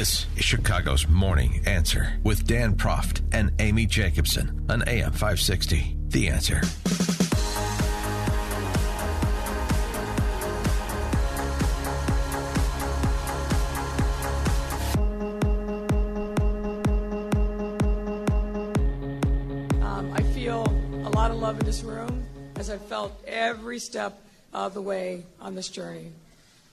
This is Chicago's Morning Answer with Dan Proft and Amy Jacobson on AM 560. The Answer. Um, I feel a lot of love in this room as I've felt every step of the way on this journey.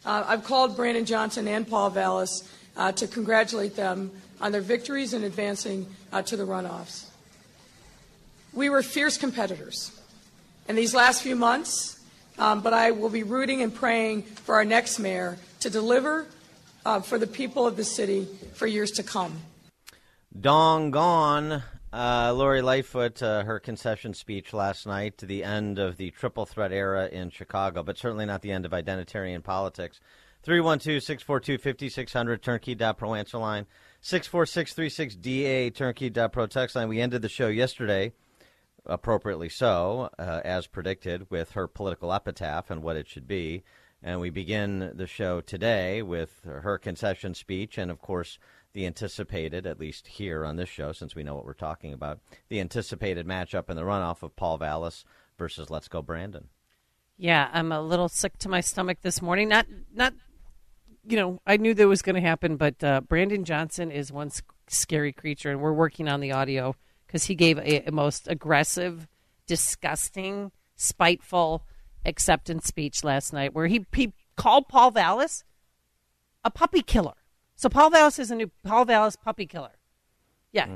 Uh, I've called Brandon Johnson and Paul Vallas uh, to congratulate them on their victories in advancing uh, to the runoffs. We were fierce competitors in these last few months, um, but I will be rooting and praying for our next mayor to deliver uh, for the people of the city for years to come. Dong gone. Uh, Lori Lightfoot, uh, her concession speech last night to the end of the triple threat era in Chicago, but certainly not the end of identitarian politics. 312 642 5600, turnkey.pro answer line. 64636DA, turnkey.pro text line. We ended the show yesterday, appropriately so, uh, as predicted, with her political epitaph and what it should be. And we begin the show today with her concession speech and, of course, the anticipated, at least here on this show, since we know what we're talking about, the anticipated matchup in the runoff of Paul Vallas versus Let's Go Brandon. Yeah, I'm a little sick to my stomach this morning. Not, not, you know, I knew that was going to happen, but uh, Brandon Johnson is one sc- scary creature, and we're working on the audio because he gave a, a most aggressive, disgusting, spiteful acceptance speech last night, where he he called Paul Vallas a puppy killer. So Paul Vallas is a new Paul Vallas puppy killer. Yeah.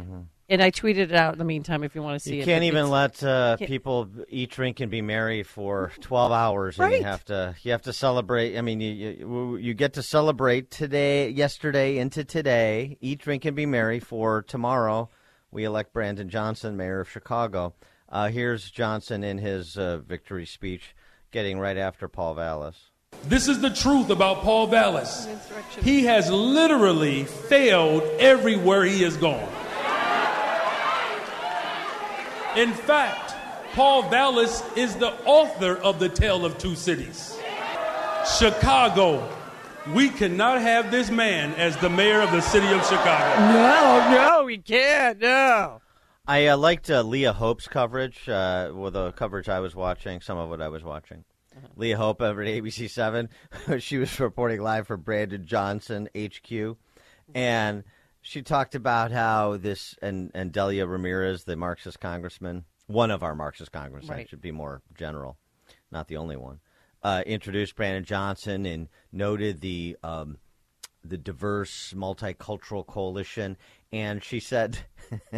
And I tweeted it out in the meantime if you want to see You it. You can't but even let uh, can't- people eat, drink, and be merry for twelve hours, and Right. you have to you have to celebrate. I mean, you, you you get to celebrate today, yesterday into today. Eat, drink, and be merry for tomorrow. We elect Brandon Johnson, mayor of Chicago. Uh, here's Johnson in his uh, victory speech, getting right after Paul Vallas. This is the truth about Paul Vallas. He has literally failed everywhere he has gone. In fact, Paul Vallas is the author of The Tale of Two Cities. Chicago, we cannot have this man as the mayor of the city of Chicago. No, no, we can't. No. I uh, liked uh, Leah Hope's coverage, uh, well, the coverage I was watching, some of what I was watching. Leah Hope over at ABC 7. she was reporting live for Brandon Johnson, HQ. And she talked about how this, and, and Delia Ramirez, the Marxist congressman, one of our Marxist congressmen, Right. should be more general, not the only one, uh, introduced Brandon Johnson and noted the. Um, the diverse multicultural coalition and she said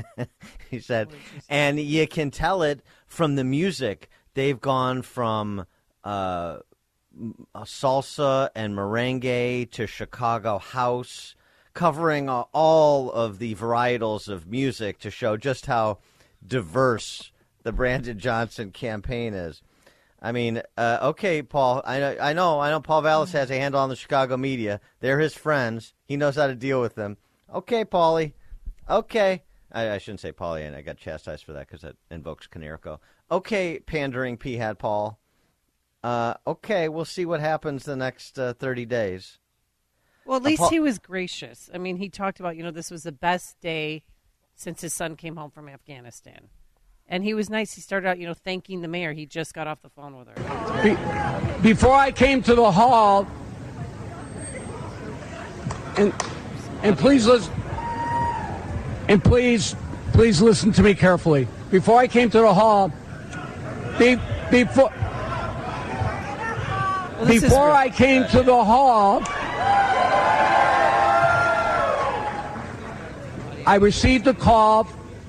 he said and you can tell it from the music they've gone from uh, salsa and merengue to chicago house covering uh, all of the varietals of music to show just how diverse the brandon johnson campaign is I mean, uh, okay, Paul. I I know I know Paul Vallas has a handle on the Chicago media. They're his friends. He knows how to deal with them. Okay, Paulie. Okay. I, I shouldn't say Paulie, and I got chastised for that because that invokes Canerico. Okay, pandering P hat Paul. Uh, okay, we'll see what happens the next uh, thirty days. Well, at least Paul- he was gracious. I mean, he talked about, you know, this was the best day since his son came home from Afghanistan. And he was nice. He started out, you know, thanking the mayor. He just got off the phone with her. Be- before I came to the hall, and and please listen, and please please listen to me carefully. Before I came to the hall, be, before Well, before. I came to the hall, I received a call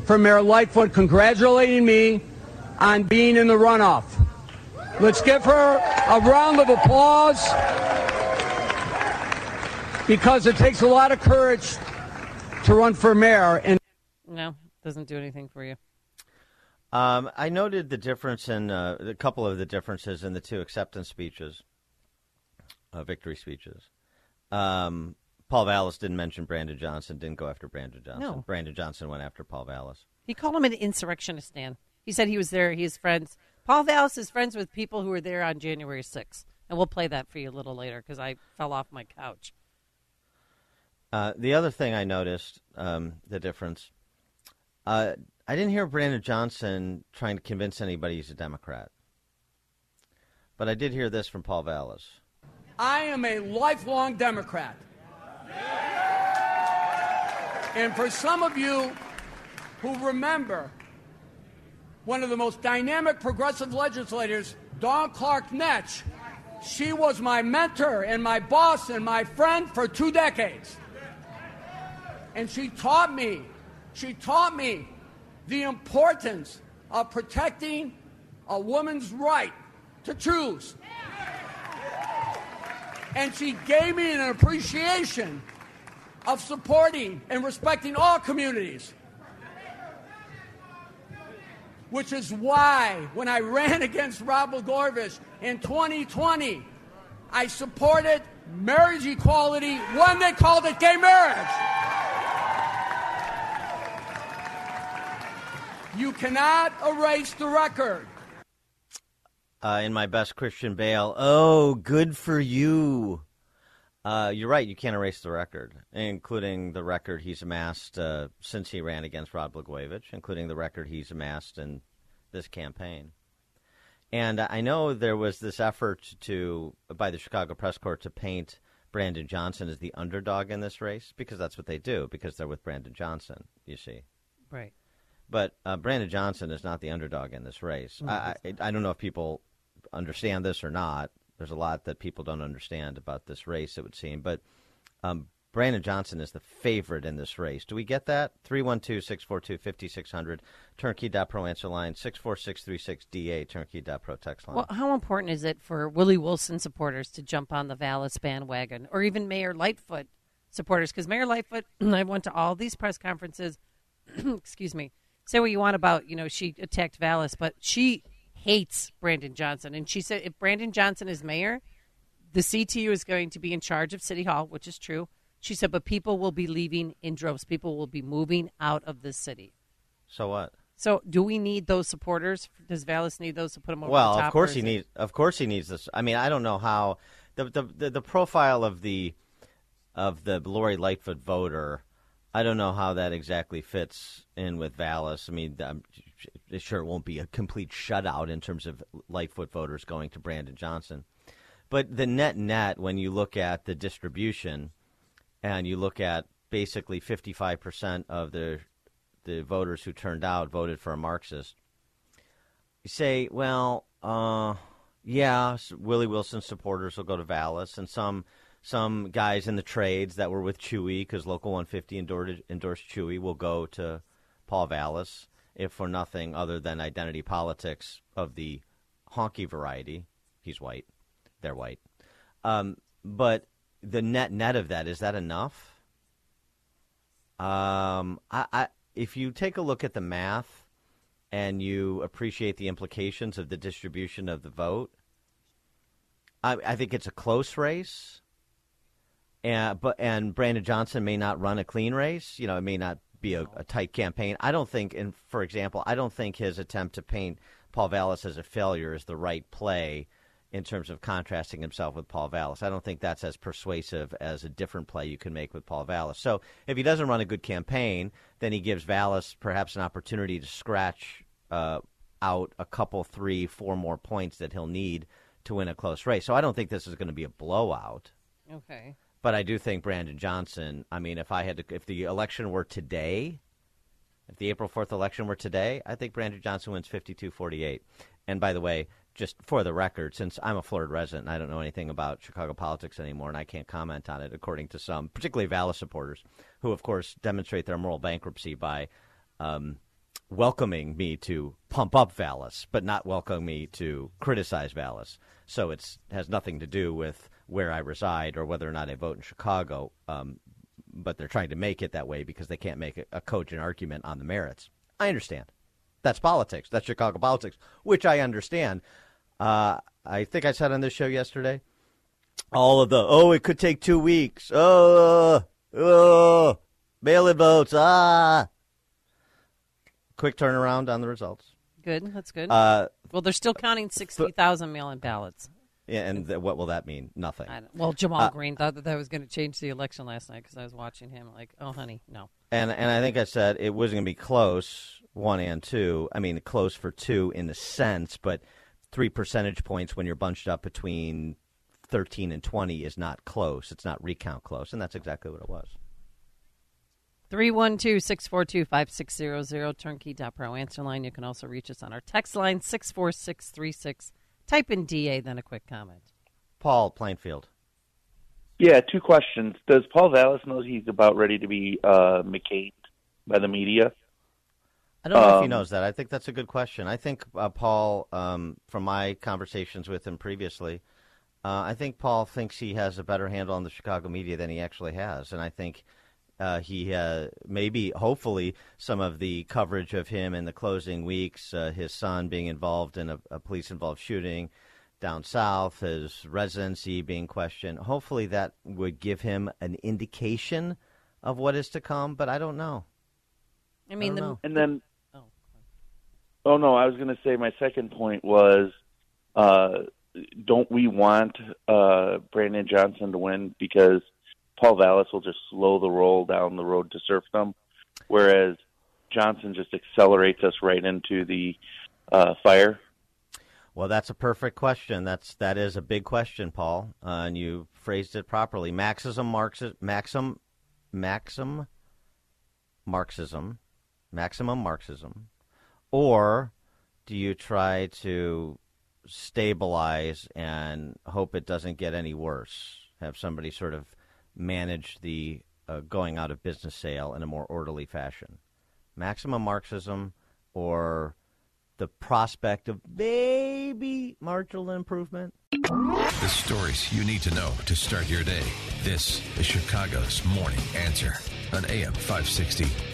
from Mayor Lightfoot congratulating me on being in the runoff. Let's give her a round of applause. because it takes a lot of courage to run for mayor. And No, doesn't do anything for you. Um, I noted the difference in uh, a couple of the differences in the two acceptance speeches, uh, victory speeches. Um, Paul Vallas didn't mention Brandon Johnson, didn't go after Brandon Johnson. No. Brandon Johnson went after Paul Vallas. He called him an insurrectionist, Dan. He said he was there. He's friends. Paul Vallas is friends with people who were there on January 6th. And we'll play that for you a little later because I fell off my couch. Uh, the other thing I noticed, um, the difference, uh, I didn't hear Brandon Johnson trying to convince anybody he's a Democrat. But I did hear this from Paul Vallas. I am a lifelong Democrat. And for some of you who remember one of the most dynamic progressive legislators, Dawn Clark Netsch, she was my mentor and my boss and my friend for two decades. And she taught me, she taught me the importance of protecting a woman's right to choose. And she gave me an appreciation of supporting and respecting all communities. Which is why, when I ran against Rod Blagojevich in 2020, I supported marriage equality when they called it gay marriage. You cannot erase the record. Uh, in my best Christian Bale, oh, good for you. Uh, you're right. You can't erase the record, including the record he's amassed uh, since he ran against Rod Blagojevich, including the record he's amassed in this campaign. And I know there was this effort to, by the Chicago Press Corps, to paint Brandon Johnson as the underdog in this race because that's what they do because they're with Brandon Johnson. You see. Right. But uh, Brandon Johnson is not the underdog in this race. I, I, I don't know if people understand this or not. There's a lot that people don't understand about this race, it would seem. But um, Brandon Johnson is the favorite in this race. Do we get that? 312 642 5600, turnkey.pro answer line, 64636DA, turnkey.pro text line. Well, how important is it for Willie Wilson supporters to jump on the Vallas bandwagon, or even Mayor Lightfoot supporters? Because Mayor Lightfoot, I went to all these press conferences. excuse me. Say what you want about, you know, she attacked Vallas, but she hates Brandon Johnson, and she said if Brandon Johnson is mayor, the CTU is going to be in charge of City Hall, which is true. She said, but people will be leaving in droves. People will be moving out of the city. so what? So, do we need those supporters? Does Vallas need those to put him over Well, the top? of course he it- needs. Of course he needs this. I mean, I don't know how the the the, the profile of the of the Lori Lightfoot voter. I don't know how that exactly fits in with Vallas. I mean, I'm sure it won't be a complete shutout in terms of Lightfoot voters going to Brandon Johnson. But the net net, when you look at the distribution, and you look at basically 55% of the the voters who turned out voted for a Marxist, you say, well, uh, yeah, Willie Wilson supporters will go to Vallas, and some some guys in the trades that were with Chuy because Local 150 endorsed, endorsed Chuy will go to Paul Vallas, if for nothing other than identity politics of the honky variety. He's white, they're white, um, but the net net of that is that enough? Um, I, I if you take a look at the math and you appreciate the implications of the distribution of the vote, I, I think it's a close race. And but and Brandon Johnson may not run a clean race. You know, it may not be a, a tight campaign. I don't think, and for example, I don't think his attempt to paint Paul Vallas as a failure is the right play in terms of contrasting himself with Paul Vallas. I don't think that's as persuasive as a different play you can make with Paul Vallas. So if he doesn't run a good campaign, then he gives Vallas perhaps an opportunity to scratch uh, out a couple, three, four more points that he'll need to win a close race. So I don't think this is going to be a blowout. Okay. But I do think Brandon Johnson. I mean, if I had to, if the election were today, if the April fourth election were today, I think Brandon Johnson wins 52-48. And by the way, just for the record, since I'm a Florida resident, and I don't know anything about Chicago politics anymore, and I can't comment on it, according to some, particularly Vallas supporters, who of course demonstrate their moral bankruptcy by um, welcoming me to pump up Vallas, but not welcoming me to criticize Vallas. So it has nothing to do with where I reside or whether or not I vote in Chicago. Um, but they're trying to make it that way because they can't make a, a cogent argument on the merits. I understand. That's politics. That's Chicago politics, which I understand. Uh, I think I said on this show yesterday, all of the oh, it could take two weeks. Oh, oh, mail-in votes. Ah, quick turnaround on the results. Good. That's good. Uh, well, they're still counting 60,000 mail-in ballots. And th- what will that mean? Nothing. Well, Jamal Uh, Green thought that that was going to change the election last night because I was watching him. Like, oh, honey, no. And and I think I said it wasn't going to be close, one and two. I mean, close for two in a sense, but three percentage points when you're bunched up between thirteen and twenty is not close. It's not recount close, and that's exactly what it was. 312 642 5600, turnkey.pro answer line. You can also reach us on our text line, 64636. Type in DA, then a quick comment. Paul Plainfield. Yeah, two questions. Does Paul Vallas know he's about ready to be uh, McCain by the media? I don't know if he Um, knows that. I think that's a good question. I think uh, Paul, um, from my conversations with him previously, uh, I think Paul thinks he has a better handle on the Chicago media than he actually has, and I think uh, he uh, maybe, hopefully, some of the coverage of him in the closing weeks, uh, his son being involved in a, a police-involved shooting down south, his residency being questioned. Hopefully, that would give him an indication of what is to come. But I don't know. I mean, don't the, know. And then, Oh. oh no, I was going to say my second point was, uh, don't we want uh, Brandon Johnson to win because Paul Vallas will just slow the roll down the road to serfdom, whereas Johnson just accelerates us right into the uh, fire. Well, that's a perfect question. That's that is a big question, Paul, uh, and you phrased it properly. Marxism, Marxism, maxim, maxim, Marxism, maximum Marxism, or do you try to stabilize and hope it doesn't get any worse? Have somebody sort of manage the uh, going out of business sale in a more orderly fashion? Maximum Marxism or the prospect of maybe marginal improvement? The stories you need to know to start your day. This is Chicago's Morning Answer on AM 560.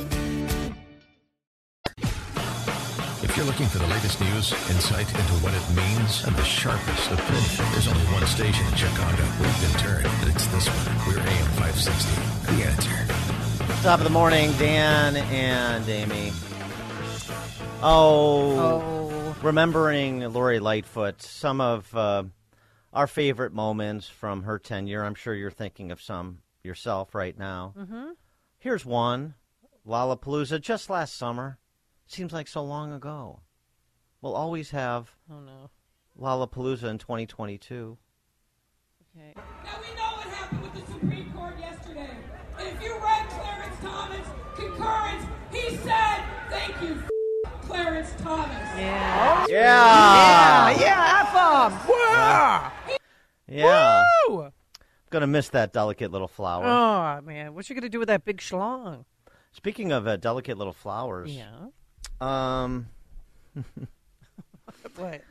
You're looking for the latest news, insight into what it means, and the sharpest opinion, there's only one station in Chicago. We've been turned, and it's this one. We're AM 560. The Answer. Top of the morning, Dan and Amy. Oh, oh, remembering Lori Lightfoot, some of uh, our favorite moments from her tenure. I'm sure you're thinking of some yourself right now. Mm-hmm. Here's one Lollapalooza just last summer. Seems like so long ago. We'll always have oh no. Lollapalooza in 2022. Okay. Now we know what happened with the Supreme Court yesterday. And if you read Clarence Thomas' concurrence, he said, thank you, Clarence Thomas. Yeah. Yeah, Yeah, F bomb. yeah. Woo! Gonna miss that delicate little flower. Oh, man. What you going to do with that big schlong? Speaking of uh, delicate little flowers, Yeah. Um, What?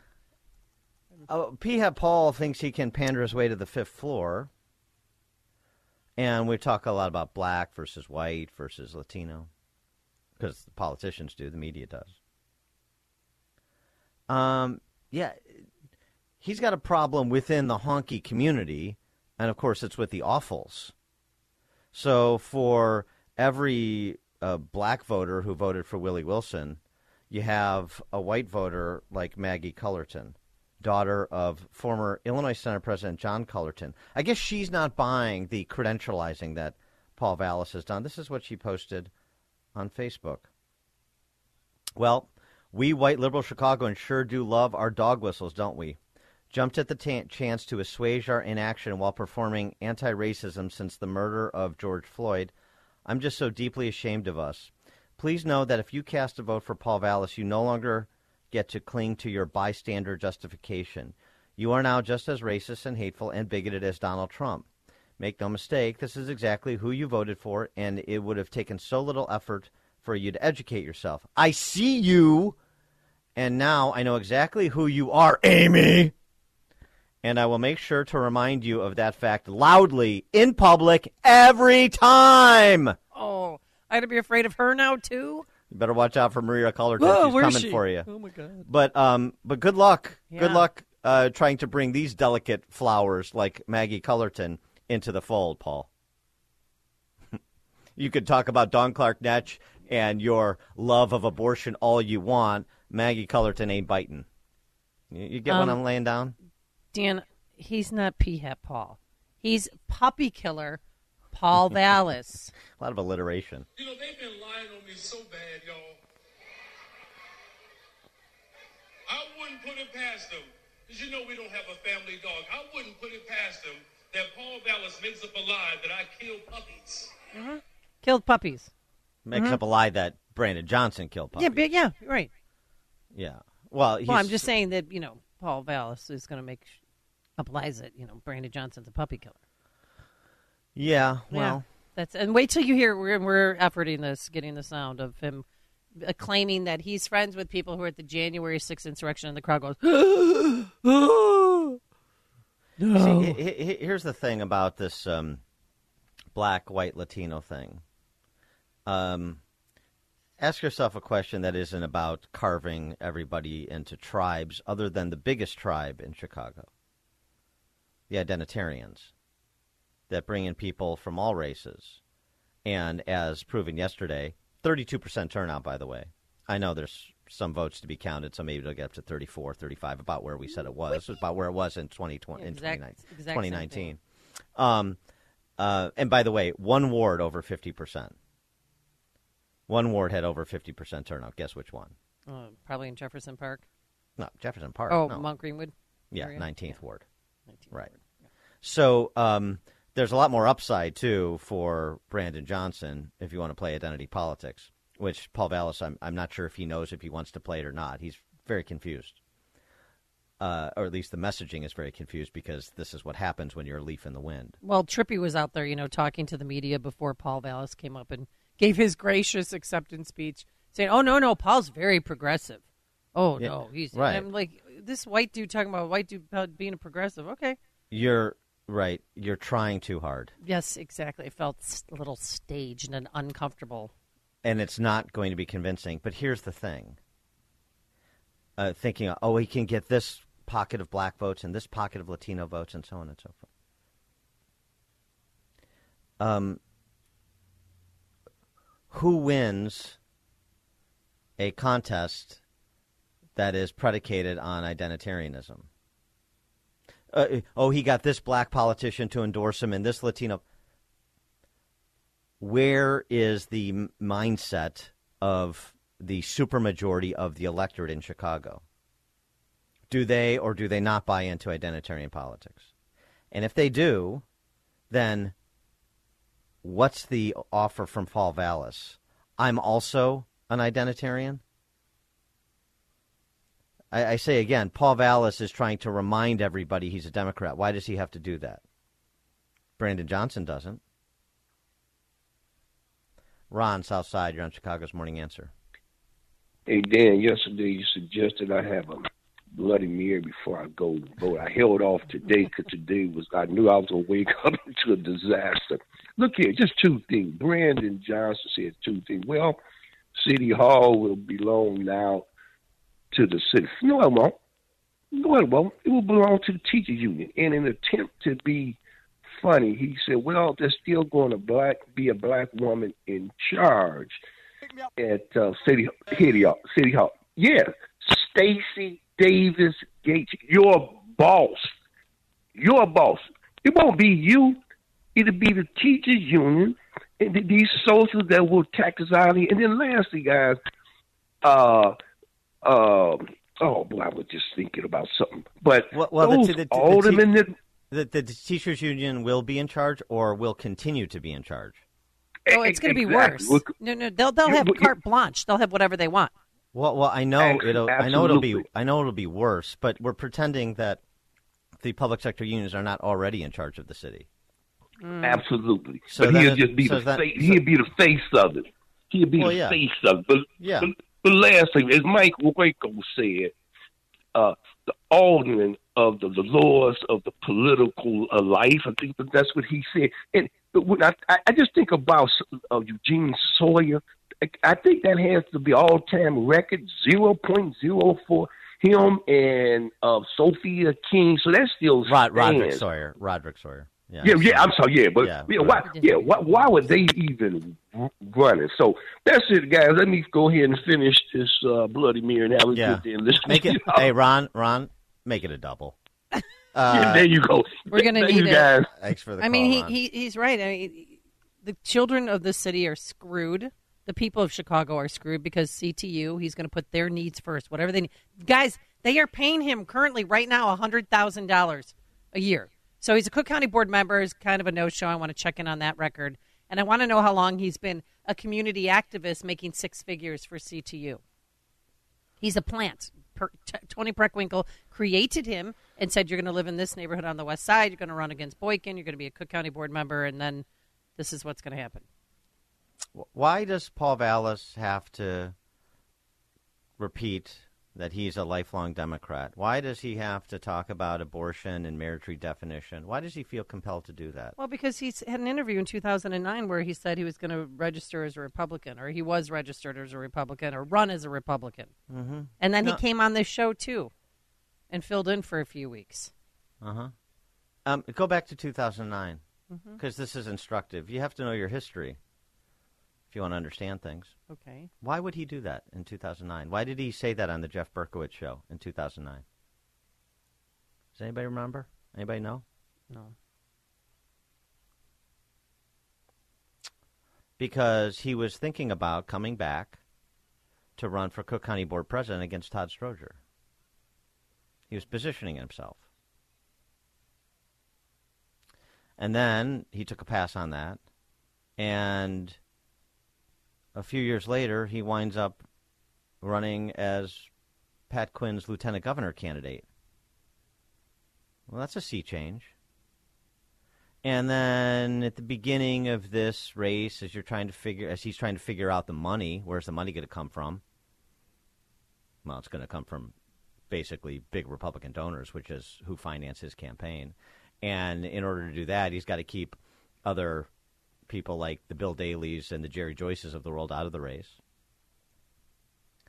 uh, P. Paul thinks he can pander his way to the fifth floor, and we talk a lot about black versus white versus Latino, because the politicians do, the media does. Um, yeah, he's got a problem within the honky community and of course, it's with the awfuls. So for every uh, black voter who voted for Willie Wilson, you have a white voter like Maggie Cullerton, daughter of former Illinois Senate President John Cullerton. I guess she's not buying the credentializing that Paul Vallas has done. This is what she posted on Facebook. Well, we white liberal Chicagoans sure do love our dog whistles, don't we? Jumped at the t- chance to assuage our inaction while performing anti racism since the murder of George Floyd. I'm just so deeply ashamed of us. Please know that if you cast a vote for Paul Vallas, you no longer get to cling to your bystander justification. You are now just as racist and hateful and bigoted as Donald Trump. Make no mistake, this is exactly who you voted for, and it would have taken so little effort for you to educate yourself. I see you, and now I know exactly who you are, Amy. And I will make sure to remind you of that fact loudly in public every time. Oh, I got to be afraid of her now too. You better watch out for Maria Cullerton. Whoa, She's coming she? for you. Oh my god. But um, but good luck. Good luck uh, trying to bring these delicate flowers like Maggie Cullerton into the fold, Paul. you could talk about Dawn Clark Netsch and your love of abortion all you want. Maggie Cullerton ain't biting. You, you get what Um, I'm laying down? Dan, he's not P-Hat Paul. He's puppy killer Paul Vallas. A lot of alliteration. You know, they've been lying on me so bad, y'all. I wouldn't put it past them. Because you know we don't have a family dog. I wouldn't put it past them that Paul Vallas makes up a lie that I killed puppies. Mm-hmm. Killed puppies. Makes mm-hmm. up a lie that Brandon Johnson killed puppies. Yeah, but yeah, right. Yeah. Well, he's, Well, I'm just saying that, you know, Paul Vallas is going to make sh- up lies that, you know, Brandon Johnson's a puppy killer. Yeah. Yeah. Well, That's and wait till you hear we're we're efforting this, getting the sound of him uh, claiming that he's friends with people who are at the January 6th insurrection, and the crowd goes, See, he- he- here's the thing about this um, black, white, Latino thing. Um, ask yourself a question that isn't about carving everybody into tribes, other than the biggest tribe in Chicago, the identitarians, that bring in people from all races. And as proven yesterday, 32% turnout, by the way. I know there's some votes to be counted, so maybe it'll get up to 34, 35, about where we said it was, about where it was in 2020, in Exact- 2019 exact 2019. Um, uh, and by the way, one ward over 50%. One ward had over 50% turnout. Guess which one? uh, probably in Jefferson Park. No, Jefferson Park. Oh, no. Mount Greenwood. Yeah, area? 19th ward. 19th Right. ward. So um, there's a lot more upside too for Brandon Johnson if you want to play identity politics. Which Paul Vallas, I'm I'm not sure if he knows if he wants to play it or not. He's very confused, uh, or at least the messaging is very confused because this is what happens when you're a leaf in the wind. Well, Trippy was out there, you know, talking to the media before Paul Vallas came up and gave his gracious acceptance speech, saying, "Oh no, no, Paul's very progressive. Oh Yeah, no, he's right. I'm like this white dude talking about white dude being a progressive. Okay, You're right. You're trying too hard, yes, exactly. It felt a little staged and uncomfortable. and it's not going to be convincing. But here's the thing: uh, thinking, oh, he can get this pocket of black votes and this pocket of Latino votes, and so on and so forth. Um, who wins a contest that is predicated on identitarianism? Uh, oh, he got this black politician to endorse him and this Latino. Where is the mindset of the supermajority of the electorate in Chicago? Do they or do they not buy into identitarian politics? And if they do, then what's the offer from Paul Vallas? I'm also an identitarian. I, I say again, Paul Vallas is trying to remind everybody he's a Democrat. Why does he have to do that? Brandon Johnson doesn't. Ron, Southside, you're on Chicago's Morning Answer. Hey Dan, yesterday you suggested I have a Bloody Mary before I go to vote. I held off today because today was I knew I was gonna wake up to a disaster. Look here, just two things. Brandon Johnson said two things. Well, City Hall will belong now to the city. No, it won't. No, it won't. It will belong to the teachers union. In an attempt to be funny. He said, "Well, there's still going to black be a black woman in charge at uh, City City Hall. City Hall. Yeah, Stacy Davis Gates, your boss. Your boss. It won't be you. It'll be the teachers union and these socials that will tax us out. And then lastly, guys, uh, uh, oh boy, I was just thinking about something. But Well, well, those the, the, the, aldermen that the, the, the teachers union will be in charge or will continue to be in charge. Oh, it's going to be Exactly. worse. No, no, they'll they'll have you- carte blanche. They'll have whatever they want. Well, well, I know Ex- it'll. I know it'll be. I know it'll be worse. But we're pretending that the public sector unions are not already in charge of the city. Absolutely. So but he'll just be so the that- face. so- he'll be the face of it. He'll be Well, the yeah. face of it. But, Yeah. but, but last thing, as Mike Waco said, uh, the alderman of the, the laws of the political uh, life. I think that that's what he said. And when I, I just think about uh, Eugene Sawyer. I, I think that has to be all time record zero point zero four. him and uh, Sophia King. So that still Rod, Roderick. Sawyer. Roderick Sawyer. Yeah. Yeah, yeah, I'm sorry, yeah, but Yeah, yeah, why, yeah, why, why would they even r- run it? So that's it, guys. Let me go ahead and finish this uh, Bloody Mirror and have a Yeah. good day listen Make it. y'all. hey, Ron. Ron, make it a double. yeah, Uh, there you go. We're gonna Thank need you it. thanks for the. I mean, he, Ron. he he's right. I mean, the children of the city are screwed. The people of Chicago are screwed because CTU. He's going to put their needs first. Whatever they need, guys. They are paying him currently right now hundred thousand dollars a year. So he's a Cook County board member. Is kind of a no show. I want to check in on that record, and I want to know how long he's been a community activist making six figures for CTU. He's a plant. Per, t- Toni Preckwinkle created him and said, "You're going to live in this neighborhood on the west side. You're going to run against Boykin. You're going to be a Cook County board member, and then this is what's going to happen." Why does Paul Vallas have to repeat that he's a lifelong Democrat? Why does he have to talk about abortion and marriage redefinition? Why does he feel compelled to do that? Well, because he's had an interview in 2009 where he said he was going to register as a Republican, or he was registered as a Republican, or run as a Republican, Mm-hmm. and then No. he came on this show too, and filled in for a few weeks. Uh huh. Um, go back to 2009 Mhm. because this is instructive. You have to know your history if you want to understand things. Okay. Why would he do that in 2009? Why did he say that on the Jeff Berkowitz show in 2009? Does anybody remember? Anybody know? No. Because he was thinking about coming back to run for Cook County Board President against Todd Stroger. He was positioning himself. And then he took a pass on that. And a few years later, he winds up running as Pat Quinn's lieutenant governor candidate. Well, that's a sea change. And then at the beginning of this race, as you're trying to figure, as he's trying to figure out the money, where's the money going to come from? Well, it's going to come from basically big Republican donors, which is who finance his campaign. And in order to do that, he's got to keep other people like the Bill Daley's and the Jerry Joyces of the world out of the race.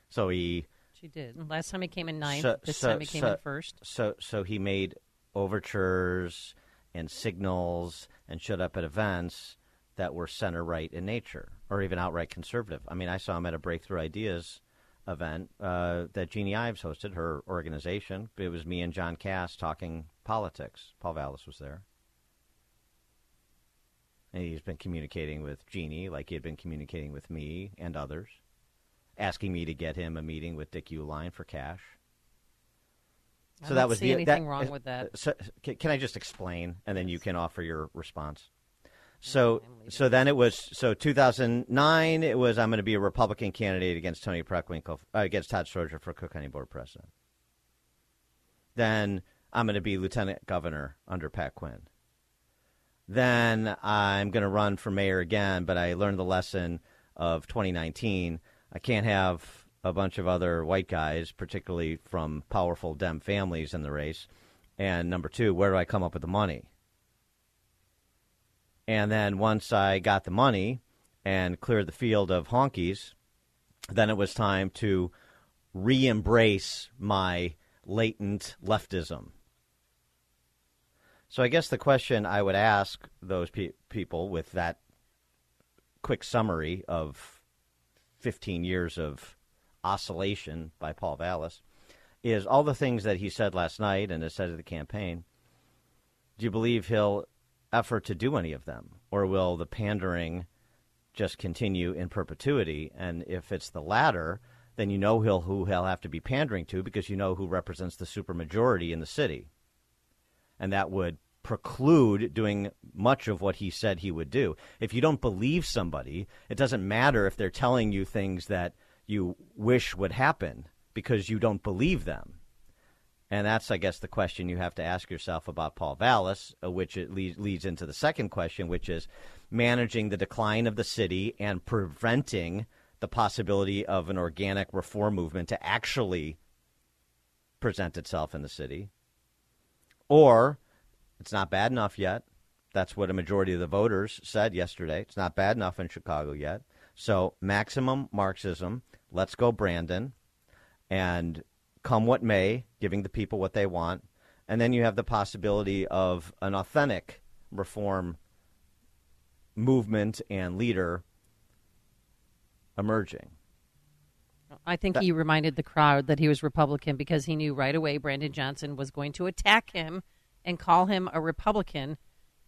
So he She did. Last time he came in ninth. so- this so- time he came so- in first. So so he made overtures and signals and showed up at events that were center right in nature or even outright conservative. I mean, I saw him at a Breakthrough Ideas event uh, that Jeanne Ives hosted, her organization. It was me and John Kass talking politics. Paul Vallas was there. And he's been communicating with Jeanne like he had been communicating with me and others, asking me to get him a meeting with Dick Uihlein for cash. I So that was the, anything that, wrong with that. So, can, can I just explain, and then you can offer your response? So, so then it was so 2009. It was I'm going to be a Republican candidate against Toni Preckwinkle uh, against Todd Stroger for Cook County Board President. Then I'm going to be Lieutenant Governor under Pat Quinn. Then I'm going to run for mayor again, but I learned the lesson of 2019. I can't have a bunch of other white guys, particularly from powerful Dem families, in the race. And number two, where do I come up with the money? And then once I got the money and cleared the field of honkies, then it was time to re embrace my latent leftism. So I guess the question I would ask those pe- people with that quick summary of 15 years of oscillation by Paul Vallas is all the things that he said last night and has said at the campaign. Do you believe he'll effort to do any of them, or will the pandering just continue in perpetuity? And if it's the latter, then you know he'll who he'll have to be pandering to because you know who represents the supermajority in the city, and that would preclude doing much of what he said he would do. If you don't believe somebody, it doesn't matter if they're telling you things that you wish would happen because you don't believe them. And that's, I guess, the question you have to ask yourself about Paul Vallas, uh, which leads, leads into the second question, which is managing the decline of the city and preventing the possibility of an organic reform movement to actually present itself in the city. Or it's not bad enough yet. That's what a majority of the voters said yesterday. It's not bad enough in Chicago yet. So, maximum Marxism. Let's go, Brandon. And come what may, giving the people what they want. And then you have the possibility of an authentic reform movement and leader emerging. I think that, he reminded the crowd that he was Republican because he knew right away Brandon Johnson was going to attack him and call him a Republican,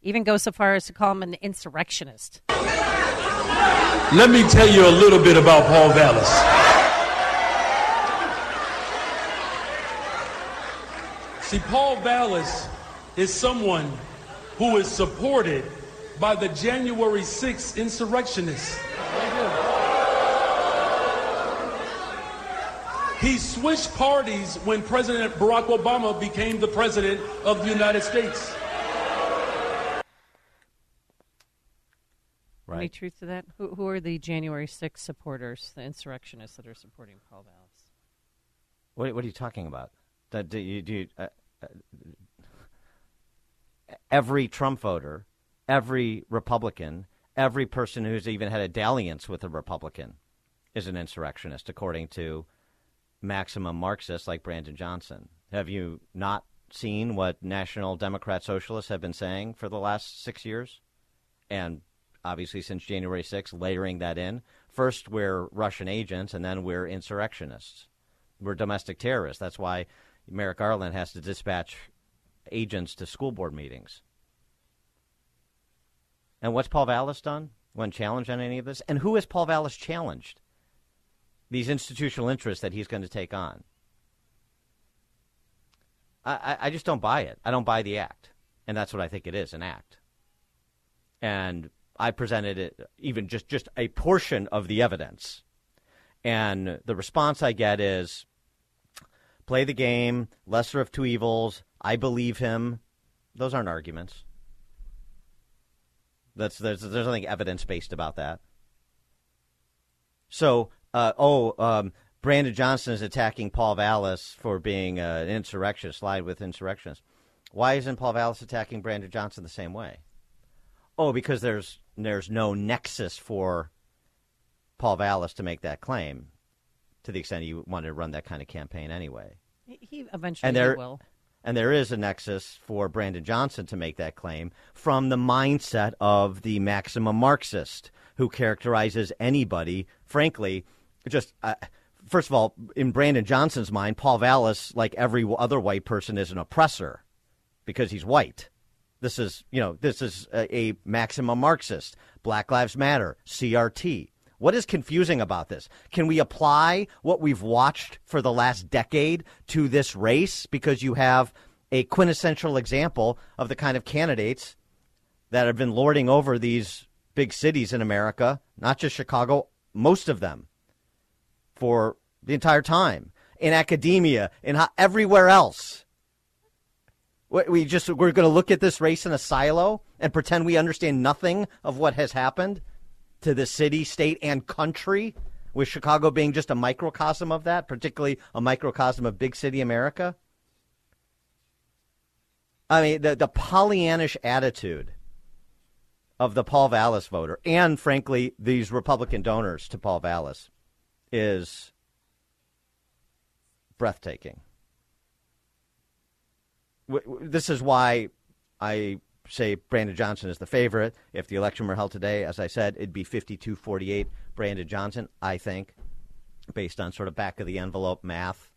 even go so far as to call him an insurrectionist. Let me tell you a little bit about Paul Vallas. See, Paul Vallas is someone who is supported by the January 6th insurrectionists. He switched parties when President Barack Obama became the president of the United States. Right. Any truth to that? Who, who, are the January 6th supporters, the insurrectionists that are supporting Paul Vallas? What, what are you talking about? That do you, do you, uh, every Trump voter, every Republican, every person who's even had a dalliance with a Republican is an insurrectionist, according to maximum Marxists like Brandon Johnson. Have you not seen what National Democrat Socialists have been saying for the last six years? And obviously, since January 6th, layering that in. First, we're Russian agents, and then we're insurrectionists. We're domestic terrorists. That's why Merrick Garland has to dispatch agents to school board meetings. And what's Paul Vallas done when challenged on any of this? And who has Paul Vallas challenged? These institutional interests that he's going to take on. I, I just don't buy it. I don't buy the act. And that's what I think it is an act. And I presented it, even just, just a portion of the evidence. And the response I get is play the game, lesser of two evils. I believe him. Those aren't arguments. That's there's there's nothing evidence based about that. So, uh, oh, um, Brandon Johnson is attacking Paul Vallas for being uh, an insurrectionist, slide with insurrectionists. Why isn't Paul Vallas attacking Brandon Johnson the same way? Oh, because there's there's no nexus for Paul Vallas to make that claim to the extent he wanted to run that kind of campaign anyway. He eventually and there, will. And there is a nexus for Brandon Johnson to make that claim from the mindset of the maximum Marxist who characterizes anybody, frankly, just. Uh, first of all, in Brandon Johnson's mind, Paul Vallas, like every other white person, is an oppressor because he's white. This is, you know, this is a, a maximum Marxist. Black Lives Matter, CRT. What is confusing about this? Can we apply what we've watched for the last decade to this race? Because you have a quintessential example of the kind of candidates that have been lording over these big cities in America, not just Chicago, most of them, for the entire time in academia, and everywhere else. We just we're going to look at this race in a silo and pretend we understand nothing of what has happened to the city, state, and country, with Chicago being just a microcosm of that, particularly a microcosm of big city America? I mean, the, the Pollyannish attitude of the Paul Vallas voter, and frankly, these Republican donors to Paul Vallas, is breathtaking. This is why I say Brandon Johnson is the favorite. If the election were held today, as I said, it'd be 52 48 Brandon Johnson, I think, based on sort of back of the envelope math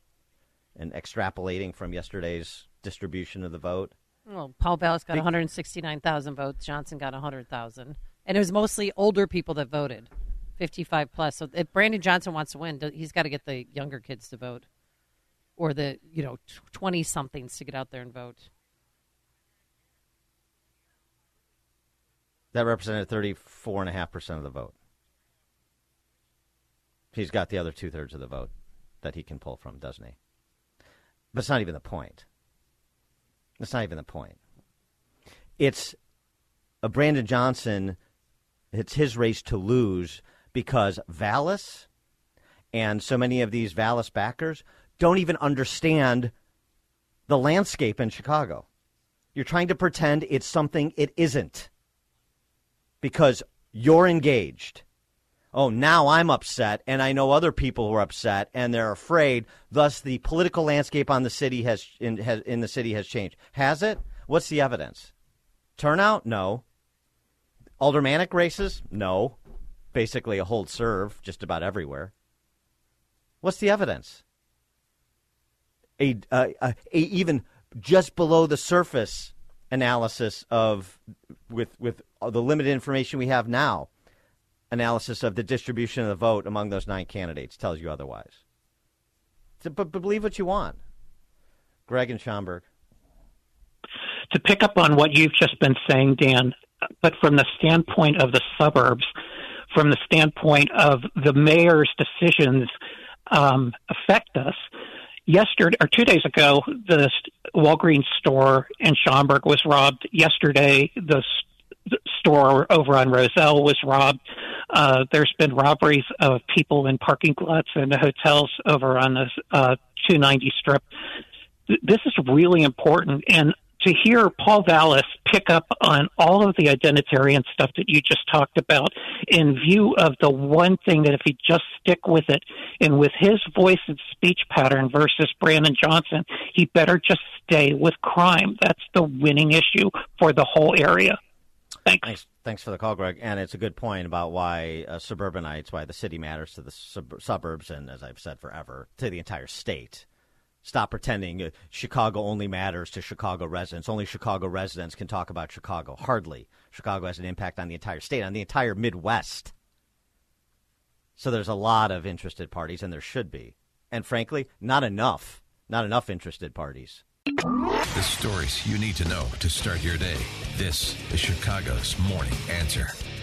and extrapolating from yesterday's distribution of the vote. Well, Paul Vallas got 169,000 votes. Johnson got 100,000. And it was mostly older people that voted, 55 plus. So if Brandon Johnson wants to win, he's got to get the younger kids to vote or the, you know, 20 somethings to get out there and vote. That represented 34.5% of the vote. He's got the other two thirds of the vote that he can pull from, doesn't he? But it's not even the point. That's not even the point. It's a Brandon Johnson. It's his race to lose because Vallas and so many of these Vallas backers don't even understand the landscape in Chicago. You're trying to pretend it's something it isn't because you're engaged. Oh, now I'm upset, and I know other people who are upset, and they're afraid. Thus, the political landscape on the city has in, has, in the city has changed. Has it? What's the evidence? Turnout? No. Aldermanic races? No. Basically, a hold serve just about everywhere. What's the evidence? A, a, a even just below the surface analysis of with with the limited information we have now analysis of the distribution of the vote among those nine candidates tells you otherwise. So, but, but believe what you want. Greg and Schaumburg. To pick up on what you've just been saying, Dan, but from the standpoint of the suburbs, from the standpoint of the mayor's decisions um, affect us. Yesterday or two days ago, the Walgreens store in Schaumburg was robbed. Yesterday, the store over on Roselle was robbed. Uh, there's been robberies of people in parking lots and hotels over on the uh, 290 strip. This is really important. And to hear Paul Vallas pick up on all of the identitarian stuff that you just talked about in view of the one thing that if he just stick with it and with his voice and speech pattern versus Brandon Johnson, he better just stay with crime. That's the winning issue for the whole area. Thanks. Thanks, thanks for the call, Greg. And it's a good point about why uh, suburbanites, why the city matters to the sub- suburbs, and as I've said forever, to the entire state. Stop pretending uh, Chicago only matters to Chicago residents. Only Chicago residents can talk about Chicago. Hardly. Chicago has an impact on the entire state, on the entire Midwest. So there's a lot of interested parties, and there should be. And frankly, not enough. Not enough interested parties. The stories you need to know to start your day. This is Chicago's Morning Answer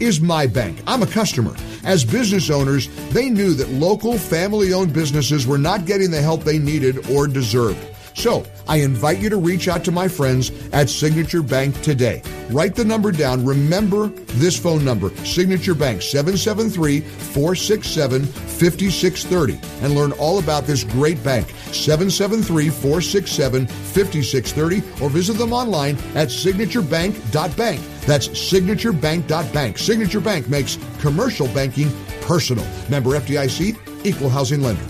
is my bank. I'm a customer. As business owners, they knew that local family owned businesses were not getting the help they needed or deserved. So I invite you to reach out to my friends at Signature Bank today. Write the number down. Remember this phone number Signature Bank 773 467 5630 and learn all about this great bank 773 467 5630 or visit them online at signaturebank.bank. That's signaturebank.bank. Signature Bank makes commercial banking personal. Member FDIC, equal housing lender.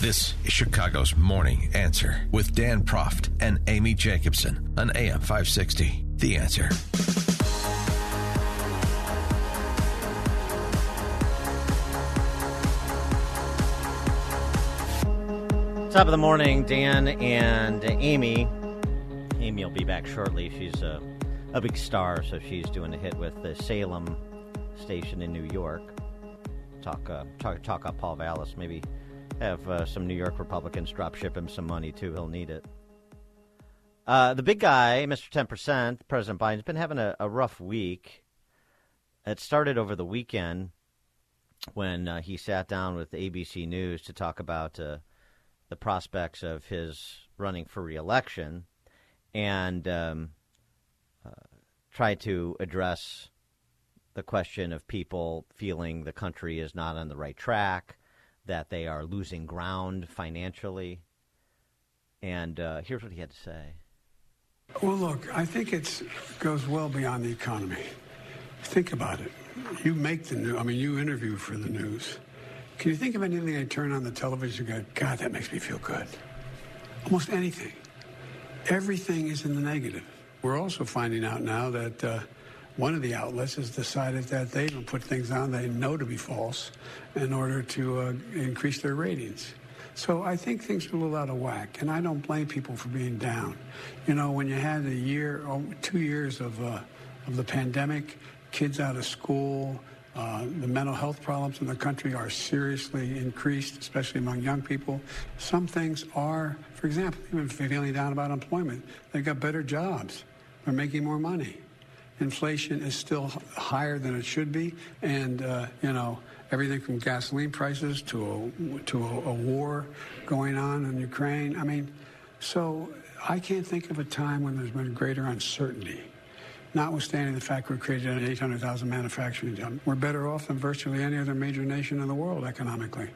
This is Chicago's Morning Answer with Dan Proft and Amy Jacobson on AM 560. The Answer. Top of the morning, Dan and Amy. Amy will be back shortly. She's a, a big star, so she's doing a hit with the Salem station in New York. Talk, uh, talk, talk up Paul Vallas. Maybe have uh, some New York Republicans drop ship him some money too. He'll need it. Uh, the big guy, Mr. Ten Percent, President Biden's been having a, a, rough week. It started over the weekend when uh, he sat down with ABC News to talk about uh, the prospects of his running for reelection, and um, uh, tried to address the question of people feeling the country is not on the right track, that they are losing ground financially. And uh, here's what he had to say. Well, look, I think it goes well beyond the economy. Think about it. You make the news. I mean, you interview for the news. Can you think of anything I turn on the television and go, God, that makes me feel good? Almost anything. Everything is in the negative. We're also finding out now that uh, one of the outlets has decided that they don't put things on they know to be false in order to uh, increase their ratings. So I think things are a little out of whack, and I don't blame people for being down. You know, when you had a year, oh, two years of uh, of the pandemic, kids out of school, uh, the mental health problems in the country are seriously increased, especially among young people. Some things are, for example, even feeling down about employment, they've got better jobs, they're making more money. Inflation is still higher than it should be, and uh, you know everything from gasoline prices to a, to a, a war going on in Ukraine. I mean, so I can't think of a time when there's been greater uncertainty. Notwithstanding the fact we've created an 800,000 manufacturing jobs, we're better off than virtually any other major nation in the world economically.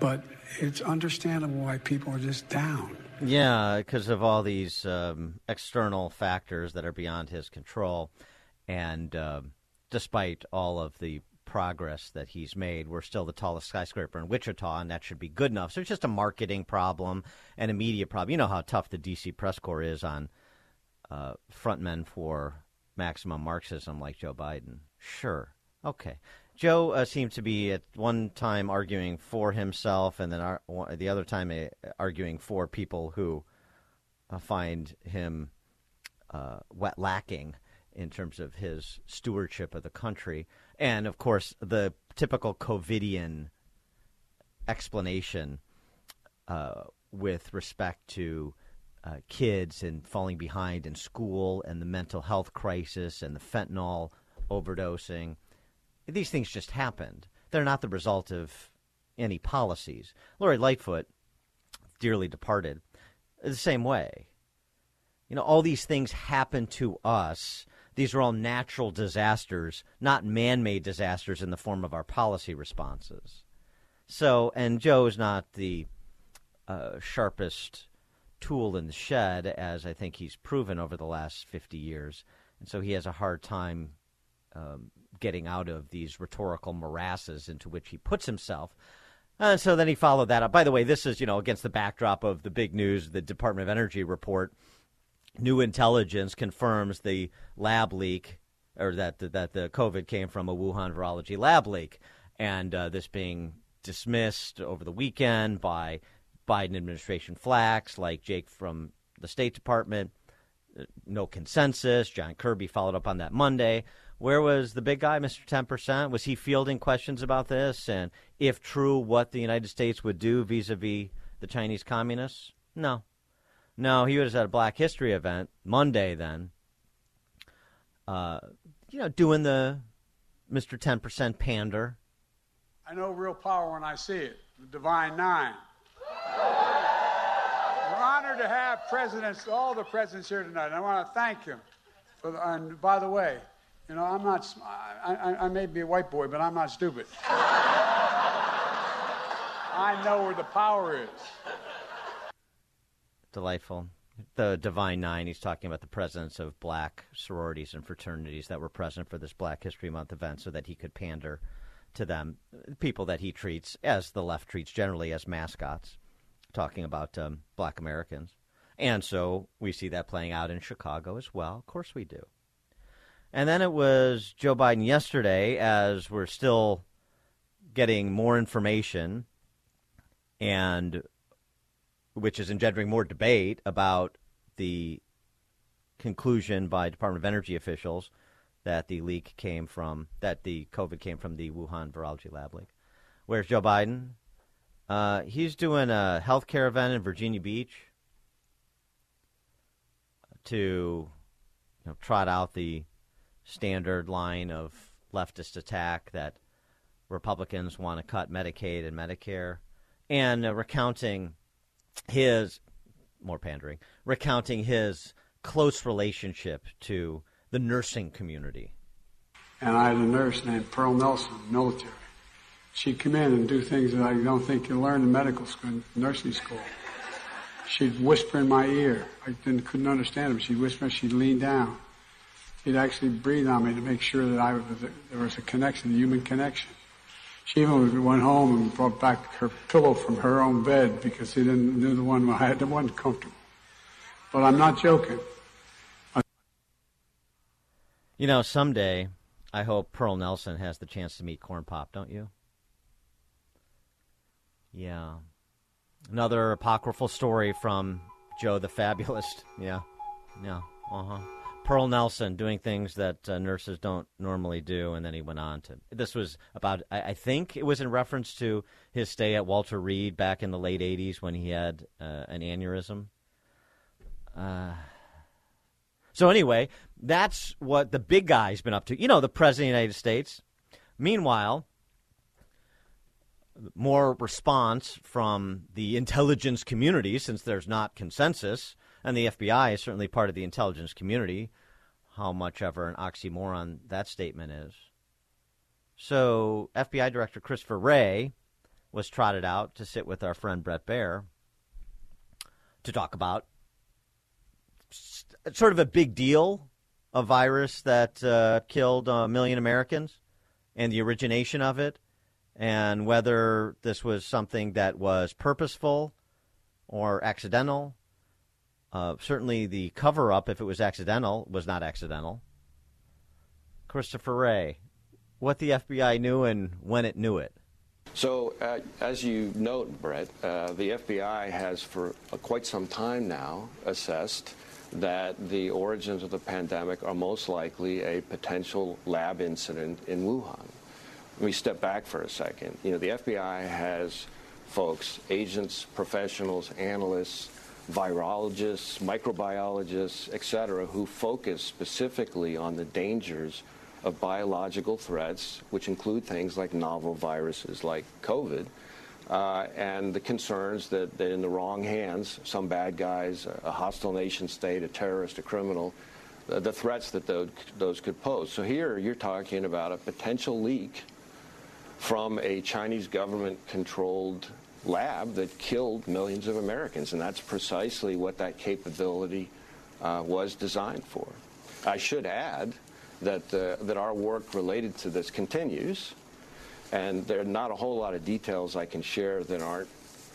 But it's understandable why people are just down. Yeah, because of all these um, external factors that are beyond his control. And uh, despite all of the progress that he's made. We're still the tallest skyscraper in Wichita, and that should be good enough. So it's just a marketing problem and a media problem. You know how tough the D.C. press corps is on uh, frontmen for maximum Marxism like Joe Biden. Sure. Okay. Joe uh, seemed to be at one time arguing for himself, and then ar- the other time uh, arguing for people who uh, find him uh, lacking in terms of his stewardship of the country. And of course, the typical COVIDian explanation uh, with respect to uh, kids and falling behind in school and the mental health crisis and the fentanyl overdosing. These things just happened. They're not the result of any policies. Lori Lightfoot, dearly departed, the same way. You know, all these things happen to us these are all natural disasters, not man made disasters in the form of our policy responses. So, and Joe is not the uh, sharpest tool in the shed, as I think he's proven over the last 50 years. And so he has a hard time um, getting out of these rhetorical morasses into which he puts himself. And so then he followed that up. By the way, this is, you know, against the backdrop of the big news, the Department of Energy report new intelligence confirms the lab leak, or that that the COVID came from a Wuhan virology lab leak, and uh, this being dismissed over the weekend by Biden administration flacks like Jake from the State Department. Uh, no consensus. John Kirby followed up on that Monday. Where was the big guy, Mr. 10%? Was he fielding questions about this? And if true, what the United States would do vis a vis the Chinese communists? No, no, he was at a Black History event Monday. Then, uh, you know, doing the Ten Percent pander. I know real power when I see it. The Divine Nine. We're honored to have presidents, all the presidents here tonight. I want to thank him. For the, and by the way, you know, I'm not. I, I, I may be a white boy, but I'm not stupid. I know where the power is delightful. The Divine Nine, he's talking about the presence of black sororities and fraternities that were present for this Black History Month event so that he could pander to them, people that he treats, as the left treats generally, as mascots, talking about um, black Americans. And so we see that playing out in Chicago as well. Of course we do. And then it was Joe Biden yesterday, as we're still getting more information and which is engendering more debate about the conclusion by Department of Energy officials that the leak came from that the COVID came from the Wuhan virology lab leak. Where's Joe Biden? Uh, he's doing a healthcare event in Virginia Beach to you know, trot out the standard line of leftist attack that Republicans want to cut Medicaid and Medicare, and uh, recounting his more pandering, recounting his close relationship to the nursing community. And I had a nurse named Pearl Nelson, military. She'd come in and do things that I don't think you learn in medical school, nursing school. She'd whisper in my ear. I didn't, couldn't understand him. She'd whisper, she'd lean down. She'd actually breathe on me to make sure that I was, there was a connection, a human connection. She even went home and brought back her pillow from her own bed because she didn't knew the one I had the one comfortable. But I'm not joking. You know, someday I hope Pearl Nelson has the chance to meet Corn Pop, don't you? Yeah. Another apocryphal story from Joe the Fabulist. Yeah. Yeah. Uh huh. Pearl Nelson doing things that uh, nurses don't normally do, and then he went on to. This was about, I, I, think it was in reference to his stay at Walter Reed back in the late 80s when he had uh, an aneurysm. Uh, so, anyway, that's what the big guy's been up to. You know, the President of the United States. Meanwhile, more response from the intelligence community since there's not consensus and the FBI is certainly part of the intelligence community, how much ever an oxymoron that statement is. So, FBI Director Christopher Wray was trotted out to sit with our friend Bret Baier to talk about sort of a big deal, a virus that uh, killed a million Americans and the origination of it, and whether this was something that was purposeful or accidental uh, certainly, the cover up, if it was accidental, was not accidental. Christopher Wray, what the FBI knew and when it knew it. So, uh, as you note, Bret, uh, the FBI has for uh, quite some time now assessed that the origins of the pandemic are most likely a potential lab incident in Wuhan. Let me step back for a second. You know, the FBI has folks, agents, professionals, analysts, virologists, microbiologists, et cetera, who focus specifically on the dangers of biological threats, which include things like novel viruses like COVID, uh, and the concerns that, that in the wrong hands, some bad guys, a hostile nation state, a terrorist, a criminal, the, the threats that those, those could pose. So here you're talking about a potential leak from a Chinese government controlled lab that killed millions of Americans, and that's precisely what that capability uh, was designed for. I should add that uh, that our work related to this continues, and there are not a whole lot of details I can share that aren't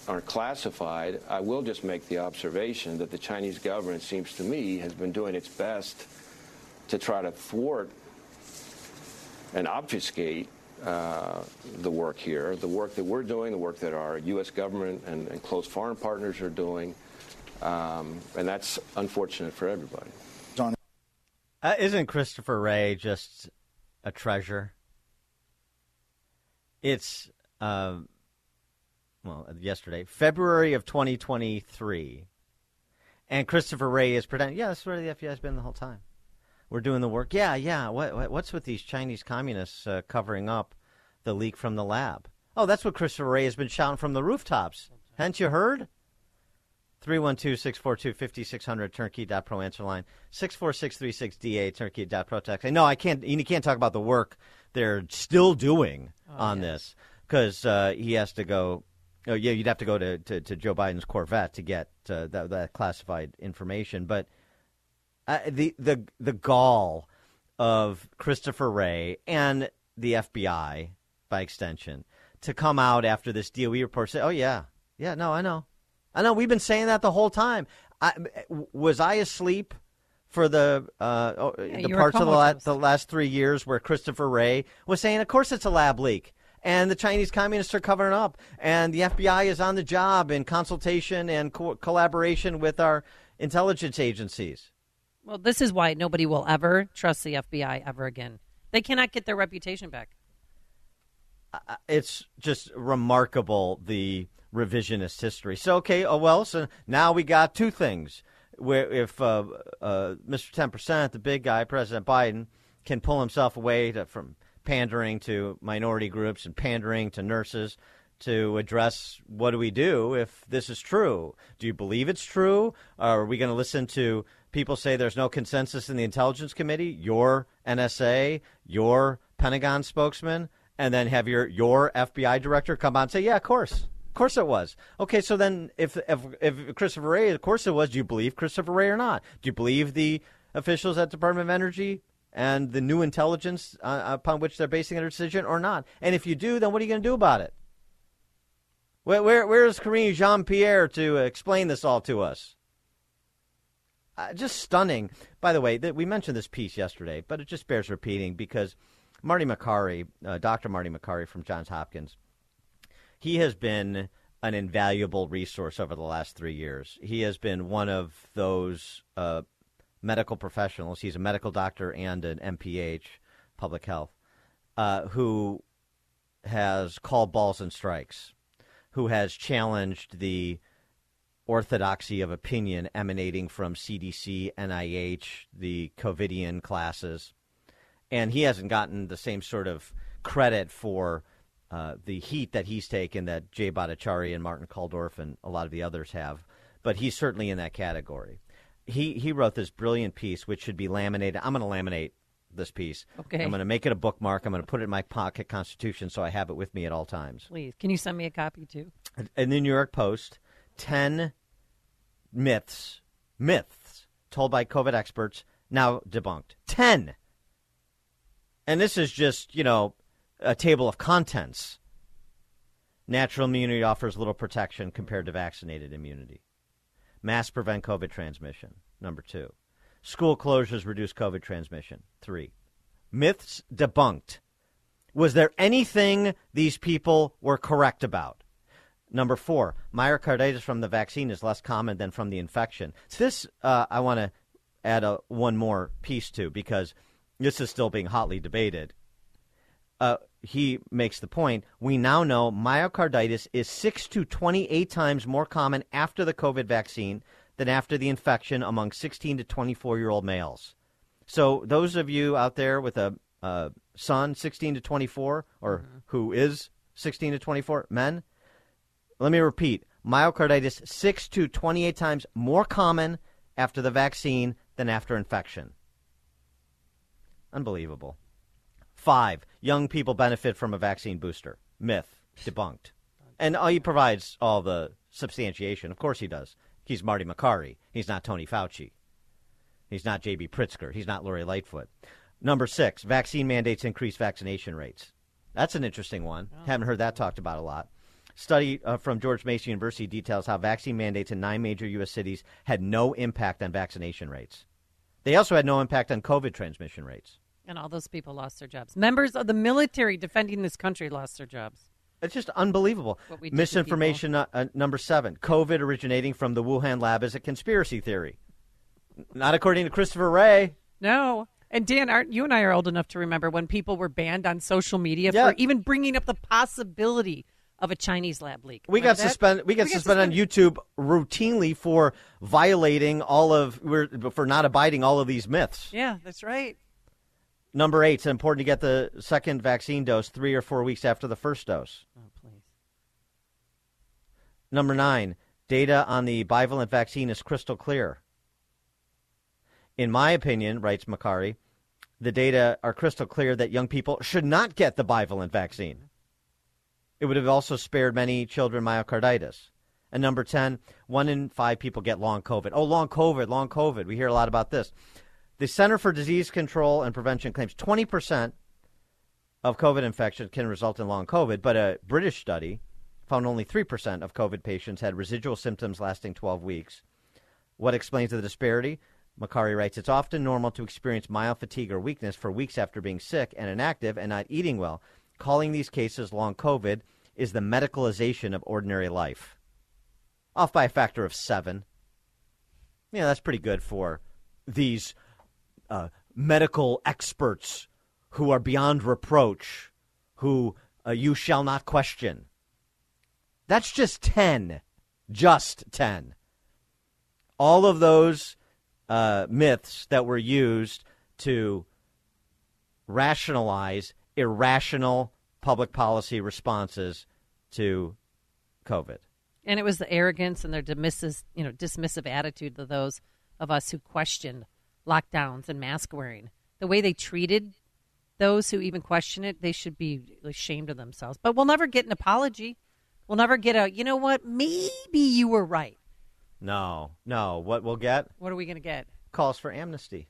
aren't classified. I will just make the observation that the Chinese government seems to me has been doing its best to try to thwart and obfuscate uh, the work here, the work that we're doing, the work that our U.S. government and, and close foreign partners are doing, um, and that's unfortunate for everybody. Uh, isn't Christopher Wray just a treasure? It's uh, well, yesterday, February of 2023, and Christopher Wray is pretending. Yeah, that's where the FBI has been the whole time we're doing the work. Yeah, yeah. What, what's with these Chinese communists uh, covering up the leak from the lab? Oh, that's what Christopher Wray has been shouting from the rooftops. Hadn't you heard? 312-642-5600, turnkey.pro answer line. 64636DA, turnkey.pro text. No, I can't, you can't talk about the work they're still doing oh, on this because uh, he has to go Oh yeah, you'd have to go to, to, to Joe Biden's Corvette to get uh, that, that, classified information. But uh, the the the gall of Christopher Wray and the FBI by extension to come out after this DOE report say, "Oh yeah, yeah, no, I know, I know. We've been saying that the whole time." I, was I asleep for the uh, oh, yeah, the parts of the, la- the last three years where Christopher Wray was saying, "Of course, it's a lab leak." and the Chinese communists are covering up, and the FBI is on the job in consultation and co- collaboration with our intelligence agencies. Well, this is why nobody will ever trust the FBI ever again. They cannot get their reputation back. Uh, it's just remarkable the revisionist history. So okay, oh well, so now we got two things. Where if uh, uh, Mr. Ten Percent, the big guy, President Biden, can pull himself away to, from pandering to minority groups and pandering to nurses to address what do we do if this is true? Do you believe it's true? Are we going to listen to people say there's no consensus in the intelligence committee, your NSA, your Pentagon spokesman, and then have your your FBI director come on and say, "Yeah, of course, of course it was." Okay, so then if if, if Christopher Wray, of course it was. Do you believe Christopher Wray or not? Do you believe the officials at Department of Energy and the new intelligence uh, upon which they're basing their decision or not? And if you do, then what are you going to do about it? Where, where, where is Karine Jean Pierre to explain this all to us? Uh, just stunning. By the way, th- we mentioned this piece yesterday, but it just bears repeating because Marty Makary, uh, Dr. Marty Makary from Johns Hopkins, he has been an invaluable resource over the last three years. He has been one of those uh, medical professionals. He's a medical doctor and an MPH, public health, uh, who has called balls and strikes, who has challenged the orthodoxy of opinion emanating from CDC, NIH, the COVIDian classes. And he hasn't gotten the same sort of credit for uh, the heat that he's taken that Jay Bhattacharya and Martin Kulldorff and a lot of the others have. But he's certainly in that category. He, he wrote this brilliant piece, which should be laminated. I'm going to laminate this piece. Okay. I'm going to make it a bookmark. I'm going to put it in my pocket Constitution so I have it with me at all times. Please, can you send me a copy too? In the New York Post, 10 myths, myths told by COVID experts, now debunked. 10. And this is just, you know, a table of contents. Natural immunity offers little protection compared to vaccinated immunity. Masks prevent COVID transmission. Number two. School closures reduce COVID transmission. Three. Myths debunked. Was there anything these people were correct about? Number four, myocarditis from the vaccine is less common than from the infection. This uh, I want to add a, one more piece to because this is still being hotly debated. Uh, he makes the point we now know myocarditis is 6 to 28 times more common after the COVID vaccine than after the infection among 16 to 24 year old males. So, those of you out there with a uh, son 16 to 24 or mm-hmm. who is 16 to 24 men, let me repeat myocarditis 6 to 28 times more common after the vaccine than after infection. Unbelievable. Five, young people benefit from a vaccine booster. Myth, debunked. And uh, he provides all the substantiation. Of course he does. He's Marty Makary. He's not Tony Fauci. He's not J.B. Pritzker. He's not Lori Lightfoot. Number six, vaccine mandates increase vaccination rates. That's an interesting one. Oh. Haven't heard that talked about a lot. Study uh, from George Mason University details how vaccine mandates in nine major U.S. cities had no impact on vaccination rates. They also had no impact on COVID transmission rates. And all those people lost their jobs. Members of the military defending this country lost their jobs. It's just unbelievable. Misinformation uh, uh, number seven. COVID originating from the Wuhan lab is a conspiracy theory. Not according to Christopher Wray. No. And Dan, aren't you and I are old enough to remember when people were banned on social media yeah. for even bringing up the possibility of a Chinese lab leak. We got suspended. We got we suspended on YouTube routinely for violating all of for not abiding all of these myths. Yeah, that's right. Number eight, it's important to get the second vaccine dose three or four weeks after the first dose. Oh, please. Number nine, data on the bivalent vaccine is crystal clear. In my opinion, writes Makary, the data are crystal clear that young people should not get the bivalent vaccine. It would have also spared many children myocarditis. And number 10, one in five people get long COVID. Oh, long COVID, long COVID. We hear a lot about this. The Center for Disease Control and Prevention claims 20% of COVID infection can result in long COVID, but a British study found only 3% of COVID patients had residual symptoms lasting 12 weeks. What explains the disparity? Makary writes It's often normal to experience mild fatigue or weakness for weeks after being sick and inactive and not eating well. Calling these cases long COVID is the medicalization of ordinary life. Off by a factor of seven. Yeah, that's pretty good for these uh, medical experts who are beyond reproach, who uh, you shall not question. That's just 10. Just 10. All of those uh, myths that were used to rationalize irrational public policy responses to COVID. And it was the arrogance and their dismissive, you know, dismissive attitude of those of us who questioned lockdowns and mask wearing. The way they treated those who even question it, they should be ashamed of themselves. But we'll never get an apology. We'll never get a, you know what, maybe you were right. No, no. What we'll get? What are we going to get? Calls for amnesty.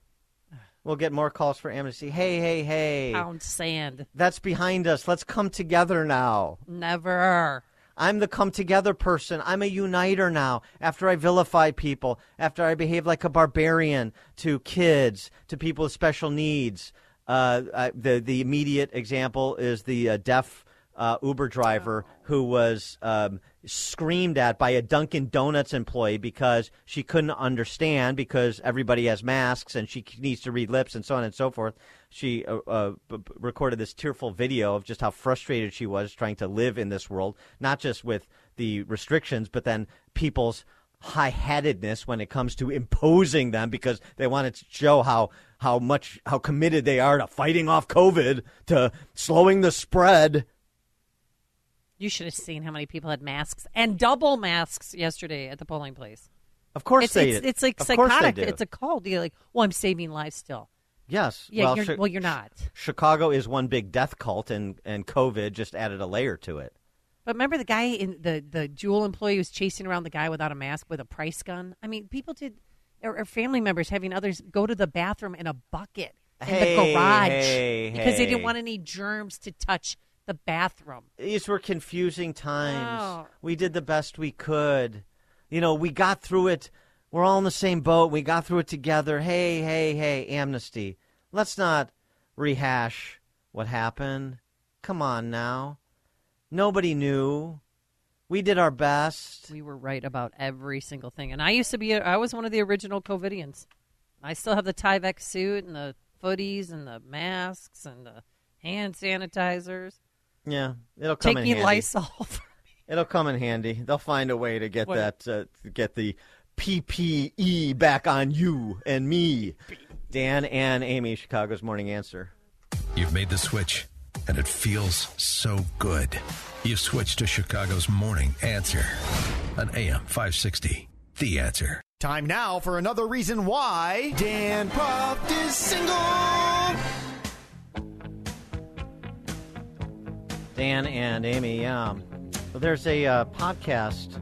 We'll get more calls for amnesty. Hey, hey, hey. Pound sand. That's behind us. Let's come together now. Never. I'm the come together person. I'm a uniter now. After I vilify people, after I behave like a barbarian to kids, to people with special needs. Uh, I, the the immediate example is the uh, deaf uh, Uber driver who was um, screamed at by a Dunkin' Donuts employee because she couldn't understand because everybody has masks and she needs to read lips and so on and so forth. She uh, uh, b- b- recorded this tearful video of just how frustrated she was trying to live in this world, not just with the restrictions, but then people's high-headedness when it comes to imposing them because they wanted to show how how much how committed they are to fighting off COVID, to slowing the spread. You should have seen how many people had masks and double masks yesterday at the polling place. Of course it's, they it's, did. it's like Of psychotic. It's a cult. You're like, well, I'm saving lives still. Yes. Yeah, well, you're, Chi- well, you're not. Chicago is one big death cult, and, and COVID just added a layer to it. But remember the guy in the the Jewel employee was chasing around the guy without a mask with a price gun. I mean, people did, or, or family members having others go to the bathroom in a bucket in Hey, the garage hey, because they didn't want any germs to touch the bathroom. These were confusing times. Oh. We did the best we could. You know, we got through it. We're all in the same boat. We got through it together. Hey, hey, hey, amnesty. Let's not rehash what happened. Come on now. Nobody knew. We did our best. We were right about every single thing. And I used to be, I was one of the original COVIDians. I still have the Tyvek suit and the footies and the masks and the hand sanitizers. Yeah, it'll come Take in me handy. Lysol. It'll come in handy. They'll find a way to get What? that, uh, to get the PPE back on you and me. Dan and Amy, Chicago's Morning Answer. You've made the switch, and it feels so good. You switched to Chicago's morning answer on AM 560. The answer. Time now for another reason why Dan Proft is single. Dan and Amy, yeah. Well, there's a uh, podcast,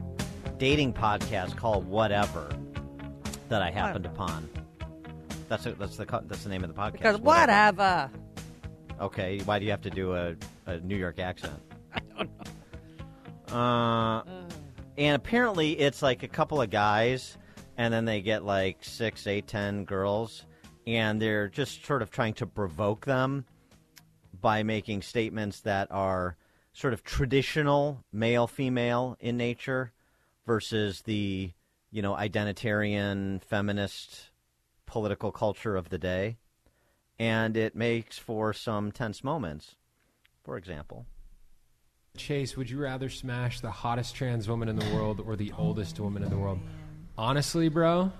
dating podcast called Whatever that I happened upon. That's a, that's the co- that's the name of the podcast. because whatever. Okay, why do you have to do a, a New York accent? I don't know. Uh, and apparently it's like a couple of guys, and then they get like six, eight, ten girls, and they're just sort of trying to provoke them by making statements that are sort of traditional male female in nature versus the you know identitarian feminist political culture of the day and it makes for some tense moments for example Chase, would you rather smash the hottest trans woman in the world or the oldest woman in the world? Honestly, bro,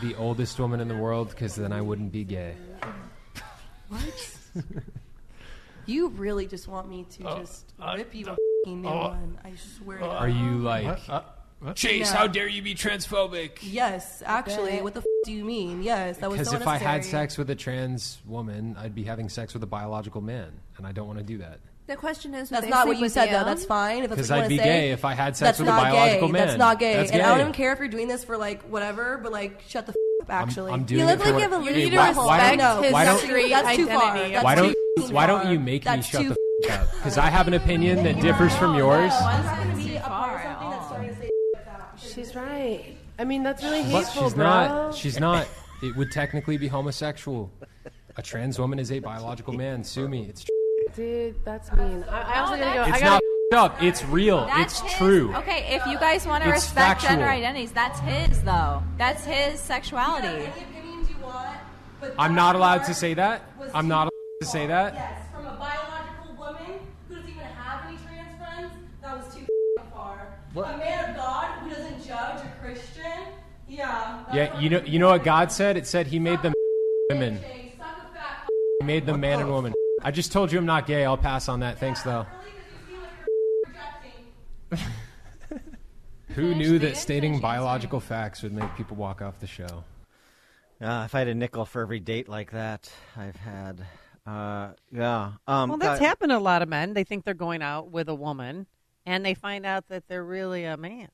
the oldest woman in the world, because then I wouldn't be gay. What? you really just want me to Oh, just uh, rip you a uh, fucking new oh. one. I swear to Are God. you like, Chase? No. How dare you be transphobic? Yes, actually. What the f- do you mean? Yes, that was Because so if I had sex with a trans woman, I'd be having sex with a biological man, and I don't want to do that. The question is, would That's not what you said, though. That's fine. If that's 'Cause what I'd be say. gay if I had sex with a not biological gay. man. That's not gay. That's and I don't even care if you're doing this for like whatever, but like shut the f- up. Actually, I'm doing You look it for like you what- have a You Hey, need why- why don't- respect his why don't- street That's too far. identity. That's why don't too Why don't you make me That's shut the f- up? Because I have an opinion that differs from yours. She's right. I mean, that's really But hateful, she's bro. not. She's not. It would technically be homosexual. A trans woman is a biological man. Sue me. It's Dude, that's mean. I, I also gotta go. I it's gotta. not f- up. It's real. That's it's his- true. Okay, if you guys want to It's respect factual. gender identities, that's his though. That's his sexuality. I'm not allowed to say that. I'm not allowed to say that. Yes, from a biological woman who doesn't even have any trans friends, that was too far. What? A man of God who doesn't judge a Christian, yeah. Yeah, you know. You know what God said? It said He made them women. He made them man and woman. I just told you I'm not gay. I'll pass on that. Thanks though. Who knew that stating biological facts would make people walk off the show? Uh, if I had a nickel for every date like that I've had, uh, yeah. Um, well, that's uh, happened to a lot of men. They think they're going out with a woman, and they find out that they're really a man.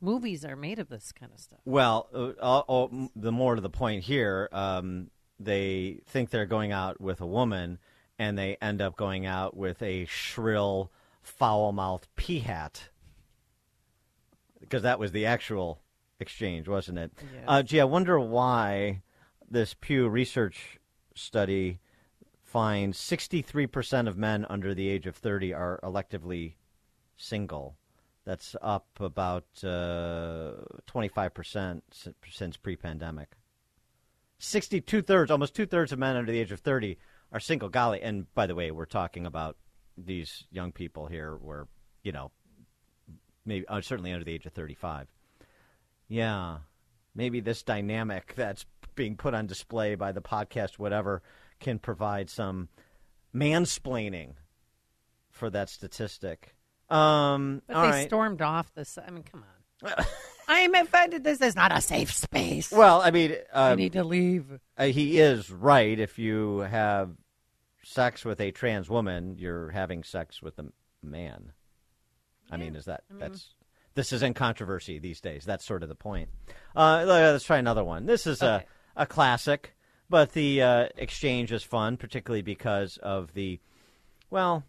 Movies are made of this kind of stuff. Well, uh, uh, uh, m- the more to the point here, um, they think they're going out with a woman, and they end up going out with a shrill, foul-mouthed peahat. Because that was the actual exchange, wasn't it? Yes. Uh, gee, I wonder why this Pew Research study finds 63% of men under the age of 30 are electively single. That's up about uh, 25% since pre pandemic. 62 thirds, almost two thirds of men under the age of 30 are single. Golly. And by the way, we're talking about these young people here were, you know, maybe uh, certainly under the age of 35. Yeah. Maybe this dynamic that's being put on display by the podcast, whatever, can provide some mansplaining for that statistic. Um, But they right. stormed off this. I mean, come on. I'm offended. This is not a safe space. Well, I mean, I um, need to leave. Uh, he is right. If you have sex with a trans woman, you're having sex with a man. I mean, is that that's this is in controversy these days? That's sort of the point. Uh, let's try another one. This is Okay. a a classic, but the uh, exchange is fun, particularly because of the well,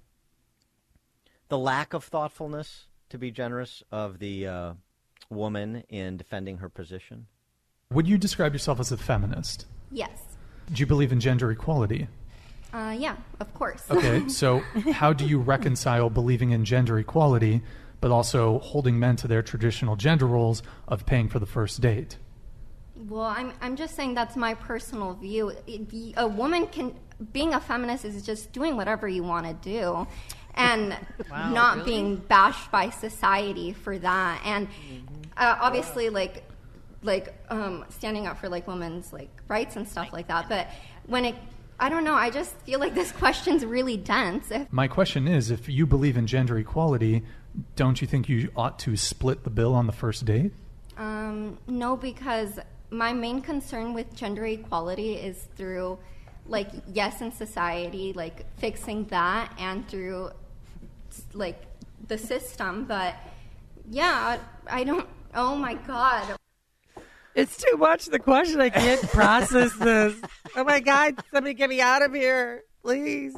the lack of thoughtfulness, to be generous, of the uh, woman in defending her position. Would you describe yourself as a feminist? Yes. Do you believe in gender equality? Uh, yeah, of course. Okay, so how do you reconcile believing in gender equality but also holding men to their traditional gender roles of paying for the first date? well, I'm, I'm just saying that's my personal view. It- the- a woman can, being a feminist is just doing whatever you want to do and Wow, not really? being bashed by society for that. And uh, obviously, like, like um, standing up for like women's like rights and stuff like that. But when it, I don't know. I just feel like this question's really dense. If My question is if you believe in gender equality, don't you think you ought to split the bill on the first date? Um, no, because my main concern with gender equality is through, like, yes, in society, like fixing that, and through, like, the system. But yeah, I don't. Oh my god. It's too much. The question. I can't process this. Oh my God! Somebody get me out of here, please.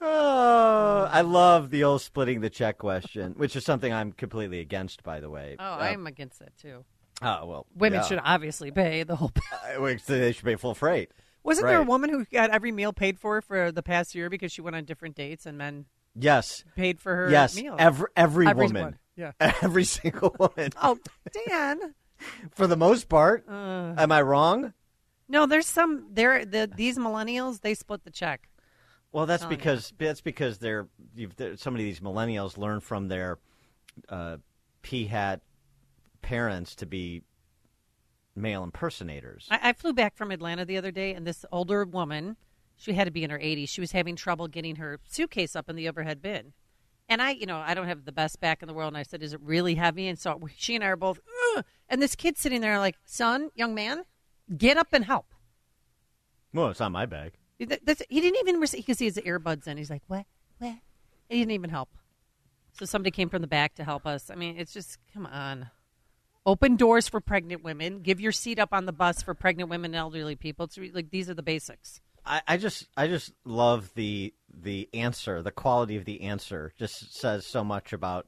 Oh, I love the old splitting the check question, which is something I'm completely against, by the way. Oh, Uh, I'm against that too. Oh well, Women yeah. should obviously pay the whole. Uh, they should pay full freight. Wasn't there a woman who got every meal paid for for the past year because she went on different dates and men Yes, paid for her yes, meal? every every Every woman, one, yeah. every single woman. Oh, Dan. For the most part, Uh. am I wrong? No, there's some there. The, these millennials they split the check. Well, that's Telling you. because that's because they're you've, there- some of these millennials learn from their uh, p hat parents to be male impersonators. I, I flew back from Atlanta the other day, and this older woman, she had to be in her 80s. She was having trouble getting her suitcase up in the overhead bin. And I, you know, I don't have the best back in the world. And I said, "Is it really heavy?" And so she and I are both. Ugh. And this kid sitting there, like, "Son, young man, get up and help." Well, it's not my bag. That- That's, he didn't even receive because he has earbuds in. He's like, "What? What?" He didn't even help. So somebody came from the back to help us. I mean, it's just come on. Open doors for pregnant women. Give your seat up on the bus for pregnant women and elderly people. It's re- like these are the basics. I, I just I just love the the answer. The quality of the answer just says so much about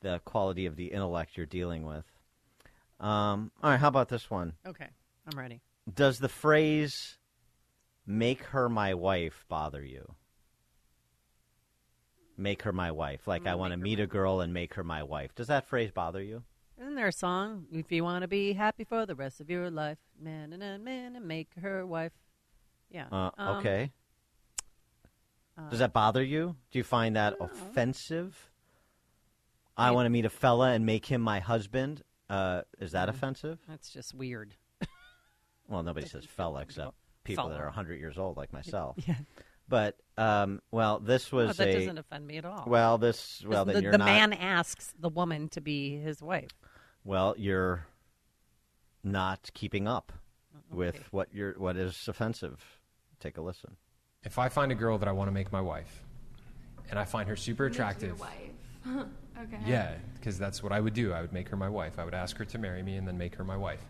the quality of the intellect you're dealing with. Um, all right, how about this one? Okay, I'm ready. Does the phrase "make her my wife" bother you? Make her my wife. Like I want to meet a girl and make her my wife. Does that phrase bother you? Isn't there a song? If you want to be happy for the rest of your life, man and a man and make her wife. Yeah. Uh, Um, okay. uh, Does that bother you? Do you find that offensive? I want to meet a fella and make him my husband. Uh, is that offensive? That's just weird. Well, nobody says fella except people that Fella. are 100 years old like myself. Yeah. But um, well, this was Oh, that a doesn't offend me at all. Well, this well the, you're the not. man asks the woman to be his wife. Well, you're not keeping up with what you're what is offensive. Take a listen. If I find a girl that I want to make my wife, and I find her super attractive, okay. yeah, because that's what I would do. I would make her my wife. I would ask her to marry me and then make her my wife.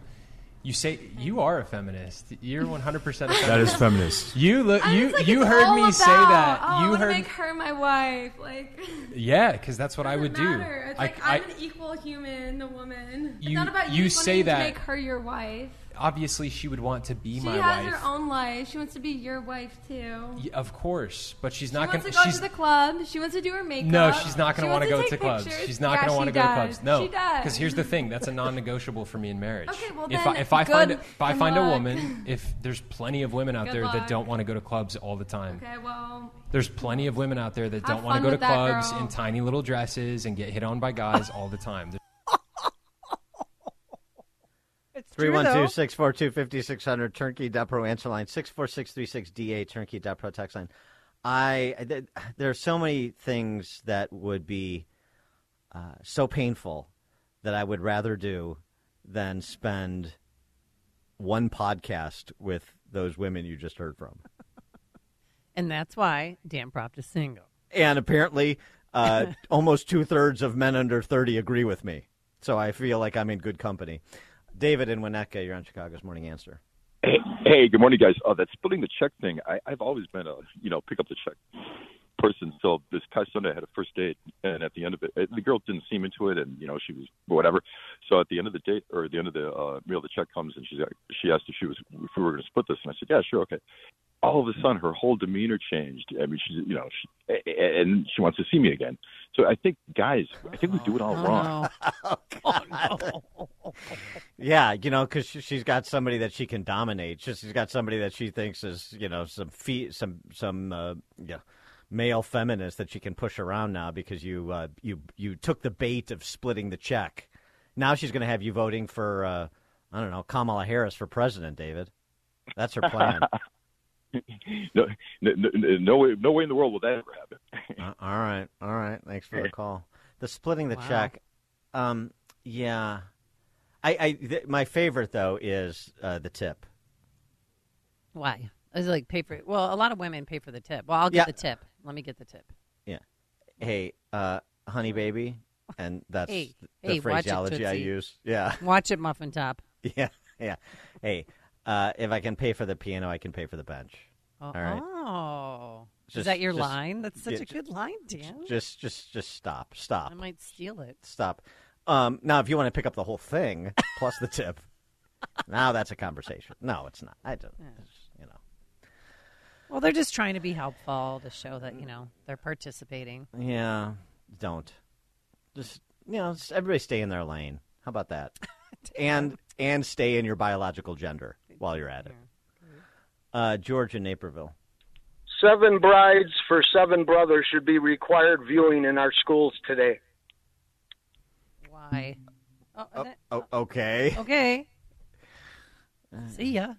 You say you are a feminist. You're 100 percent. That is feminist. You look. You like, you heard me about, say that. Oh, you want to heard. make her my wife. Like, yeah, because that's what I would do. It's I- like I- I'm an equal human, a woman. You- it's not about you you, say that- make her your wife. Obviously, she would want to be She my wife. She has her own life. She wants to be your wife too. Yeah, of course, but she's She not wants going to go She's to the club. She wants to do her makeup. no, she's not going to want to go to clubs. pictures. She's not Yeah, going to want to go to clubs. No, she does. because here's the thing: that's a non-negotiable for me in marriage. Okay, well if then, I, if I find if I find a woman, if there's plenty of women out Good there luck. that don't want to go to clubs all the time. Okay, well, There's plenty of women out there that don't want to go to clubs in tiny little dresses and get hit on by guys all the time. It's Three one two six four two fifty six hundred turnkey.pro answer line six four six three six da turnkey.pro text line. I th- there are so many things that would be uh, so painful that I would rather do than spend one podcast with those women you just heard from. And that's why Dan Proft is single. And apparently, uh, almost two thirds of men under 30 agree with me. So I feel like I'm in good company. David in Winnetka, you're on Chicago's Morning Answer. Hey, hey, good morning, guys. Oh, that splitting the check thing. I, I've always been a you know pick up the check person. So this past Sunday, I had a first date, and at the end of it, the girl didn't seem into it, and you know she was whatever. So at the end of the date, or at the end of the uh, meal, the check comes, and she's like, she asked if she was if we were going to split this, and I said, yeah, sure, okay. All of a sudden, her whole demeanor changed. I mean, she's you know, she, and she wants to see me again. So I think, guys, I think we do it all wrong. Yeah, you know, because she's got somebody that she can dominate. She's she's got somebody that she thinks is, you know, some feet some some uh, yeah, male feminist that she can push around now because you uh, you you took the bait of splitting the check. Now she's going to have you voting for uh, I don't know Kamala Harris for president. David, that's her plan. no, no, no, no way, no way in the world will that ever happen. Uh, all right, all right. Thanks for the call. The splitting the Wow. check. Um, yeah, I, I th- my favorite though is uh, the tip. Why? Is it like pay for? Well, a lot of women pay for the tip. Well, I'll get Yeah. the tip. Let me get the tip. Yeah. Hey, uh, honey baby, and that's Hey, the hey, watch it, phraseology I Tootsie. use. Yeah. Watch it, muffin top. Yeah, yeah. Hey, uh, if I can pay for the piano, I can pay for the bench. Oh, All right. oh. is that your just- line? That's such yeah, a good line, Dan. Just, just, just stop, stop, I might steal it. stop. Um, now, if you want to pick up the whole thing plus the tip, now that's a conversation. No, it's not. I don't. It's, you know. Well, they're just trying to be helpful to show that you know they're participating. Yeah, don't. Just you know, just everybody stay in their lane. How about that? and and stay in your biological gender while you're at it. Uh, George in Naperville. Seven brides for seven brothers should be required viewing in our schools today. Why? Oh, is it- Oh, okay. okay. See ya.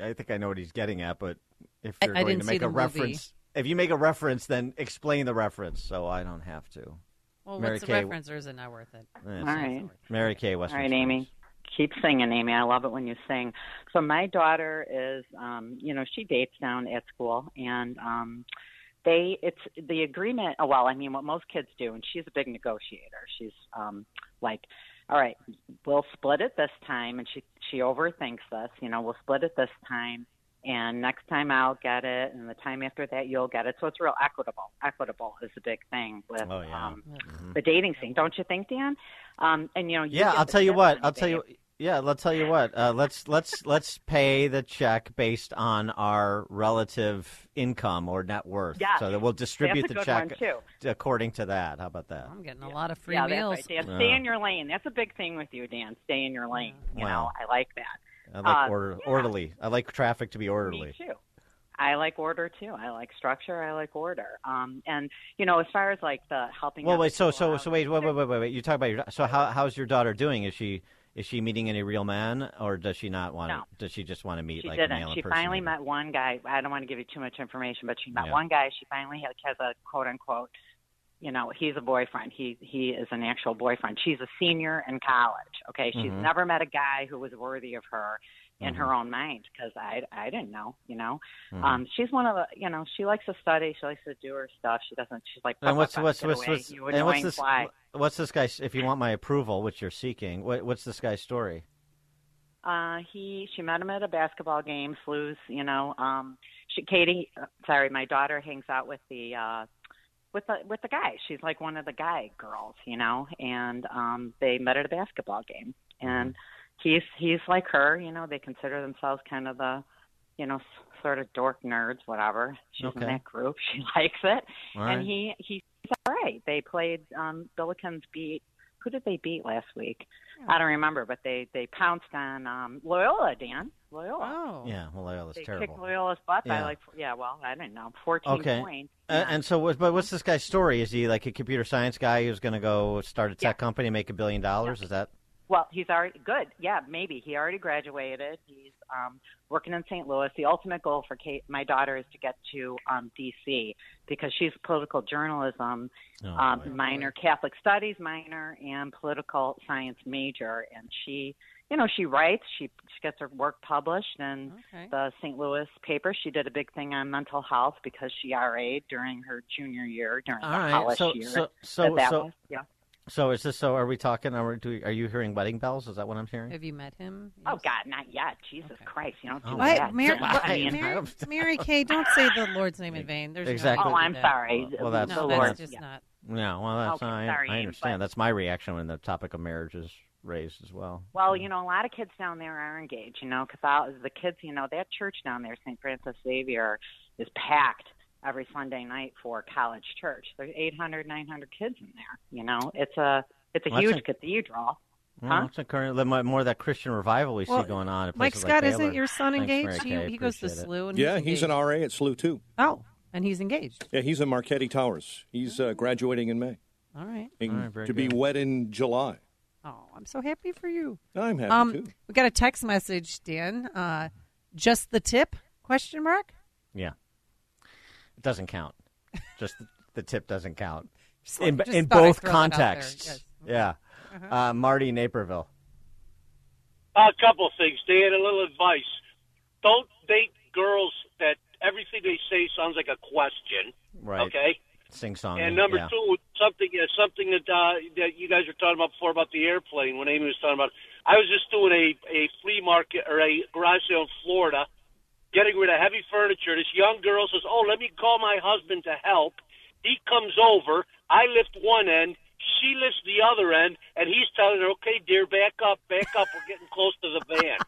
I think I know what he's getting at, but if you're I going didn't to make the a movie. reference, if you make a reference, then explain the reference, so I don't have to. Well, Mary what's the reference, or is it not worth it? eh, All right. Mary Kay, Western All right, Springs. Amy. Keep singing, Amy. I love it when you sing. So my daughter is, um, you know, she dates down at school, and um, they, it's the agreement. oh, Well, I mean, what most kids do, and she's a big negotiator. She's um, like, all right, we'll split it this time, and she she overthinks this. You know, we'll split it this time, and next time I'll get it, and the time after that you'll get it. So it's real equitable. Equitable is a big thing with Oh, yeah. um, Mhm. the dating scene, don't you think, Dan? Um, and you know, you Yeah, I'll tell you what. I'll tell you. Yeah, let's tell you what. Uh, let's let's let's pay the check based on our relative income or net worth, Yes, so that we'll distribute the check one, according to that. How about that? I'm getting a lot of free yeah, meals. that's right, Dan. Yeah. Stay in your lane. That's a big thing with you, Dan. Stay in your lane. You know, Wow. I like that. I like Uh, order, orderly. I like traffic to be orderly. Me too. I like order too. I like structure. I like order. Um, and you know, as far as like the helping. Well, wait. So, so, so, wait, wait, wait, wait, wait, wait. You talk about your. So, how how's your daughter doing? Is she Is she meeting any real man, or does she not want? No. to Does she just want to meet She like didn't. male She finally met one guy. I don't want to give you too much information, but she met Yeah. one guy. She finally has a quote unquote, you know, he's a boyfriend. He he is an actual boyfriend. She's a senior in college. Okay, she's Mhm. never met a guy who was worthy of her in her Mhm. own mind because I I didn't know. You know, Mhm. um, she's one of the you know she likes to study. She likes to do her stuff. She doesn't. She's like, And what's "Fuck, what's what's what's and what's this? fly." What's this guy? If you want my approval, which you're seeking, what, what's this guy's story? Uh, he she met him at a basketball game. Sleuth, you know. Um, she Katie, uh, sorry, my daughter hangs out with the uh, with the with the guy. She's like one of the guy girls, you know. And um, they met at a basketball game, and he's he's like her, you know. They consider themselves kind of the, you know, sort of dork nerds, whatever. She's Okay. in that group. She likes it, right. and he he's all right. They played. Um, Billikens beat. Who did they beat last week? I don't remember, but they they pounced on um, Loyola, Dan. Loyola. Oh. Yeah, well, Loyola's They terrible. kicked Loyola's butt by Yeah. like yeah, well, I didn't know, fourteen Okay. points. Uh, and so, what- but what's this guy's story? Is he like a computer science guy who's going to go start a tech company, and make a billion dollars? Is that? Well, he's already good. Yeah, maybe he already graduated. He's um, working in St. Louis. The ultimate goal for Kate, my daughter, is to get to um, D.C. because she's political journalism Oh, um, boy. minor, Catholic studies minor, and political science major. And she, you know, she writes. She she gets her work published in Okay. the St. Louis paper. She did a big thing on mental health because she RA'd during her junior year during All the right. college So, year. so, that so, that so, was. Yeah. So, is this? So, are we talking? Are we doing? Are you hearing wedding bells? Is that what I'm hearing? Have you met him? Oh God, not yet. Jesus Christ, you don't do Oh, that. Mary, I mean- Mary, Mary Kay, don't say the Lord's name in vain. There's no Exactly. Oh, I'm sorry. Well, that's no, the that's just Yeah. not. No, well, that's Okay, I, sorry, I understand. but- That's my reaction when the topic of marriage is raised as well. Well, you know, a lot of kids down there are engaged. You know, because the kids, you know, that church down there, St. Francis Xavier, is packed every Sunday night for college church. There's 800, 900 kids in there. You know, it's a it's a Well, huge a- cathedral. Well, Huh? it's a current, the more more of that Christian revival we Well, see going on. At Mike Scott, like isn't your son engaged? Kay, He, he goes to it. SLU. And Yeah, he's, he's an. RA at SLU too. Oh, and he's engaged. Yeah, he's in Marquette Towers. He's uh, graduating in May. All right. And All right, very to be good. wed in July. Oh, I'm so happy for you. I'm happy um, too. we got a text message, Dan. Uh, just the tip? Question mark. Yeah, it doesn't count. Just the, the tip doesn't count Just in just in both throw that out there, contexts. yes. Yeah, Uh-huh. uh, Marty Naperville. A couple of things, Dan. A little advice: don't date girls that everything they say sounds like a question. Right. Okay. Sing song. And number yeah. two, something uh, something that uh, that you guys were talking about before about the airplane. When Amy was talking about, I was just doing a a flea market or a garage sale in Florida, getting rid of heavy furniture. This young girl says, "Oh, let me call my husband to help." He comes over. I lift one end. She lifts the other end, and he's telling her, "Okay, dear, back up, back up. We're getting close to the van."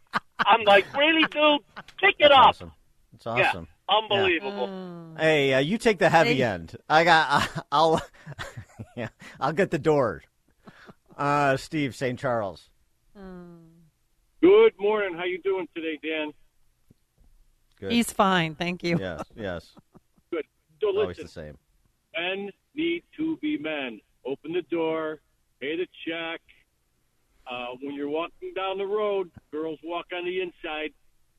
I'm like, "Really, dude? Pick it That's up." awesome. It's awesome. Yeah, unbelievable. Hey, uh, you take the heavy Hey. end. I got. I'll. yeah, I'll get the door. Uh, Steve St. Charles. Good morning. How you doing today, Dan? Good. He's fine, thank you. Yes. Yes. Good. So Always the same. men need to be men. Open the door, pay the check. Uh, when you're walking down the road, girls walk on the inside.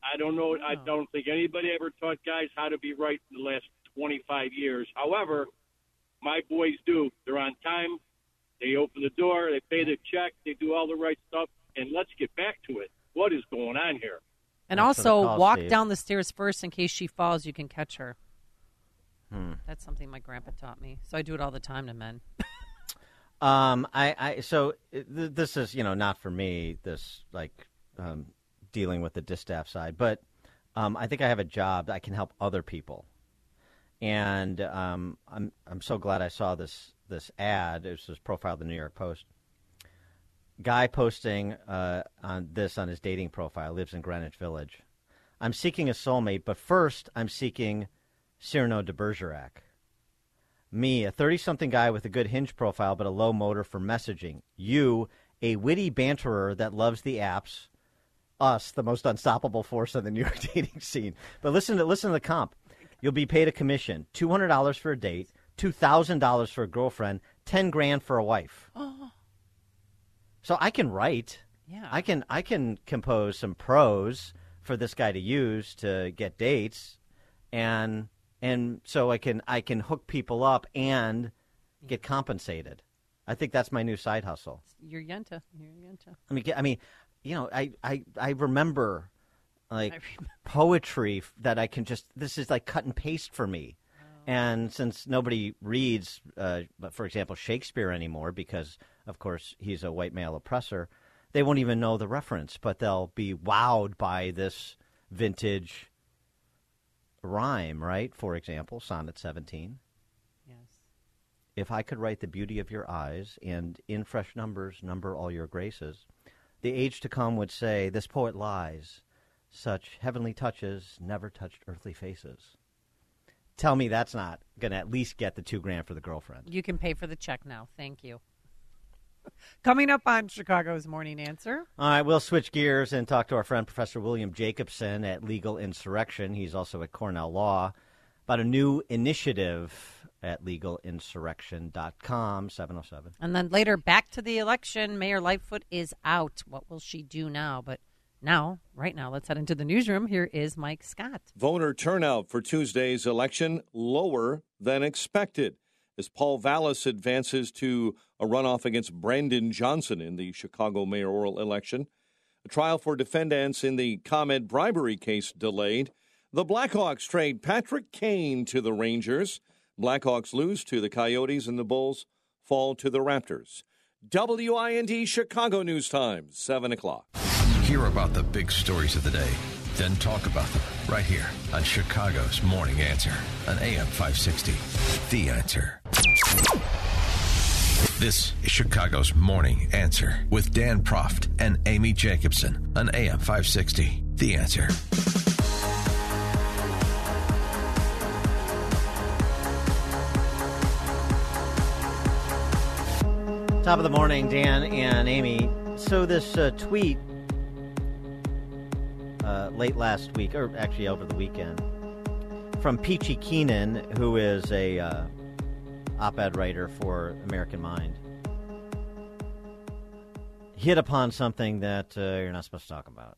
I don't know. I don't think anybody ever taught guys how to be right in the last 25 years. However, my boys do. They're on time. They open the door. They pay the check. They do all the right stuff. And let's get back to it. What is going on here? And also, walk Steve. down the stairs first in case she falls. You can catch her. Hmm. That's something my grandpa taught me. So I do it all the time to men. Um, I, I, so uh, th- this is, you know, not for me. This like um, dealing with the distaff side, but um, I think I have a job that I can help other people, and um, I'm, I'm so glad I saw this this ad. It was this profile of the New York Post. Guy posting uh, on this on his dating profile lives in Greenwich Village. I'm seeking a soulmate, but first I'm seeking Cyrano de Bergerac. Me, a 30 something guy with a good hinge profile but a low motor for messaging. You, a witty banterer that loves the apps. Us, the most unstoppable force on the New York dating scene. But listen to listen to the comp. You'll be paid a commission, two hundred dollars for a date, two thousand dollars for a girlfriend, ten grand for a wife. So I can write. Yeah. I can I can compose some prose for this guy to use to get dates, and and so I can I can hook people up and get compensated. I think that's my new side hustle. You're Yenta. You're Yenta. I mean, I mean, you know, I I I remember like poetry that I can just this is like cut and paste for me. And since nobody reads, uh, for example, Shakespeare anymore, because of course he's a white male oppressor, they won't even know the reference, but they'll be wowed by this vintage rhyme, right? For example, Sonnet 17. Yes. If I could write the beauty of your eyes and in fresh numbers number all your graces, the age to come would say, This poet lies. Such heavenly touches never touched earthly faces. Tell me that's not going to at least get the two grand for the girlfriend. You can pay for the check now. Thank you. Coming up on Chicago's Morning Answer. All right, we'll switch gears and talk to our friend Professor William Jacobson at Legal Insurrection. He's also at Cornell Law about a new initiative at legalinsurrection.com, 707. And then later, back to the election. Mayor Lightfoot is out. What will she do now? But now, right now, let's head into the newsroom. Here is Mike Scott. Voter turnout for Tuesday's election lower than expected as Paul Vallas advances to a runoff against Brandon Johnson in the Chicago mayoral election. A trial for defendants in the ComEd bribery case delayed. The Blackhawks trade Patrick Kane to the Rangers. Blackhawks lose to the Coyotes and the Bulls fall to the Raptors. WIND Chicago News Times, 7 o'clock. Hear about the big stories of the day, then talk about them right here on Chicago's Morning Answer on AM 560. The Answer. This is Chicago's Morning Answer with Dan Proft and Amy Jacobson on AM 560. The Answer. Top of the morning, Dan and Amy. So this uh, tweet uh, late last week, or actually over the weekend, from Peachy Keenan, who is a uh, op-ed writer for American Mind, hit upon something that uh, you're not supposed to talk about.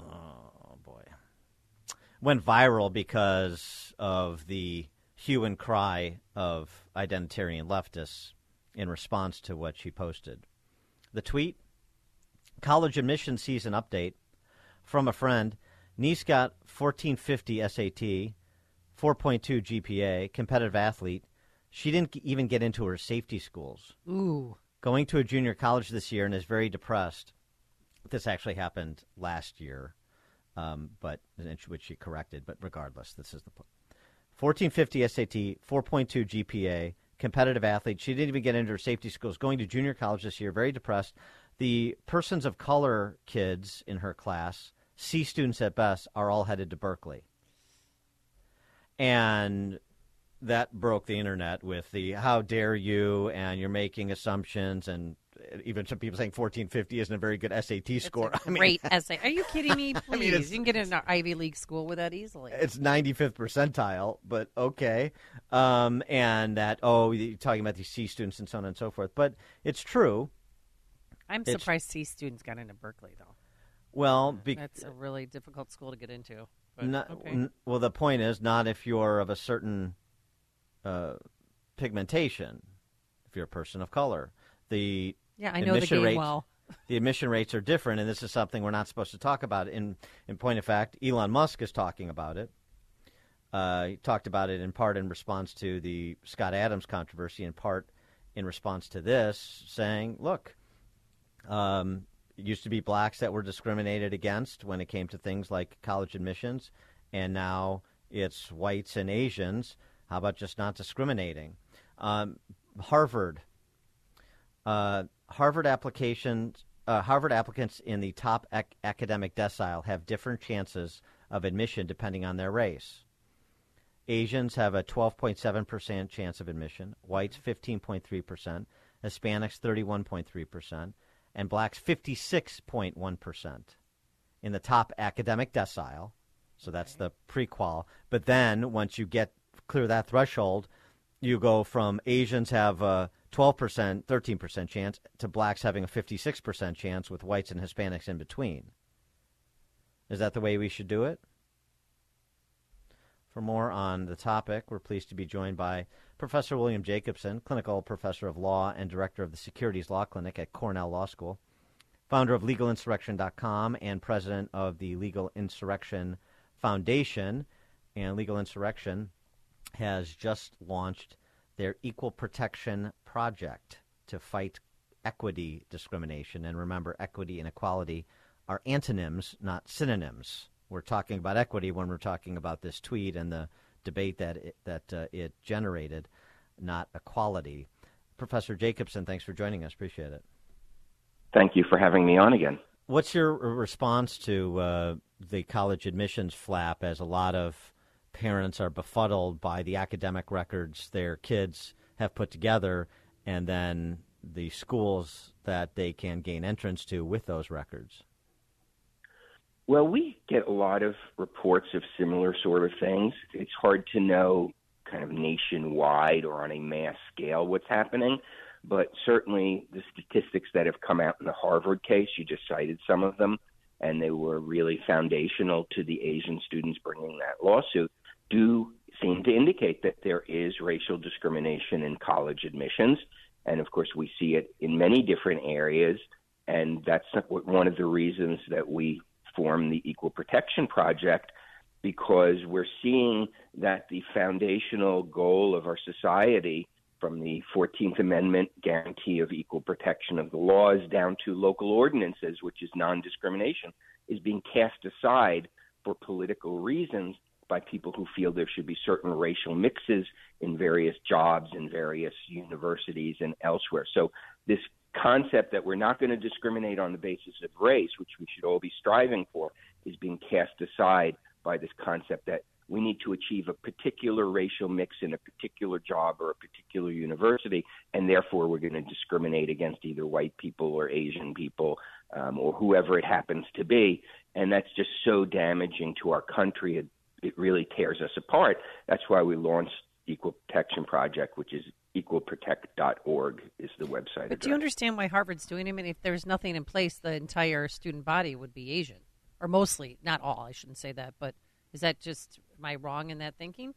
Oh boy, went viral because of the hue and cry of identitarian leftists in response to what she posted. The tweet college admission season update from a friend. Niece got 1450 SAT, 4.2 GPA, competitive athlete. She didn't even get into her safety schools. Ooh. Going to a junior college this year and is very depressed. This actually happened last year, um, but which she corrected. But regardless, this is the point. 1450 SAT, 4.2 GPA, competitive athlete. She didn't even get into her safety schools. Going to junior college this year, very depressed. The persons of color kids in her class, C students at best, are all headed to Berkeley. And that broke the internet with the how dare you and you're making assumptions and even some people saying 1450 isn't a very good SAT score. I mean, Great essay. Are you kidding me? Please. I mean, you can get in an Ivy League school with that easily. it's 95th percentile, but okay. Um, and that, oh, you're talking about these C students and so on and so forth. But it's true. I'm It's- surprised C students got into Berkeley, though. Well, be- That's a really difficult school to get into. But, not, okay. n- well, the point is not if you're of a certain uh, pigmentation, if you're a person of color. The Yeah, I know the admission game rates, well. the admission rates are different, and this is something we're not supposed to talk about. In in point of fact, Elon Musk is talking about it. Uh, he talked about it in part in response to the Scott Adams controversy, in part in response to this, saying, "Look, um, used to be blacks that were discriminated against when it came to things like college admissions, and now it's whites and Asians. How about just not discriminating?" Um, Harvard uh, Harvard applications, uh, Harvard applicants in the top ac- academic decile have different chances of admission depending on their race. Asians have a 12.7% chance of admission, whites 15.3%, Hispanics 31.3%, and blacks 56.1% in the top academic decile. So that's the prequal. But then once you get clear that threshold, you go from Asians have a 12%, 13% chance to blacks having a 56% chance with whites and Hispanics in between. Is that the way we should do it? For more on the topic, we're pleased to be joined by Professor William Jacobson, clinical professor of law and director of the Securities Law Clinic at Cornell Law School, founder of legalinsurrection.com and president of the Legal Insurrection Foundation. And Legal Insurrection has just launched their Equal Protection Project to fight equity discrimination. And remember, equity and equality are antonyms, not synonyms. We're talking about equity when we're talking about this tweet and the debate that it, that uh, it generated, not equality. Professor Jacobson, thanks for joining us. Appreciate it. Thank you for having me on again. What's your response to uh, the college admissions flap as a lot of parents are befuddled by the academic records their kids have put together and then the schools that they can gain entrance to with those records? Well, we get a lot of reports of similar sort of things. It's hard to know kind of nationwide or on a mass scale what's happening, but certainly the statistics that have come out in the Harvard case, you just cited some of them, and they were really foundational to the Asian students bringing that lawsuit, do seem to indicate that there is racial discrimination in college admissions. And of course, we see it in many different areas. And that's one of the reasons that we form the Equal Protection Project because we're seeing that the foundational goal of our society, from the 14th Amendment guarantee of equal protection of the laws down to local ordinances, which is non discrimination, is being cast aside for political reasons by people who feel there should be certain racial mixes in various jobs in various universities and elsewhere. So, this concept that we're not going to discriminate on the basis of race, which we should all be striving for, is being cast aside by this concept that we need to achieve a particular racial mix in a particular job or a particular university, and therefore we're going to discriminate against either white people or Asian people um, or whoever it happens to be. And that's just so damaging to our country. It, it really tears us apart. That's why we launched Equal Protection Project, which is equalprotect.org is the website. But address. do you understand why Harvard's doing it? I mean, if there's nothing in place, the entire student body would be Asian, or mostly, not all. I shouldn't say that, but is that just am I wrong in that thinking?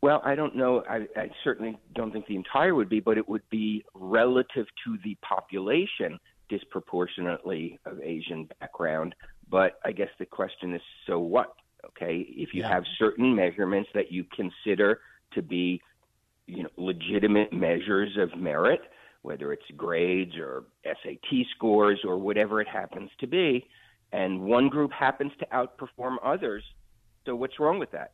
Well, I don't know. I, I certainly don't think the entire would be, but it would be relative to the population disproportionately of Asian background. But I guess the question is, so what? Okay, if you Yeah. have certain measurements that you consider to be, you know, legitimate measures of merit, whether it's grades or SAT scores or whatever it happens to be, and one group happens to outperform others, so what's wrong with that?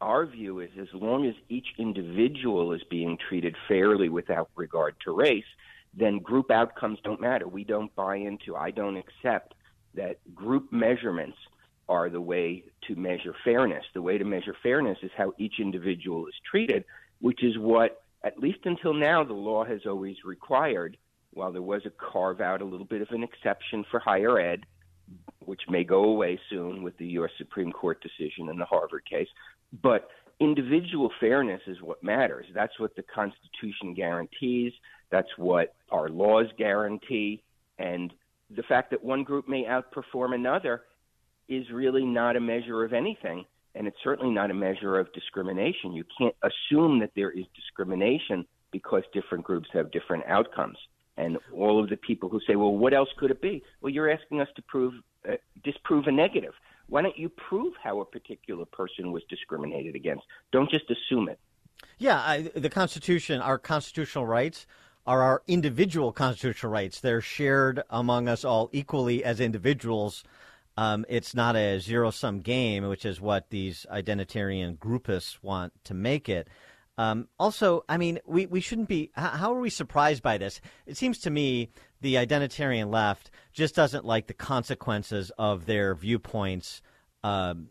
Our view is as long as each individual is being treated fairly without regard to race, then group outcomes don't matter. We don't buy into, I don't accept that group measurements are the way to measure fairness. The way to measure fairness is how each individual is treated, which is what, at least until now, the law has always required. While there was a carve out, a little bit of an exception for higher ed, which may go away soon with the U.S. Supreme Court decision in the Harvard case. But individual fairness is what matters. That's what the Constitution guarantees. That's what our laws guarantee. And the fact that one group may outperform another is really not a measure of anything. And it's certainly not a measure of discrimination. You can't assume that there is discrimination because different groups have different outcomes. And all of the people who say, well, what else could it be? Well, you're asking us to prove, uh, disprove a negative. Why don't you prove how a particular person was discriminated against? Don't just assume it. Yeah, I, the Constitution, our constitutional rights are our individual constitutional rights. They're shared among us all equally as individuals. Um, it's not a zero sum game, which is what these identitarian groupists want to make it. Um, also, I mean, we, we shouldn't be. How, are we surprised by this? It seems to me the identitarian left just doesn't like the consequences of their viewpoints um,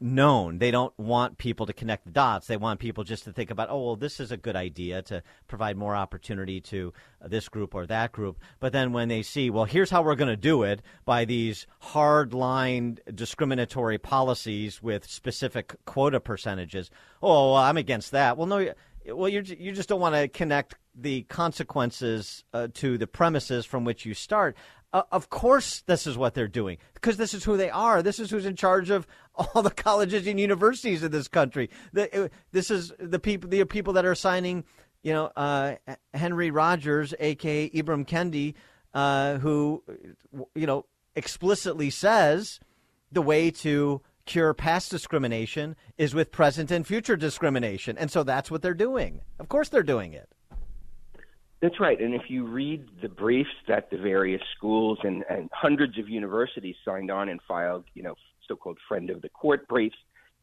known. They don't want people to connect the dots. They want people just to think about, oh, well, this is a good idea to provide more opportunity to this group or that group. But then when they see, well, here's how we're going to do it by these hard line discriminatory policies with specific quota percentages, oh, well, I'm against that. Well, no, well, you you just don't want to connect the consequences uh, to the premises from which you start. Uh, of course, this is what they're doing because this is who they are. This is who's in charge of all the colleges and universities in this country. The, uh, this is the people, the people that are signing, you know, uh, Henry Rogers, aka Ibram Kendi, uh, who, you know, explicitly says the way to cure past discrimination is with present and future discrimination, and so that's what they're doing. Of course, they're doing it. That's right. And if you read the briefs that the various schools and, and hundreds of universities signed on and filed, you know, so-called friend of the court briefs,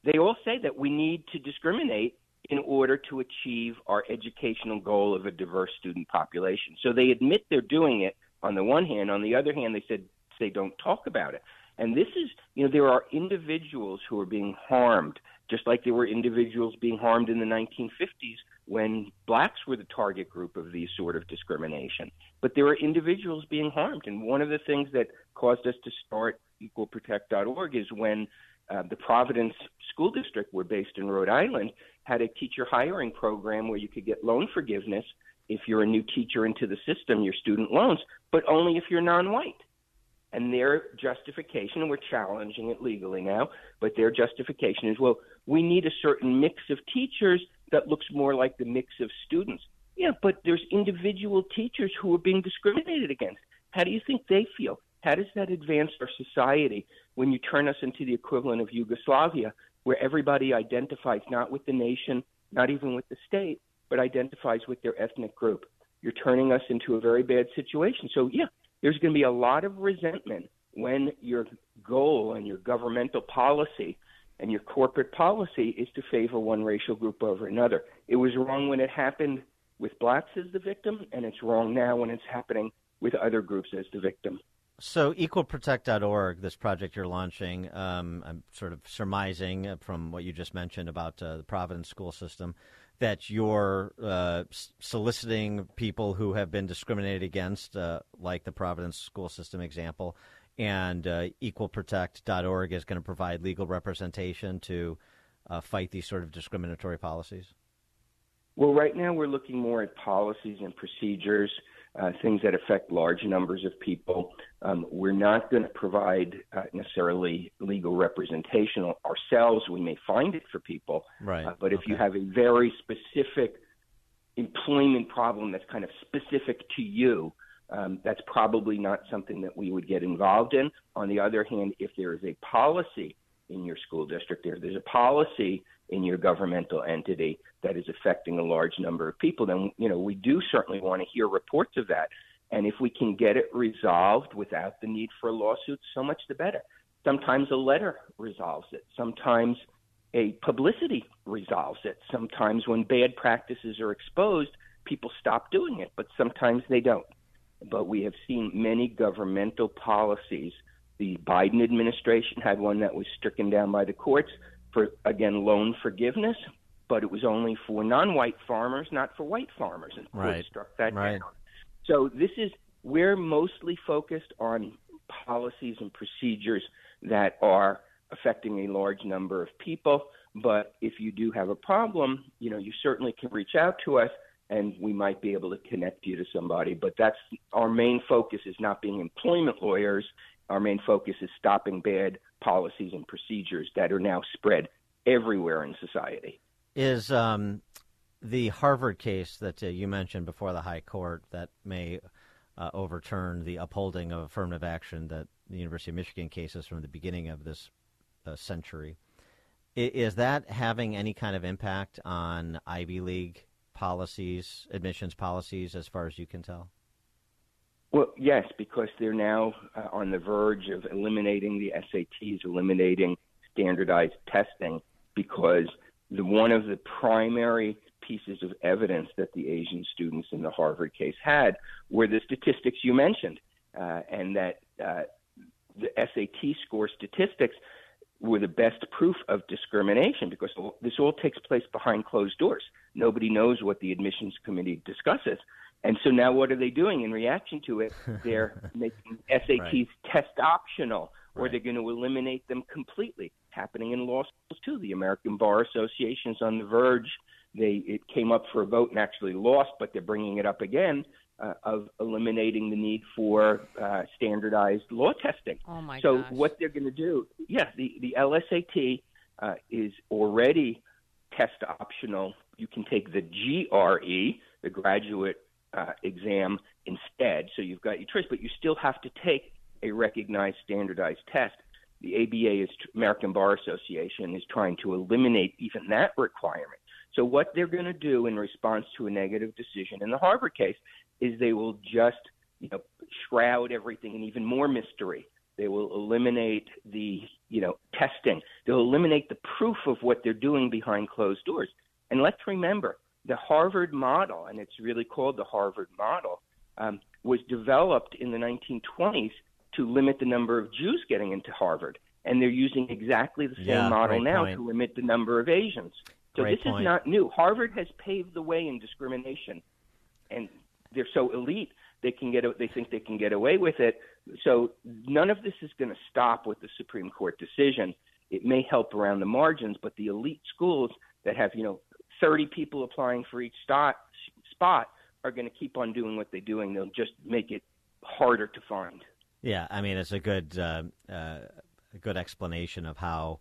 they all say that we need to discriminate in order to achieve our educational goal of a diverse student population. So they admit they're doing it on the one hand. On the other hand, they said they don't talk about it. And this is, you know, there are individuals who are being harmed, just like there were individuals being harmed in the 1950s when blacks were the target group of these sort of discrimination. But there are individuals being harmed. And one of the things that caused us to start equalprotect.org is when uh, the Providence School District, we're based in Rhode Island, had a teacher hiring program where you could get loan forgiveness if you're a new teacher into the system, your student loans, but only if you're non white. And their justification, and we're challenging it legally now, but their justification is well, we need a certain mix of teachers that looks more like the mix of students. Yeah, but there's individual teachers who are being discriminated against. How do you think they feel? How does that advance our society when you turn us into the equivalent of Yugoslavia, where everybody identifies not with the nation, not even with the state, but identifies with their ethnic group? You're turning us into a very bad situation. So, yeah, there's going to be a lot of resentment when your goal and your governmental policy and your corporate policy is to favor one racial group over another. It was wrong when it happened with blacks as the victim, and it's wrong now when it's happening with other groups as the victim. So, equalprotect.org, this project you're launching, um, I'm sort of surmising from what you just mentioned about uh, the Providence school system that you're uh, soliciting people who have been discriminated against, uh, like the Providence school system example, and uh, equalprotect.org is going to provide legal representation to uh, fight these sort of discriminatory policies? Well, right now we're looking more at policies and procedures, uh, things that affect large numbers of people. Um, we're not going to provide uh, necessarily legal representation ourselves. We may find it for people, right? Uh, but if you have a very specific employment problem that's kind of specific to you, um, that's probably not something that we would get involved in. On the other hand, if there is a policy in your school district, if there's a policy in your governmental entity that is affecting a large number of people, then you know we do certainly want to hear reports of that. And if we can get it resolved without the need for a lawsuit, so much the better. Sometimes a letter resolves it. Sometimes a publicity resolves it. Sometimes when bad practices are exposed, people stop doing it, but sometimes they don't but we have seen many governmental policies. The Biden administration had one that was stricken down by the courts for, again, loan forgiveness, but it was only for non white farmers, not for white farmers. And right. struck that right. down. So this is, we're mostly focused on policies and procedures that are affecting a large number of people. But if you do have a problem, you know, you certainly can reach out to us and we might be able to connect you to somebody. But that's our main focus is not being employment lawyers. Our main focus is stopping bad policies and procedures that are now spread everywhere in society. Is um, the Harvard case that uh, you mentioned before the High Court that may uh, overturn the upholding of affirmative action that the University of Michigan cases from the beginning of this uh, century? Is that having any kind of impact on Ivy League policies, admissions policies, as far as you can tell? Well, yes, because they're now uh, on the verge of eliminating the SATs, eliminating standardized testing, because the, one of the primary pieces of evidence that the Asian students in the Harvard case had were the statistics you mentioned, uh, and that uh, the SAT score statistics were the best proof of discrimination because this all takes place behind closed doors. Nobody knows what the admissions committee discusses. And so now what are they doing in reaction to it? They're making SATs right. test optional or right. they're going to eliminate them completely. Happening in law schools too. The American Bar Association is on the verge they it came up for a vote and actually lost, but they're bringing it up again uh, of eliminating the need for uh, standardized law testing. Oh my so gosh. what they're going to do? Yeah, the the LSAT uh, is already test optional. You can take the GRE, the graduate uh, exam, instead. So you've got your choice, but you still have to take a recognized standardized test. The ABA is American Bar Association is trying to eliminate even that requirement. So what they're going to do in response to a negative decision in the Harvard case is they will just you know shroud everything in even more mystery. They will eliminate the you know testing. They'll eliminate the proof of what they're doing behind closed doors. And let's remember the Harvard model, and it's really called the Harvard model, um, was developed in the 1920s to limit the number of Jews getting into Harvard. And they're using exactly the same Yeah, model now point. to limit the number of Asians. So Great this point. is not new. Harvard has paved the way in discrimination, and they're so elite they can get they think they can get away with it. So none of this is going to stop with the Supreme Court decision. It may help around the margins, but the elite schools that have you know 30 people applying for each spot are going to keep on doing what they're doing. They'll just make it harder to find. Yeah, I mean, it's a good uh, uh, good explanation of how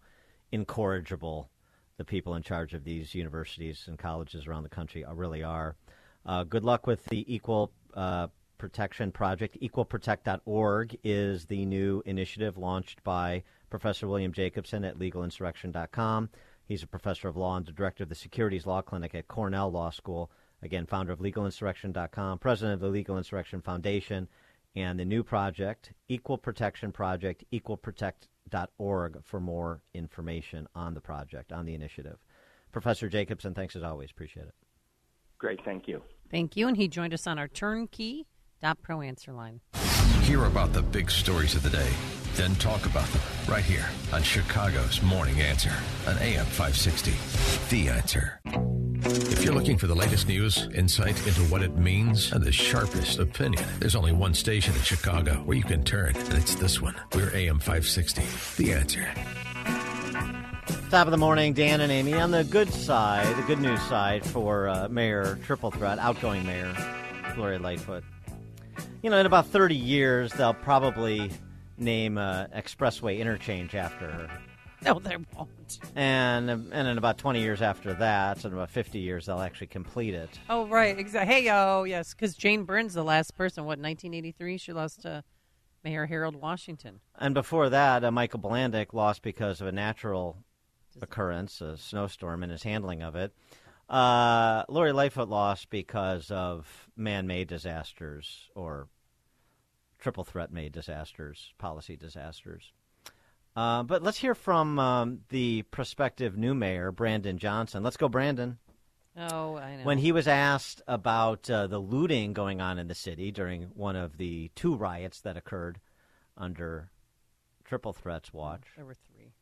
incorrigible the people in charge of these universities and colleges around the country really are. Uh, good luck with the Equal uh, Protection Project. EqualProtect.org is the new initiative launched by Professor William Jacobson at LegalInsurrection.com. He's a professor of law and the director of the Securities Law Clinic at Cornell Law School. Again, founder of LegalInsurrection.com, president of the Legal Insurrection Foundation, and the new project, Equal Protection Project, equalprotect.org for more information on the project, on the initiative. Professor Jacobson, thanks as always. Appreciate it. Great, thank you. Thank you. And he joined us on our turnkey.pro answer line. Hear about the big stories of the day, then talk about them right here on Chicago's Morning Answer on AM 560. The Answer. If you're looking for the latest news, insight into what it means, and the sharpest opinion, there's only one station in Chicago where you can turn, and it's this one. We're AM 560. The Answer. Top of the morning, Dan and Amy. On the good side, the good news side for uh, Mayor Triple Threat, outgoing Mayor Gloria Lightfoot. You know, in about 30 years, they'll probably name uh, Expressway Interchange after her. No, there won't. And, and in about 20 years after that, so in about 50 years, they'll actually complete it. Oh, right. Exactly. Hey, oh, yes. Because Jane Byrne's, the last person, what, 1983? She lost to Mayor Harold Washington. And before that, uh, Michael Bilandic lost because of a natural occurrence, a snowstorm, and his handling of it. Uh, Lori Lightfoot lost because of man-made disasters or triple threat-made disasters, policy disasters. Uh, but let's hear from um, the prospective new mayor, Brandon Johnson. Let's go, Brandon. Oh, I know. When he was asked about uh, the looting going on in the city during one of the two riots that occurred under Triple Threat's watch. There were three.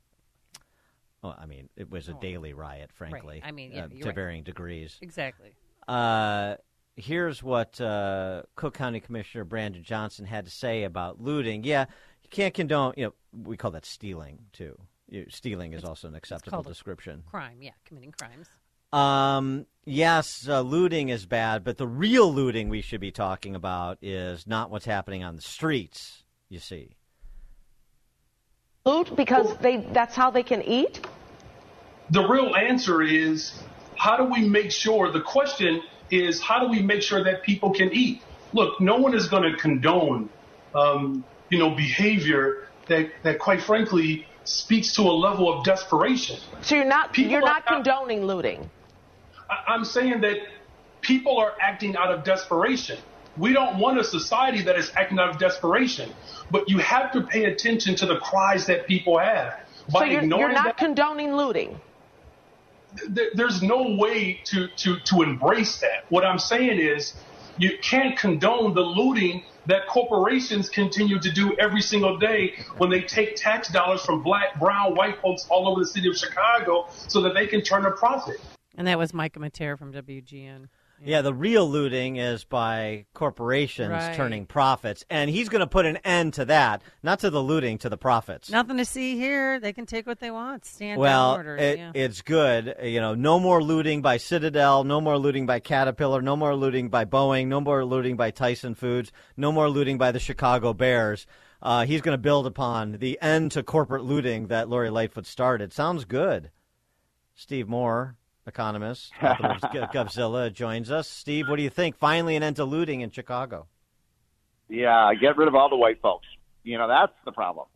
Well, I mean, it was a Oh. daily riot, frankly. Right. I mean, yeah, uh, to right. varying degrees. Exactly. Uh, here's what uh, Cook County Commissioner Brandon Johnson had to say about looting. Yeah, you can't condone. You know, we call that stealing too. You, stealing is also an acceptable description. Crime, yeah, committing crimes. Um, yes, uh, looting is bad, but the real looting we should be talking about is not what's happening on the streets. You see. loot because they that's how they can eat? the real answer is how do we make sure the question is how do we make sure that people can eat look no one is going to condone um, you know behavior that, that quite frankly speaks to a level of desperation So you're not People you're not condoning looting. I- i'm saying that people are acting out of desperation we don't want a society that is acting out of desperation but you have to pay attention to the cries that people have So by you're, ignoring you're not that, condoning looting. There- there's no way to, to, to embrace that. What I'm saying is you can't condone the looting that corporations continue to do every single day when they take tax dollars from black, brown, white folks all over the city of Chicago so that they can turn a profit. And that was Micah Materre from WGN. Yeah, the real looting is by corporations Right. turning profits, and he's going to put an end to that, not to the looting, to the profits. Nothing to see here. They can take what they want. Stand well, it, yeah. it's good. You know, no more looting by Citadel, no more looting by Caterpillar, no more looting by Boeing, no more looting by Tyson Foods, no more looting by the Chicago Bears. Uh, he's going to build upon the end to corporate looting that Lori Lightfoot started. Sounds good. Steve Moore, economist, Govzilla, joins us. Steve, what do you think? Finally, an end to looting in Chicago. Yeah, get rid of all the white folks. You know, that's the problem.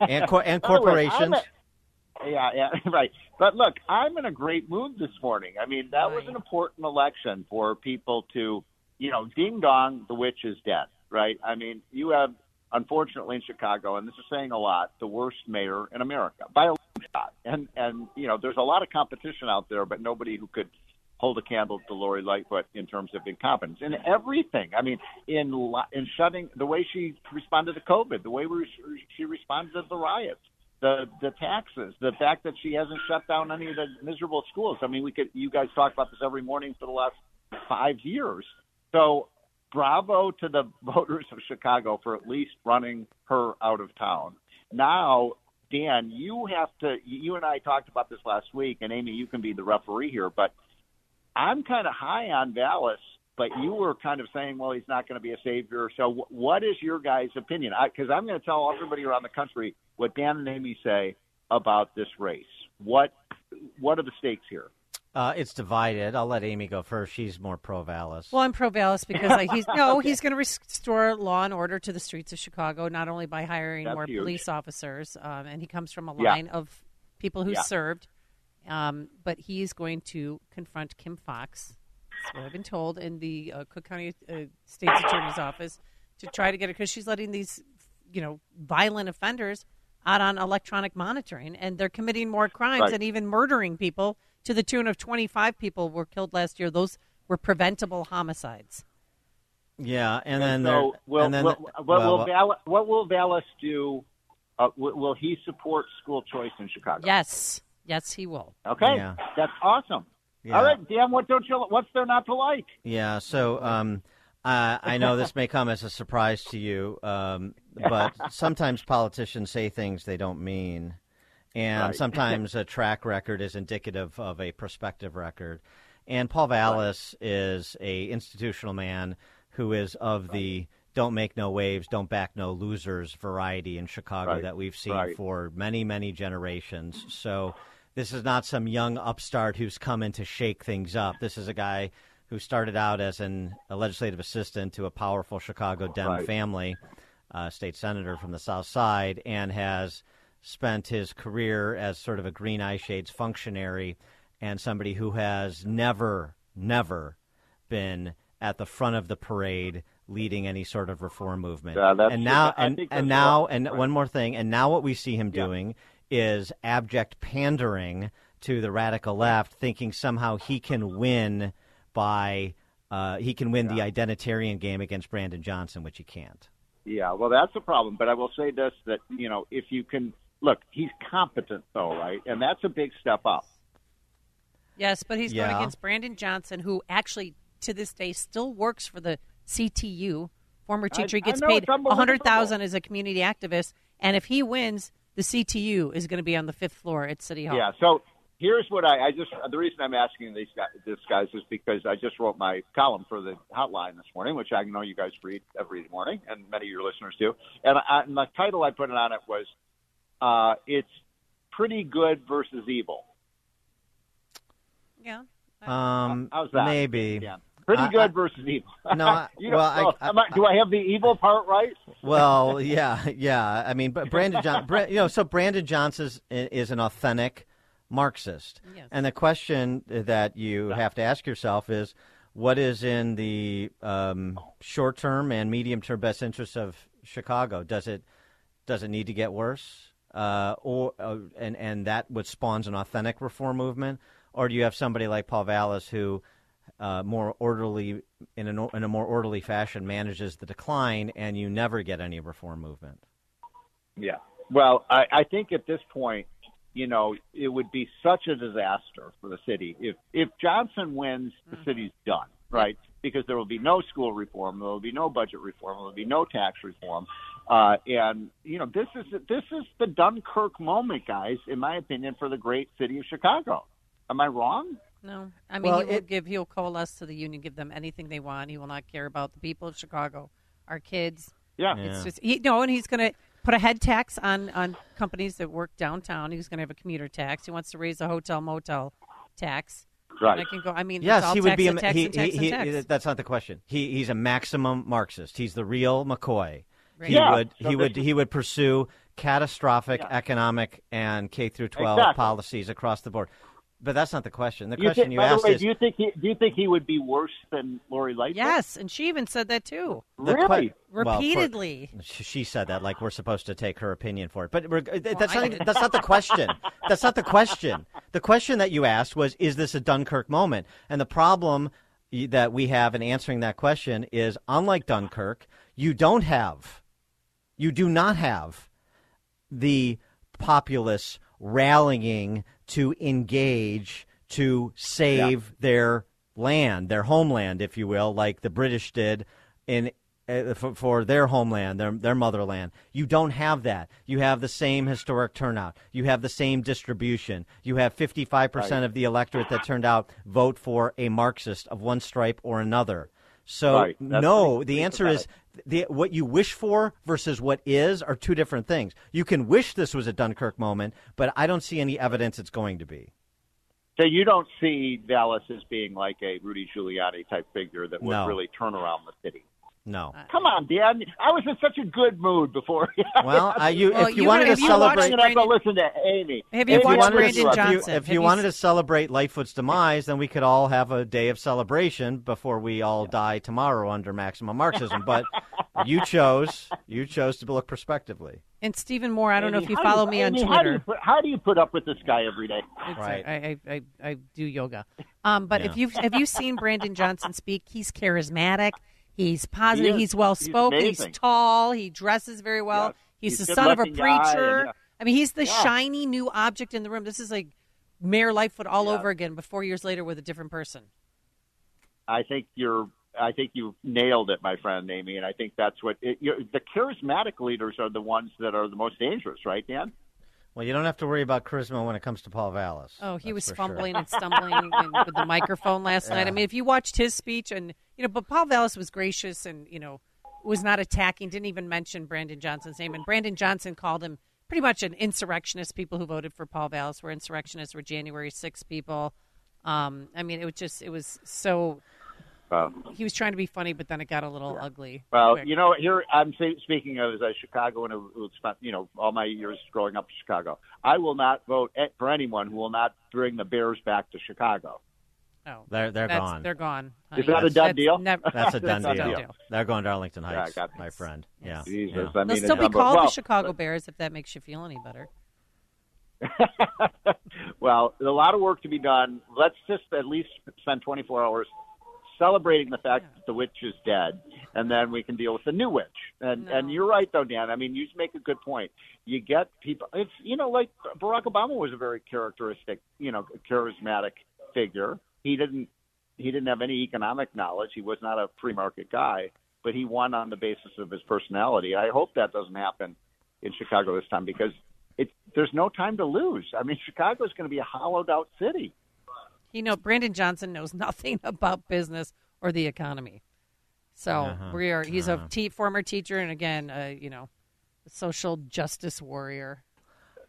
And, cor- and the way, corporations. A- yeah, yeah, right. But look, I'm in a great mood this morning. I mean, that was an important election for people to, you know, ding dong, the witch is dead, right? I mean, you have, unfortunately, in Chicago, and this is saying a lot, the worst mayor in America by a long shot. And and you know, there's a lot of competition out there, but nobody who could hold a candle to Lori Lightfoot in terms of incompetence in everything. I mean, in in shutting the way she responded to COVID, the way we, she responded to the riots, the the taxes, the fact that she hasn't shut down any of the miserable schools. I mean, we could you guys talk about this every morning for the last five years. So, bravo to the voters of Chicago for at least running her out of town. Now. Dan, you have to. You and I talked about this last week, and Amy, you can be the referee here. But I'm kind of high on Vallas, but you were kind of saying, well, he's not going to be a savior. So, wh- what is your guys' opinion? Because I'm going to tell everybody around the country what Dan and Amy say about this race. What What are the stakes here? Uh, it's divided. I'll let Amy go first. She's more pro Vallas. Well, I'm pro Vallas because like, he's no, he's going to restore law and order to the streets of Chicago, not only by hiring That's more huge. police officers, um, and he comes from a Yeah. line of people who Yeah. served, um, but he's going to confront Kim Foxx. That's what I've been told in the uh, Cook County uh, State's Attorney's Office to try to get her because she's letting these, you know, violent offenders out on electronic monitoring, and they're committing more crimes Right. and even murdering people to the tune of 25 people were killed last year. Those were preventable homicides. yeah, and then so, will, and then will, the- what, well, will Val, what will Vallas do? Uh, will, will he support school choice in Chicago? Yes, yes, he will. Okay, Yeah. that's awesome. Yeah. All right, Dan, what don't you? What's there not to like? Yeah, so um, uh, I know this may come as a surprise to you, um, but sometimes politicians say things they don't mean, and Right. sometimes a track record is indicative of a prospective record. And Paul Vallas is a institutional man who is of the "don't make no waves, don't back no losers" variety in Chicago Right. that we've seen Right. for many, many generations. So this is not some young upstart who's coming to shake things up. This is a guy who started out as an, a legislative assistant to a powerful Chicago Dem Right. family, uh, state senator from the South Side, and has spent his career as sort of a green eye shades functionary and somebody who has never, never been at the front of the parade leading any sort of reform movement. Yeah, and now, and, and now, right. and one more thing, and now what we see him doing is abject pandering to the radical left, thinking somehow he can win by uh, he can win the identitarian game against Brandon Johnson, which he can't. Yeah, well, that's a problem. But I will say this: that you know, if you can look, he's competent, though, right? And that's a big step up. Yes, but he's going against Brandon Johnson, who actually to this day still works for the CTU. Former teacher I gets know, paid it's unbelievable. a hundred thousand as a community activist, and if he wins, the CTU is going to be on the fifth floor at City Hall. Yeah. So here's what I, I just the reason I'm asking these guys, this guys is because I just wrote my column for the hotline this morning, which I know you guys read every morning, and many of your listeners do. And, I, and the title I put it on it was uh, "It's Pretty Good versus Evil." Yeah. Um, How's that? Maybe. Yeah. Pretty I- good I- versus evil. No, I- you know, well, I- well, I- do I have the evil part right? Well, yeah, yeah. I mean, but Brandon John, Bra- you know, so Brandon Johnson is, is an authentic Marxist, Yes. and the question that you have to ask yourself is, what is in the um, short-term and medium-term best interests of Chicago? Does it does it need to get worse, uh, or uh, and and that what spawns an authentic reform movement, or do you have somebody like Paul Vallas who uh, more orderly in a, in a more orderly fashion manages the decline, and you never get any reform movement. Yeah. Well, I, I think at this point, you know, it would be such a disaster for the city if if Johnson wins, the city's done, right? Because there will be no school reform, there will be no budget reform, there will be no tax reform, uh, and you know this is this is the Dunkirk moment, guys, in my opinion, for the great city of Chicago. Am I wrong? No, I mean Well, he will it- give. He'll coalesce to the union, give them anything they want. He will not care about the people of Chicago, our kids. Yeah, it's just he no, and he's going to put a head tax on on companies that work downtown. He's going to have a commuter tax. He wants to raise a hotel motel tax. Right. I can go. I mean, it's Yes, all he would be. A, tax he, tax he, he- tax. That's not the question. He, he's a maximum Marxist. He's the real McCoy. Right. He Yeah, would so he would is- he would pursue catastrophic Yeah. economic and K through twelve Exactly. policies across the board. But that's not the question. The You question think, you by asked the way, is do you think he do you think he would be worse than Lori Lightfoot? yes, and she even said that too. the que- Really? well, for- Repeatedly. She said that like we're supposed to take her opinion for it. But we're, uh, that's I not didn't. that's not the question. That's not the question. The question that you asked was, is this a Dunkirk moment? And the problem that we have in answering that question is, unlike Dunkirk, you don't have, you do not have the populace rallying to engage to save their land, their homeland, if you will, like the British did in uh, for, for their homeland, their their motherland. You don't have that. You have the same historic turnout. You have the same distribution. You have 55% of the electorate that turned out vote for a Marxist of one stripe or another. So Right. No, the answer is the, what you wish for versus what is are two different things. You can wish this was a Dunkirk moment, but I don't see any evidence it's going to be. So you don't see Vallas as being like a Rudy Giuliani type figure that would No. really turn around the city. No. Come on, Dan. I was in such a good mood before. Well, I, you, Well, if you, you- wanted have to you celebrate, watched I'm gonna listen to Amy. Have you Amy, watched I'm gonna Brandon interrupt you. Johnson? If you you wanted s- to celebrate Lightfoot's demise, then we could all have a day of celebration before we all die tomorrow under maximum Marxism. But you chose, you chose to look prospectively. And Stephen Moore, I don't know if you how do follow me on Amy, How do, you Twitter. put, how do you put up with this guy every day? It's- Right. I, I, I, I do yoga. Um, but if Yeah. you have you seen Brandon Johnson speak, he's charismatic. He's positive. He he's well spoken. He's, amazing. tall. He dresses very well. Yes. He's, He's the son of a good-looking guy, and, preacher. yeah. I mean, he's the Yeah. shiny new object in the room. This is like Mayor Lightfoot all Yeah. over again, but four years later with a different person. I think you're. I think you nailed it, my friend Amy, and I think that's what it, you're, the charismatic leaders are the ones that are the most dangerous, right, Dan? Well, you don't have to worry about charisma when it comes to Paul Vallas. Oh, he was for sure. fumbling and stumbling and with the microphone last night. I mean, if you watched his speech, and you know, but Paul Vallas was gracious and you know was not attacking. Didn't even mention Brandon Johnson's name. And Brandon Johnson called him pretty much an insurrectionist. People who voted for Paul Vallas were insurrectionists. Were January 6 people. Um, I mean, it was just it was so. Uh, He was trying to be funny, but then it got a little ugly. well, quick. you know, here I'm say, speaking of as a Chicago and who spent you know all my years growing up in Chicago. I will not vote a- for anyone who will not bring the Bears back to Chicago. Oh, They're they're that's- gone. They're gone. Is honey. that a done that's deal? never- That's a done That's deal. deal. They're going to Arlington Heights, got my friend. Yeah. Jesus, yeah. I They'll still be it's- called well, the Chicago Bears if that makes you feel any better. well, there's a lot of work to be done. Let's just at least spend 24 hours celebrating the fact that the witch is dead, and then we can deal with the new witch. And and you're right though, Dan. I mean, you make a good point. You get people. It's you know like Barack Obama was a very characteristic, you know, charismatic figure. He didn't he didn't have any economic knowledge. He was not a free market guy, but he won on the basis of his personality. I hope that doesn't happen in Chicago this time because it's there's no time to lose. I mean, Chicago is going to be a hollowed out city. You know, Brandon Johnson knows nothing about business or the economy. So Uh-huh. we are. He's a Uh-huh. te- former teacher, and again, uh, you know, a social justice warrior.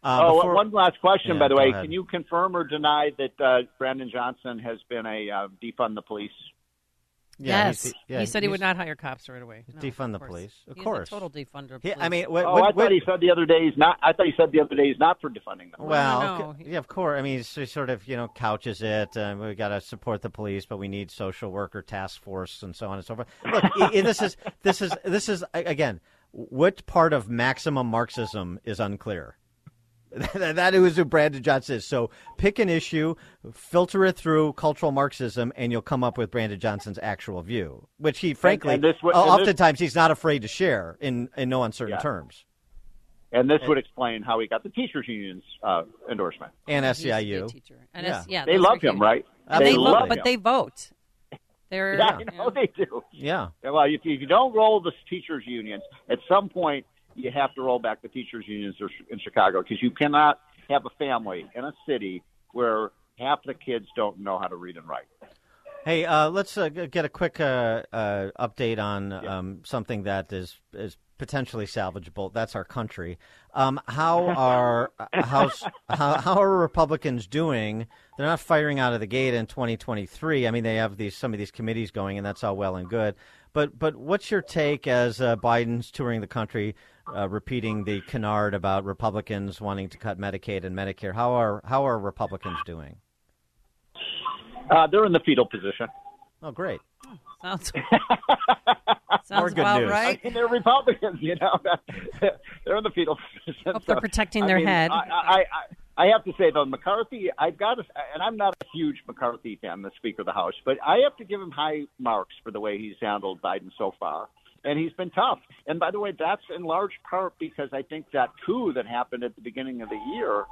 Uh, oh, before- one last question, Yeah, by the way. ahead. Can you confirm or deny that uh, Brandon Johnson has been a uh, defund the police? Yeah, yes, he's- yeah, he said he would not hire cops right away. No, defund the of course. police. Of He's course. a total defunder. of He- I mean, what, oh, what, I what- thought he said the other day he's not. I thought he said the other day he's not for defunding them. Well, no, c- yeah, of course. I mean, he sort of you know couches it. Uh, we got to support the police, but we need social worker task force and so on and so forth. Look, i- i- this is this is this is again, what part of maximum Marxism is unclear? that is who Brandon Johnson is. So pick an issue, filter it through cultural Marxism, and you'll come up with Brandon Johnson's actual view, which he frankly, and this would- uh, and this- oftentimes he's not afraid to share in in no uncertain Yeah. terms. And this would explain how he got the teachers union's uh, endorsement. And He used to be a SEIU. teacher. And it's- yeah, they love him, right? And they They vote, love but him. they vote. They're yeah, I know they do. Yeah. Well, if if you don't roll the teachers' unions, at some point you have to roll back the teachers' unions in Chicago because you cannot have a family in a city where half the kids don't know how to read and write. Hey, uh, let's uh, get a quick uh, uh, update on um, something that is is potentially salvageable. That's our country. Um, how are how's, how how are Republicans doing? They're not firing out of the gate in 2023. I mean, they have these some of these committees going, and that's all well and good. But but what's your take as uh, Biden's touring the country, uh, repeating the canard about Republicans wanting to cut Medicaid and Medicare? How are how are Republicans doing? Uh, they're in the fetal position. Oh, great. Sounds More sounds good about news. right. I mean, they're Republicans, you know. they're in the fetal position. Hope they're so, protecting I their mean, head. I, I, I, have to say though, McCarthy, I've got to, and I'm not a huge McCarthy fan, the Speaker of the House, but I have to give him high marks for the way he's handled Biden so far. And he's been tough. And by the way, that's in large part because I think that coup that happened at the beginning of the year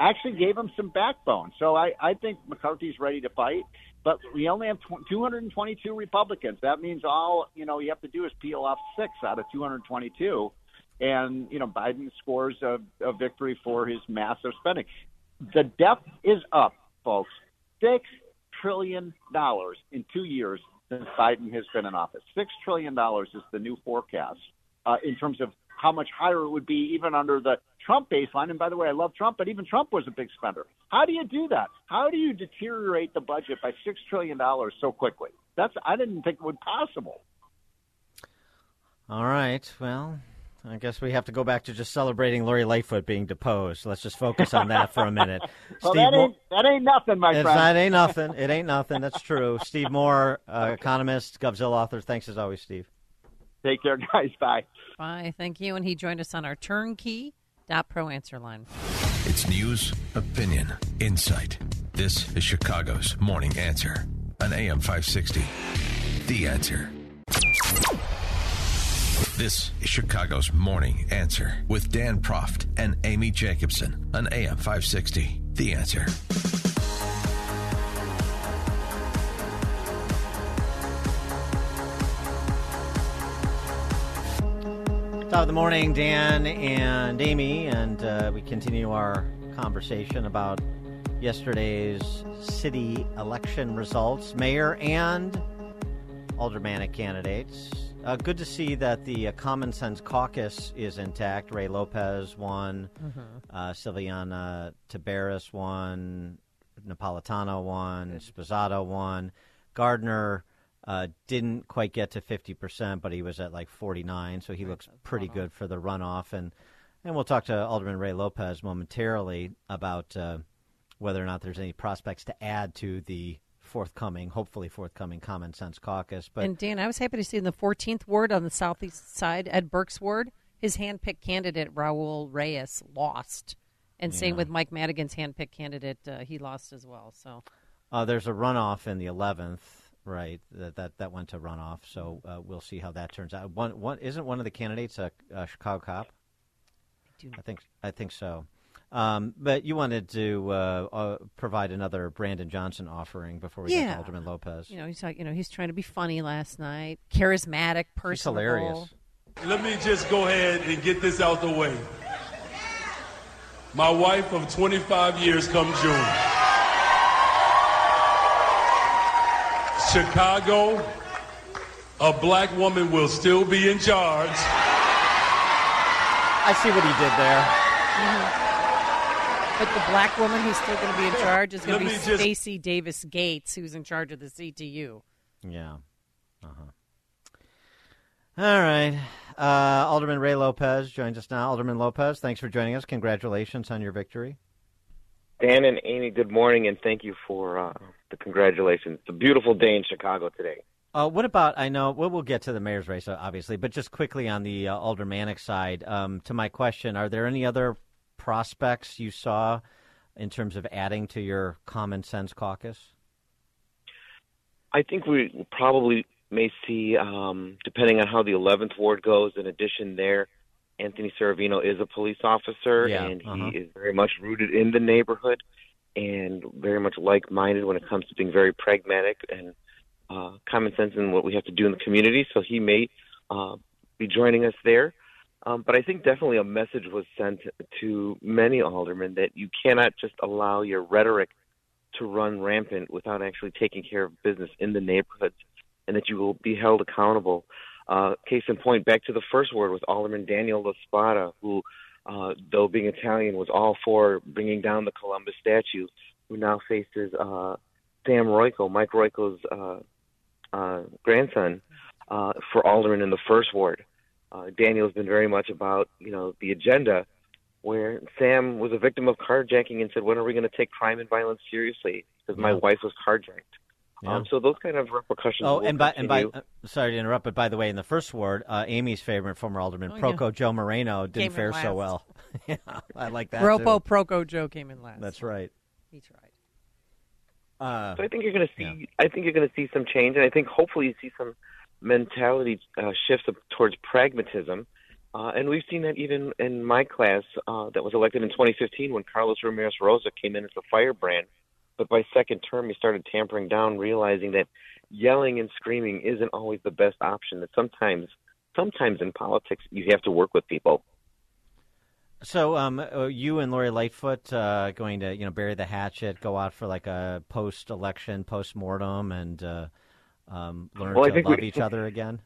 actually gave him some backbone. So I, I think McCarthy's ready to fight. But we only have 222 Republicans. That means all you know you have to do is peel off six out of 222, and you know Biden scores a, a victory for his massive spending. The debt is up, folks. Six trillion dollars in two years since Biden has been in office. Six trillion dollars is the new forecast uh, in terms of how much higher it would be even under the Trump baseline. And by the way, I love Trump, but even Trump was a big spender. How do you do that? How do you deteriorate the budget by six trillion dollars so quickly? That's I didn't think it would possible. All right. Well, I guess we have to go back to just celebrating Lori Lightfoot being deposed. Let's just focus on that for a minute. well, Steve that ain't that ain't nothing, my it's friend. not, it ain't nothing. It ain't nothing. That's true. Steve Moore, uh, economist, Govzilla author. Thanks as always, Steve. Take care, guys. Bye. Bye. Thank you. And he joined us on our turnkey dot pro answer line. It's news, opinion, insight. This is Chicago's Morning Answer on AM 560. The Answer. This is Chicago's Morning Answer with Dan Proft and Amy Jacobson on AM 560. The Answer. Top of the morning, Dan and Amy, and uh, we continue our conversation about yesterday's city election results, mayor and aldermanic candidates. Uh, good to see that the uh, Common Sense Caucus is intact. Ray Lopez won, Mhm. uh, Silvana Tabares won, Napolitano won, Sposato won, Gardiner uh, didn't quite get to 50%, but he was at like 49, so he looks pretty good for the runoff. And, and we'll talk to Alderman Ray Lopez momentarily about uh, whether or not there's any prospects to add to the forthcoming, hopefully forthcoming Common Sense Caucus. But and Dan, I was happy to see in the 14th ward on the southeast side, Ed Burke's ward, his handpicked candidate Raul Reyes lost, and same Yeah. with Mike Madigan's handpicked candidate, uh, he lost as well. So Uh, there's a runoff in the 11th, right? That that, that went to runoff, so uh, we'll see how that turns out. One one isn't one of the candidates a, a Chicago cop? I think I think so. Um, but you wanted to uh, uh, provide another Brandon Johnson offering before we get to Alderman Lopez. you know he's like, you know he's trying to be funny last night, charismatic, He's hilarious. Let me just go ahead and get this out the way. My wife of 25 years come June. Chicago, a black woman will still be in charge. I see what he did there. But the black woman who's still going to be in charge is going to be me just- Stacey Davis Gates, who's in charge of the CTU. Yeah. Uh huh. All right. Uh, Alderman Ray Lopez joins us now. Alderman Lopez, thanks for joining us. Congratulations on your victory. Dan and Amy, good morning, and thank you for uh, the congratulations. It's a beautiful day in Chicago today. Uh, what about? I know well, we'll get to the mayor's race, uh, obviously, but just quickly on the uh, aldermanic side. Um, to my question, are there any other prospects you saw in terms of adding to your common sense caucus? I think we probably may see, um, depending on how the 11th ward goes, in addition there, Anthony Ciaravino is a police officer, Yeah, and uh-huh. he is very much rooted in the neighborhood and very much like-minded when it comes to being very pragmatic and uh, common sense in what we have to do in the community. So he may uh, be joining us there. Um, but I think definitely a message was sent to many aldermen that you cannot just allow your rhetoric to run rampant without actually taking care of business in the neighborhoods, and that you will be held accountable. Uh, case in point, back to the first word with Alderman Daniel La Spata, who, uh, though being Italian, was all for bringing down the Columbus statue, who now faces uh, Sam Royko, Mike Royko's uh, uh, grandson, uh, for alderman in the first ward. Uh, Daniel's been very much about you know the agenda, where Sam was a victim of carjacking and said, "When are we going to take crime and violence seriously?" Because my wife was carjacked. Yeah. Um, so those kind of repercussions. Oh, will and by and by, uh, sorry to interrupt, but by the way, in the first ward, uh, Amy's favorite former alderman, Oh, yeah. Proco Joe Moreno, didn't Came fare so well. yeah, I like that. Ropo too. Proco Joe came in last. That's right. He tried. Uh, So I think you're going to see. I think you're going to see some change, and I think hopefully you see some mentality uh, shifts towards pragmatism. Uh, and we've seen that even in my class uh, that was elected in 2015 when Carlos Ramirez Rosa came in as a firebrand. But by second term, he started tampering down, realizing that yelling and screaming isn't always the best option. That sometimes, sometimes in politics, you have to work with people. So, um, uh, you and Lori Lightfoot uh, going to you know bury the hatchet, go out for like a post-election post-mortem, and uh, um, learn Well, I to think love we- each other again.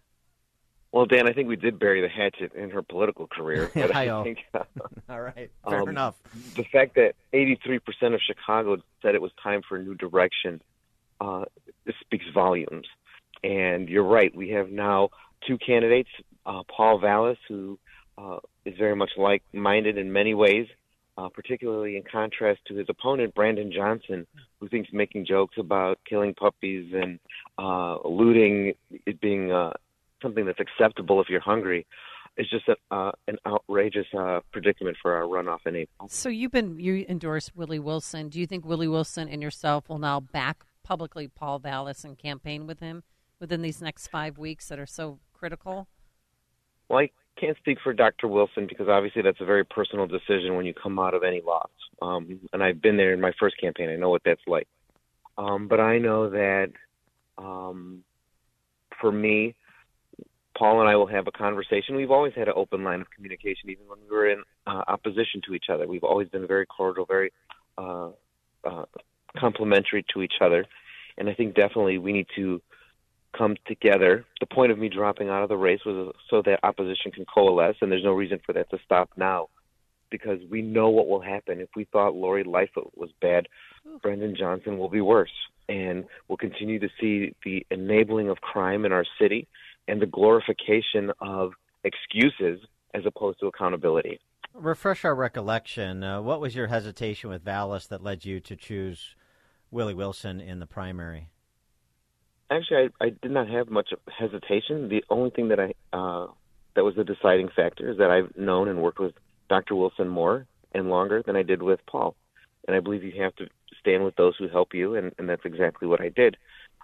Well, Dan, I think we did bury the hatchet in her political career. But I think, All right, fair Um, enough. The fact that 83% of Chicago said it was time for a new direction uh, speaks volumes. And you're right. We have now two candidates uh, Paul Vallas, who uh, is very much like minded in many ways, uh, particularly in contrast to his opponent, Brandon Johnson, who thinks making jokes about killing puppies and uh, looting it being uh, something that's acceptable if you're hungry is just a, uh, an outrageous uh, predicament for our runoff in April. So you've been you endorsed Willie Wilson. Do you think Willie Wilson and yourself will now back publicly Paul Vallas and campaign with him within these next five weeks that are so critical? Well, I can't speak for Dr. Wilson because obviously that's a very personal decision when you come out of any loss. Um, and I've been there in my first campaign. I know what that's like. Um, but I know that um, for me, Paul and I will have a conversation. We've always had an open line of communication, even when we were in uh, opposition to each other. We've always been very cordial, very uh, uh, complimentary to each other. And I think definitely we need to come together. The point of me dropping out of the race was so that opposition can coalesce, and there's no reason for that to stop now because we know what will happen. If we thought Lori Lightfoot was bad, Brandon Johnson will be worse. And we'll continue to see the enabling of crime in our city and the glorification of excuses as opposed to accountability. Refresh our recollection. Uh, what was your hesitation with Vallas that led you to choose Willie Wilson in the primary? Actually, I, I did not have much hesitation. The only thing that I uh, that was the deciding factor is that I've known and worked with Dr. Wilson more and longer than I did with Paul, and I believe you have to stand with those who help you, and, and that's exactly what I did.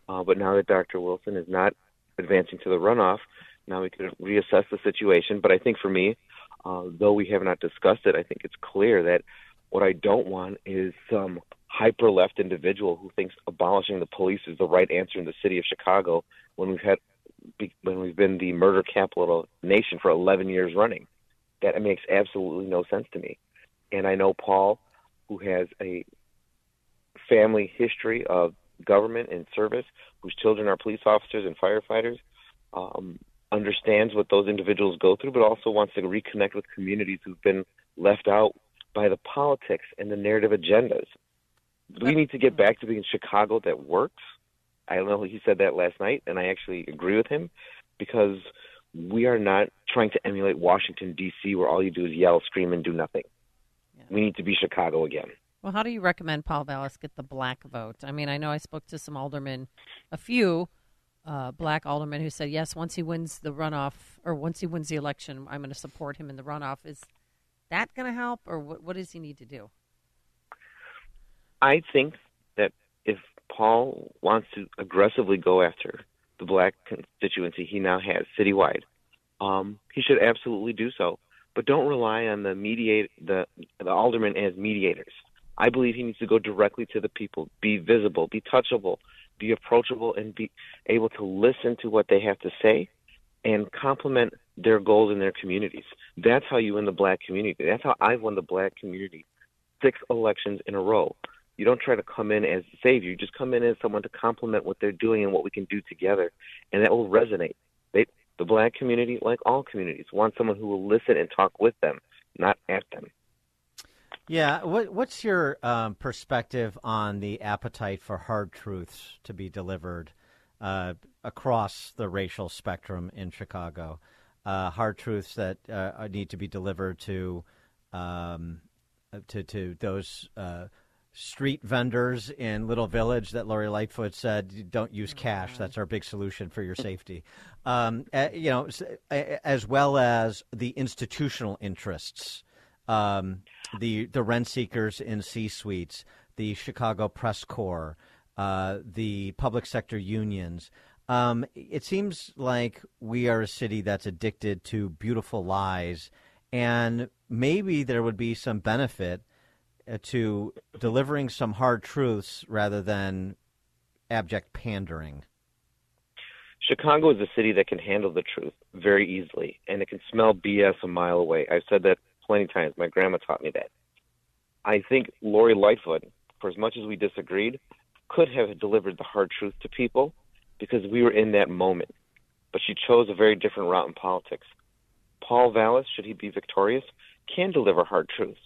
Uh, but now that Dr. Wilson is not advancing to the runoff, now we can reassess the situation. But I think for me, uh, though we have not discussed it, I think it's clear that what I don't want is some hyper left individual who thinks abolishing the police is the right answer in the city of Chicago when we've had when we've been the murder capital of the nation for 11 years running. That makes absolutely no sense to me. And I know Paul, who has a family history of government and service, whose children are police officers and firefighters, um, understands what those individuals go through, but also wants to reconnect with communities who've been left out by the politics and the narrative agendas. We need to get back to being Chicago that works. I know he said that last night, and I actually agree with him because we are not trying to emulate Washington D.C., where all you do is yell, scream, and do nothing. We need to be Chicago again. Well, how do you recommend Paul Vallas get the black vote? I mean, I know I spoke to some aldermen, a few uh, black aldermen who said yes. Once he wins the runoff, or once he wins the election, I'm going to support him in the runoff. Is that going to help, or what, what does he need to do? I think that if Paul wants to aggressively go after the black constituency he now has citywide, um, he should absolutely do so. But don't rely on the mediate the the aldermen as mediators. I believe he needs to go directly to the people, be visible, be touchable, be approachable, and be able to listen to what they have to say and complement their goals in their communities. That's how you win the black community. That's how I've won the black community six elections in a row. You don't try to come in as the savior. You just come in as someone to complement what they're doing and what we can do together, and that will resonate. They, the black community, like all communities, want someone who will listen and talk with them, not at them. Yeah, what, what's your um, perspective on the appetite for hard truths to be delivered uh, across the racial spectrum in Chicago? Uh, hard truths that uh, need to be delivered to um, to to those uh, street vendors in Little Village that Lori Lightfoot said, "Don't use cash. That's our big solution for your safety." Um, uh, you know, as well as the institutional interests, um, the the rent seekers in C suites, the Chicago Press Corps, uh, the public sector unions. Um, it seems like we are a city that's addicted to beautiful lies, and maybe there would be some benefit Uh, to delivering some hard truths rather than abject pandering. Chicago is a city that can handle the truth very easily, and it can smell BS a mile away. I've said that plenty of times. My grandma taught me that. I think Lori Lightfoot, for as much as we disagreed, could have delivered the hard truth to people because we were in that moment. But she chose a very different route in politics. Paul Vallas, should he be victorious, can deliver hard truths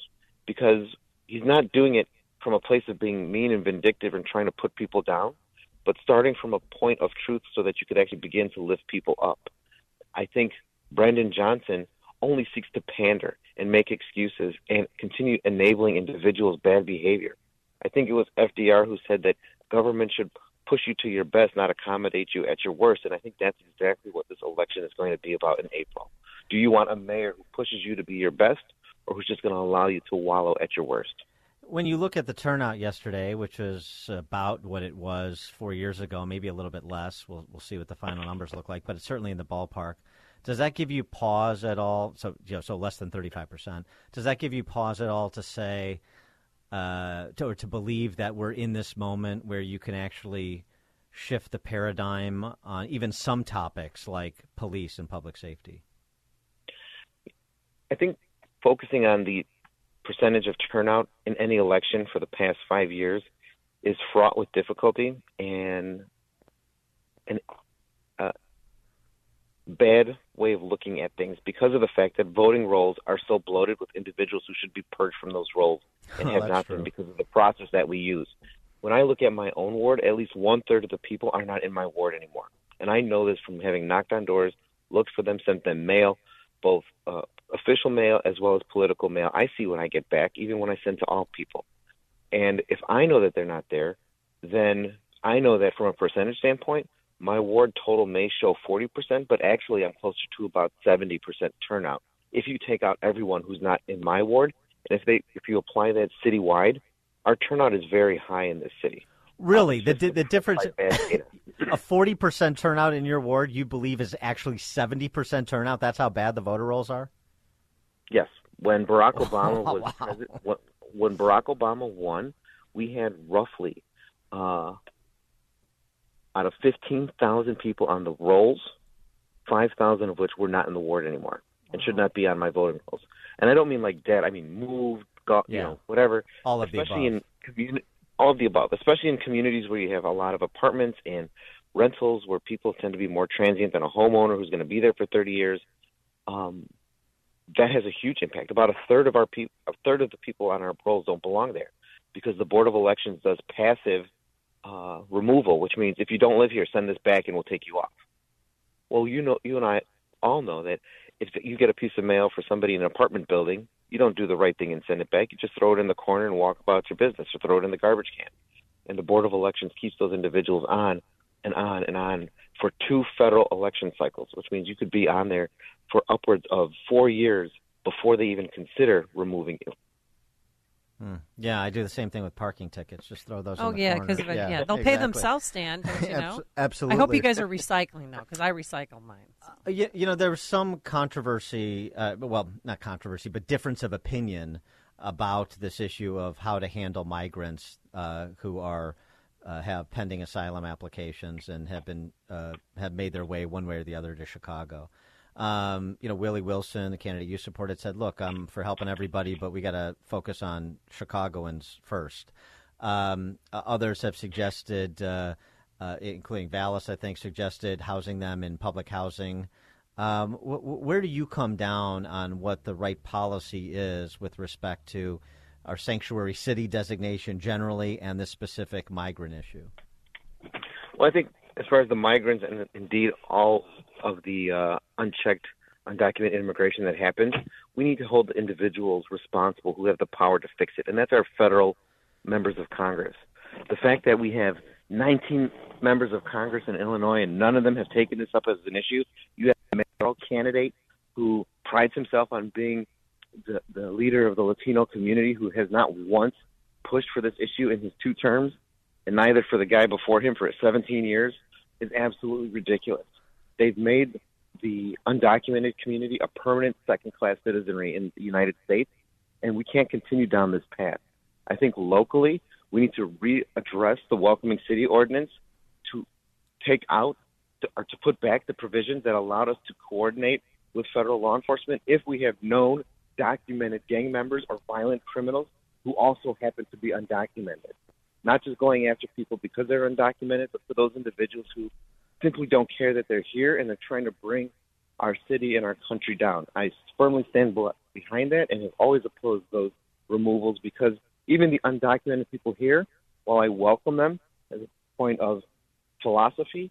because he's not doing it from a place of being mean and vindictive and trying to put people down, but starting from a point of truth so that you could actually begin to lift people up. I think Brandon Johnson only seeks to pander and make excuses and continue enabling individuals' bad behavior. I think it was FDR who said that government should push you to your best, not accommodate you at your worst. And I think that's exactly what this election is going to be about in April. Do you want a mayor who pushes you to be your best or who's just going to allow you to wallow at your worst? When you look at the turnout yesterday, which was about what it was four years ago, maybe a little bit less, we'll, we'll see what the final numbers look like, but it's certainly in the ballpark. Does that give you pause at all? So, you know, so less than 35%. Does that give you pause at all to say, uh, to, or to believe that we're in this moment where you can actually shift the paradigm on even some topics like police and public safety? I think focusing on the percentage of turnout in any election for the past five years is fraught with difficulty and an uh, bad way of looking at things because of the fact that voting rolls are so bloated with individuals who should be purged from those roles and have not been because of the process that we use. When I look at my own ward, at least one third of the people are not in my ward anymore. And I know this from having knocked on doors, looked for them, sent them mail, both uh, official mail as well as political mail. I see when I get back, even when I send to all people. And if I know that they're not there, then I know that from a percentage standpoint, my ward total may show 40%, but actually I'm closer to about 70% turnout. If you take out everyone who's not in my ward, and if they if you apply that citywide, our turnout is very high in this city. Really, the the difference a forty percent turnout in your ward, you believe is actually seventy percent turnout. That's how bad the voter rolls are. Yes, when Barack Obama was wow. president, when Barack Obama won, we had roughly uh, out of fifteen thousand people on the rolls, five thousand of which were not in the ward anymore and should not be on my voting rolls. And I don't mean like dead. I mean moved, got yeah. you know, whatever. All of especially the above. in community, all of the above. Especially in communities where you have a lot of apartments and rentals, where people tend to be more transient than a homeowner who's going to be there for 30 years. Um, that has a huge impact. About a third of our people, a third of the people on our rolls don't belong there, because the Board of Elections does passive uh, removal, which means if you don't live here, send this back and we'll take you off. Well, you know, you and I all know that if you get a piece of mail for somebody in an apartment building, you don't do the right thing and send it back. You just throw it in the corner and walk about your business, or throw it in the garbage can. And the Board of Elections keeps those individuals on and on and on for two federal election cycles, which means you could be on there for upwards of four years before they even consider removing you. Hmm. Yeah, I do the same thing with parking tickets. Just throw those. Oh in the yeah, because yeah, yeah, they'll exactly. pay themselves. Stan, don't you know? Absolutely. I hope you guys are recycling though, because I recycle mine. So. Uh, you, you, know, there was some controversy. Uh, well, not controversy, but difference of opinion about this issue of how to handle migrants uh, who are uh, have pending asylum applications and have been uh, have made their way one way or the other to Chicago. Um, you know, Willie Wilson, the candidate you supported, said, "Look, I'm for helping everybody, but we got to focus on Chicagoans first. Um, others have suggested, uh, uh, including Vallas, I think, suggested housing them in public housing. Um, wh- where do you come down on what the right policy is with respect to our sanctuary city designation generally and this specific migrant issue? Well, I think as far as the migrants and indeed all of the uh, unchecked, undocumented immigration that happens, we need to hold the individuals responsible who have the power to fix it, and that's our federal members of Congress. The fact that we have 19 members of Congress in Illinois and none of them have taken this up as an issue, you have a mayoral candidate who prides himself on being the, the leader of the Latino community who has not once pushed for this issue in his two terms, and neither for the guy before him for 17 years, is absolutely ridiculous. They've made the undocumented community a permanent second class citizenry in the United States, and we can't continue down this path. I think locally, we need to readdress the welcoming city ordinance to take out to, or to put back the provisions that allowed us to coordinate with federal law enforcement if we have known documented gang members or violent criminals who also happen to be undocumented. Not just going after people because they're undocumented, but for those individuals who simply don't care that they're here and they're trying to bring our city and our country down. I firmly stand behind that and have always opposed those removals because even the undocumented people here, while I welcome them as a point of philosophy,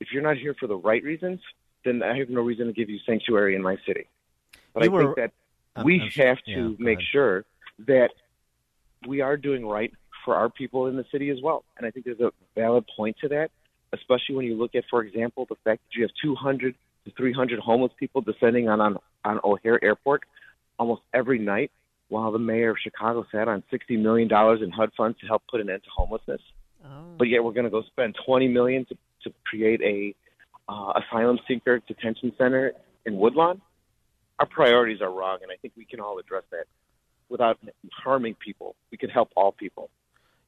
if you're not here for the right reasons, then I have no reason to give you sanctuary in my city. But You I were- think that I'm- we I'm- have yeah, to make ahead. sure that we are doing right for our people in the city as well. And I think there's a valid point to that, especially when you look at, for example, the fact that you have 200 to 300 homeless people descending on, on, on O'Hare Airport almost every night, while the mayor of Chicago sat on $60 million in HUD funds to help put an end to homelessness. Oh. But yet we're going to go spend 20 million to, to create a uh, asylum seeker detention center in Woodlawn. Our priorities are wrong, and I think we can all address that without harming people. We can help all people.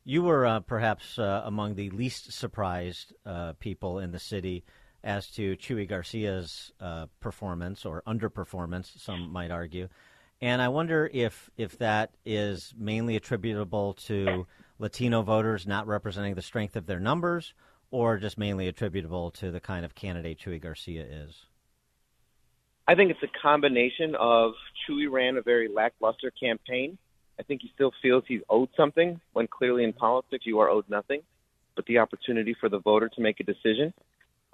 You were uh, perhaps uh, among the least surprised uh, people in the city as to Chuy Garcia's uh, performance or underperformance, some might argue. And I wonder if if that is mainly attributable to Latino voters not representing the strength of their numbers, or just mainly attributable to the kind of candidate Chuy Garcia is. I think it's a combination of Chuy ran a very lackluster campaign. I think he still feels he's owed something when clearly in politics you are owed nothing but the opportunity for the voter to make a decision.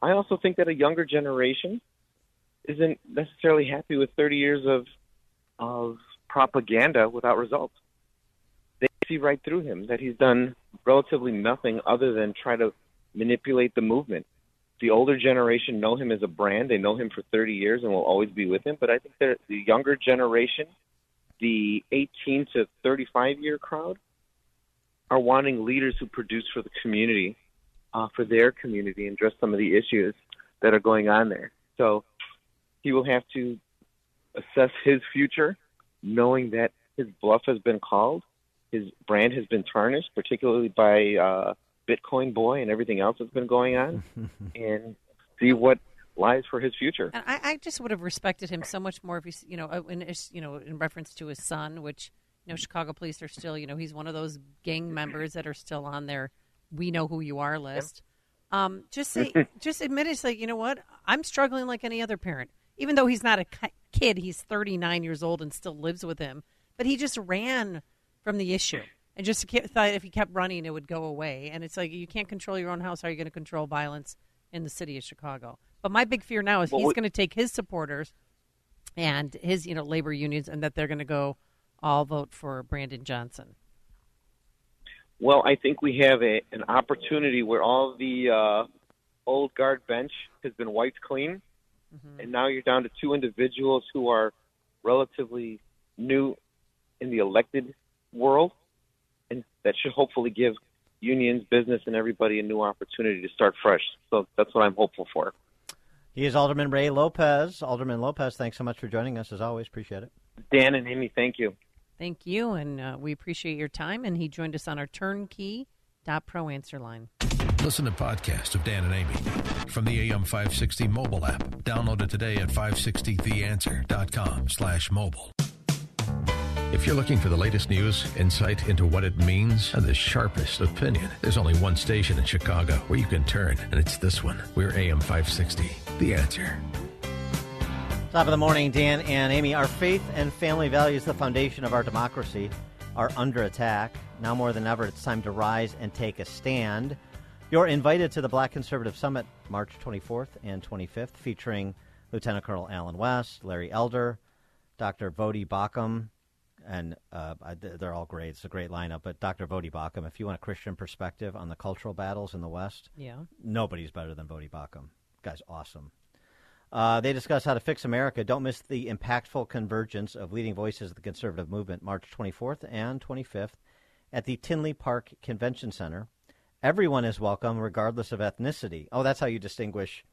I also think that a younger generation isn't necessarily happy with 30 years of of propaganda without results. They see right through him that he's done relatively nothing other than try to manipulate the movement. The older generation know him as a brand. They know him for 30 years and will always be with him. But I think that the younger generation, the 18 to 35 year crowd, are wanting leaders who produce for the community, uh, for their community, and address some of the issues that are going on there. So he will have to assess his future, knowing that his bluff has been called, his brand has been tarnished, particularly by uh, Bitcoin Boy and everything else that's been going on, and see what lies for his future. And I, I just would have respected him so much more if he's, you know, uh, in you know, in reference to his son, which you know, Chicago police are still, you know, he's one of those gang members that are still on their "We know who you are" list. Um, just say, just admit it's like, you know what? I'm struggling like any other parent. Even though he's not a kid, he's 39 years old and still lives with him. But he just ran from the issue and just ke- thought if he kept running, it would go away. And it's like you can't control your own house. How are you going to control violence in the city of Chicago? But my big fear now is Well, he's we- going to take his supporters and his, you know, labor unions, and that they're going to go all vote for Brandon Johnson. Well, I think we have a, an opportunity where all the uh, old guard bench has been wiped clean, and now you're down to two individuals who are relatively new in the elected world, and that should hopefully give unions, business, and everybody a new opportunity to start fresh. So that's what I'm hopeful for. He is Alderman Ray Lopez. Alderman Lopez, thanks so much for joining us. As always, appreciate it. Dan and Amy, thank you. Thank you, and uh, we appreciate your time. And he joined us on our turnkey Dot Pro Answer Line. Listen to podcasts of Dan and Amy from the AM 560 mobile app. Download it today at 560theanswer.com slash mobile. If you're looking for the latest news, insight into what it means, and the sharpest opinion, there's only one station in Chicago where you can turn, and it's this one. We're AM 560. The Answer. Top of the morning, Dan and Amy. Our faith and family values, the foundation of our democracy, are under attack. Now more than ever, it's time to rise and take a stand. You're invited to the Black Conservative Summit March 24th and 25th, featuring Lieutenant Colonel Allen West, Larry Elder, Dr. Voddie Baucham, and uh, I- they're all great. It's a great lineup. But Dr. Voddie Baucham, if you want a Christian perspective on the cultural battles in the West, Yeah. nobody's better than Voddie Baucham. Guy's awesome. Uh, they discuss how to fix America. Don't miss the impactful convergence of leading voices of the conservative movement, March 24th and 25th at the Tinley Park Convention Center. Everyone is welcome, regardless of ethnicity. Oh, that's how you distinguish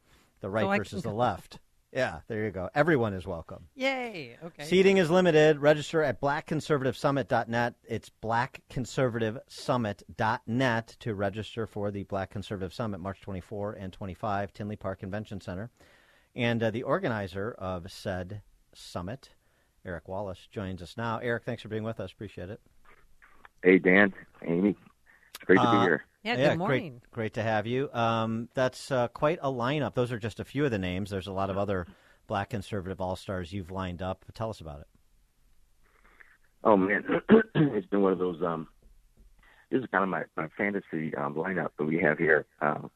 the right Oh, versus the left. Yeah, there you go. Everyone is welcome. Yay. Okay. Seating is limited. Register at blackconservativesummit.net. It's blackconservativesummit.net to register for the Black Conservative Summit, March 24 and 25, Tinley Park Convention Center. And uh, the organizer of said summit, Eric Wallace, joins us now. Eric, thanks for being with us. Appreciate it. Hey, Dan, Amy, it's great to be Uh, here. Yeah, yeah, good morning. Great, great to have you. Um, that's uh, quite a lineup. Those are just a few of the names. There's a lot of other black conservative all stars you've lined up. Tell us about it. Oh man, it's been one of those. Um, this is kind of my, my fantasy um, lineup that we have here um,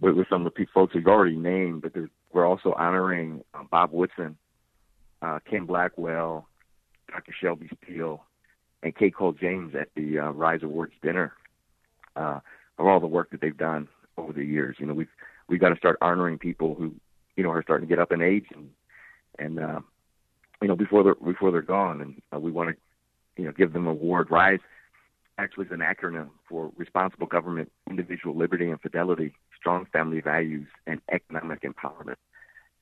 with, with some of the pe- folks we've already named, but we're also honoring uh, Bob Woodson, uh, Ken Blackwell, Dr. Shelby Steele, and Kay Coles James at the uh, Rise Awards dinner uh, of all the work that they've done over the years. You know, we've we've got to start honoring people who you know are starting to get up in age and and uh, you know before they're before they're gone, and uh, we want to you know, give them an award. RISE actually is an acronym for Responsible Government, Individual Liberty and Fidelity, Strong Family Values, and Economic Empowerment.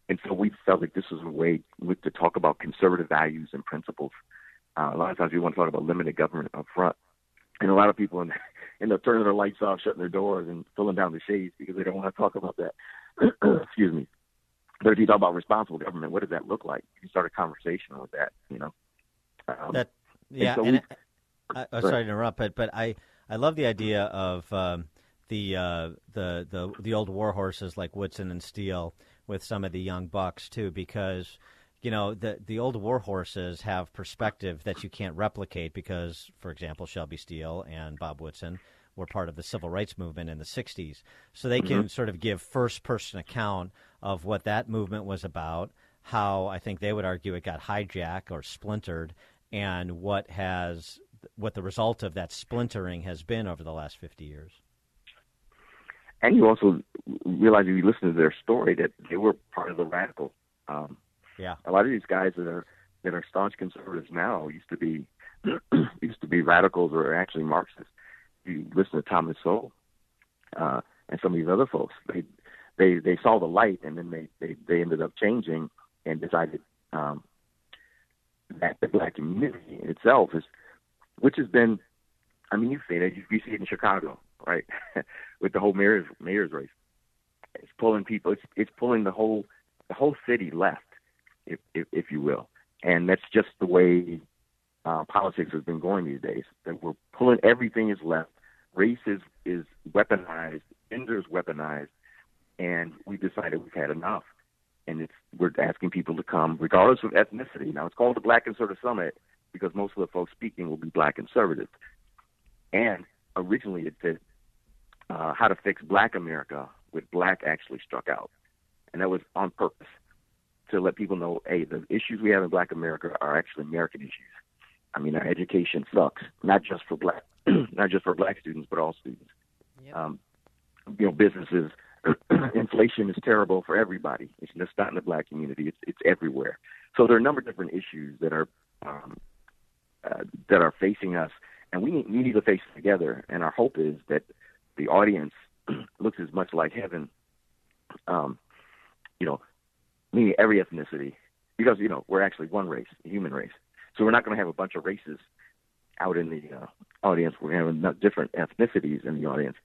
And so we felt like this was a way to talk about conservative values and principles. Uh, a lot of times we want to talk about limited government up front. And a lot of people end up turning their lights off, shutting their doors, and pulling down the shades because they don't want to talk about that. Excuse me. But if you talk about responsible government, what does that look like? You start a conversation with that, you know. Um, That yeah, so and we- I, I'm sorry to interrupt, but but I I love the idea of um, the uh, the the the old war horses like Woodson and Steele with some of the young bucks too, because you know the the old war horses have perspective that you can't replicate because, for example, Shelby Steele and Bob Woodson were part of the civil rights movement in the 60s. So they can Mhm. sort of give first person account of what that movement was about, how I think they would argue it got hijacked or splintered, and what has what the result of that splintering has been over the last 50 years. and you also realize if you listen to their story that they were part of the radical. Um, Yeah. a lot of these guys that are that are staunch conservatives now used to be used to be radicals or actually Marxists. You listen to Thomas Sowell uh, and some of these other folks. They they they saw the light and then they they, they ended up changing and decided um, that the black community itself is, which has been, I mean, you see it, you, you see it in Chicago, right, with the whole mayor's mayor's race. It's pulling people. It's it's pulling the whole the whole city left, if if, if you will, and that's just the way uh, politics has been going these days. That we're pulling everything is left. Race is is weaponized. Gender is weaponized, and we decided we've had enough. And it's we're asking people to come, regardless of ethnicity. Now it's called the Black Conservative Summit because most of the folks speaking will be Black conservatives. And originally it said uh, how to fix Black America with Black actually struck out, and that was on purpose to let people know, hey, the issues we have in Black America are actually American issues. I mean, our education sucks, not just for black, not just for black students, but all students. Um, you know, businesses, inflation is terrible for everybody. It's just not in the black community; it's it's everywhere. So there are a number of different issues that are um, uh, that are facing us, and we need, we need to face it together. And our hope is that the audience looks as much like heaven, um, you know, meaning every ethnicity, because you know we're actually one race, human race. So we're not going to have a bunch of races out in the uh, audience. We're going to have different ethnicities in the audience.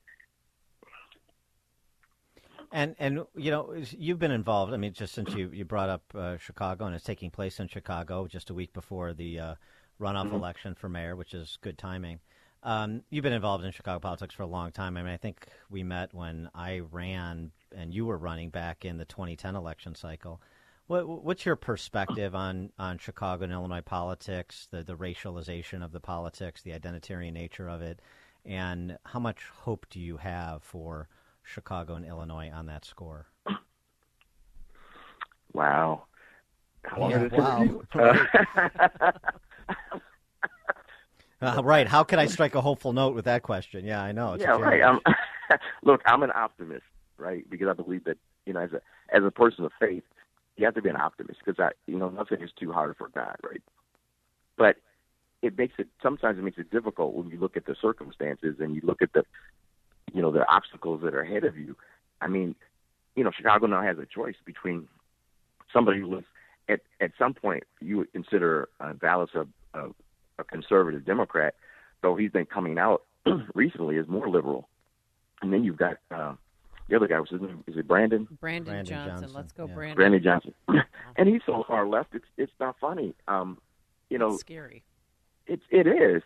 And and you know you've been involved. I mean, just since you you brought up uh, Chicago and it's taking place in Chicago just a week before the uh, runoff Mhm. election for mayor, which is good timing. Um, you've been involved in Chicago politics for a long time. I mean, I think we met when I ran and you were running back in the 2010 election cycle. What, what's your perspective on, on Chicago and Illinois politics, the, the racialization of the politics, the identitarian nature of it, and how much hope do you have for Chicago and Illinois on that score? Wow. How long Yeah, wow. Uh, right. How can I strike a hopeful note with that question? Yeah, I know. It's a yeah, right. I'm, look, I'm an optimist, right? Because I believe that you know, as a as a person of faith, you have to be an optimist because I, you know, nothing is too hard for God, right? But it makes it sometimes it makes it difficult when you look at the circumstances and you look at the, you know, the obstacles that are ahead of you. I mean, you know, Chicago now has a choice between somebody who was at at some point you would consider uh, Vallas a, a a conservative Democrat, though he's been coming out recently as more liberal. And then you've got uh, the other guy, what's his name? Is it Brandon? Brandon, Brandon Johnson. Johnson, Let's go, yeah. Brandon. Brandon Johnson, and he's so far left. It's it's not funny. Um, you know, Scary. it's it is.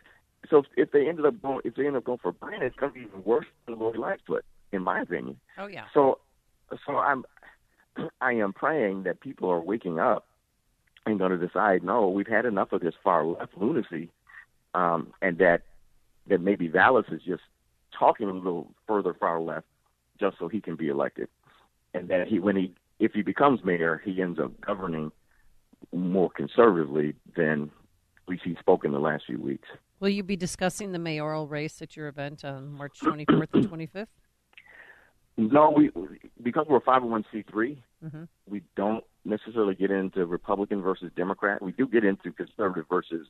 So if, if they ended up going, if they end up going for Brandon, it's going to be even worse than Lori Lightfoot, in my opinion. Oh yeah. So, so I'm, I am praying that people are waking up and going to decide, no, we've had enough of this far left lunacy, um, and that that maybe Vallas is just talking a little further far left just so he can be elected, and that he, when he, if he becomes mayor, he ends up governing more conservatively than we see spoken the last few weeks. Will you be discussing the mayoral race at your event on March 24th and 25th? No, we because we're 501c3, Mhm. we don't necessarily get into Republican versus Democrat. We do get into conservative versus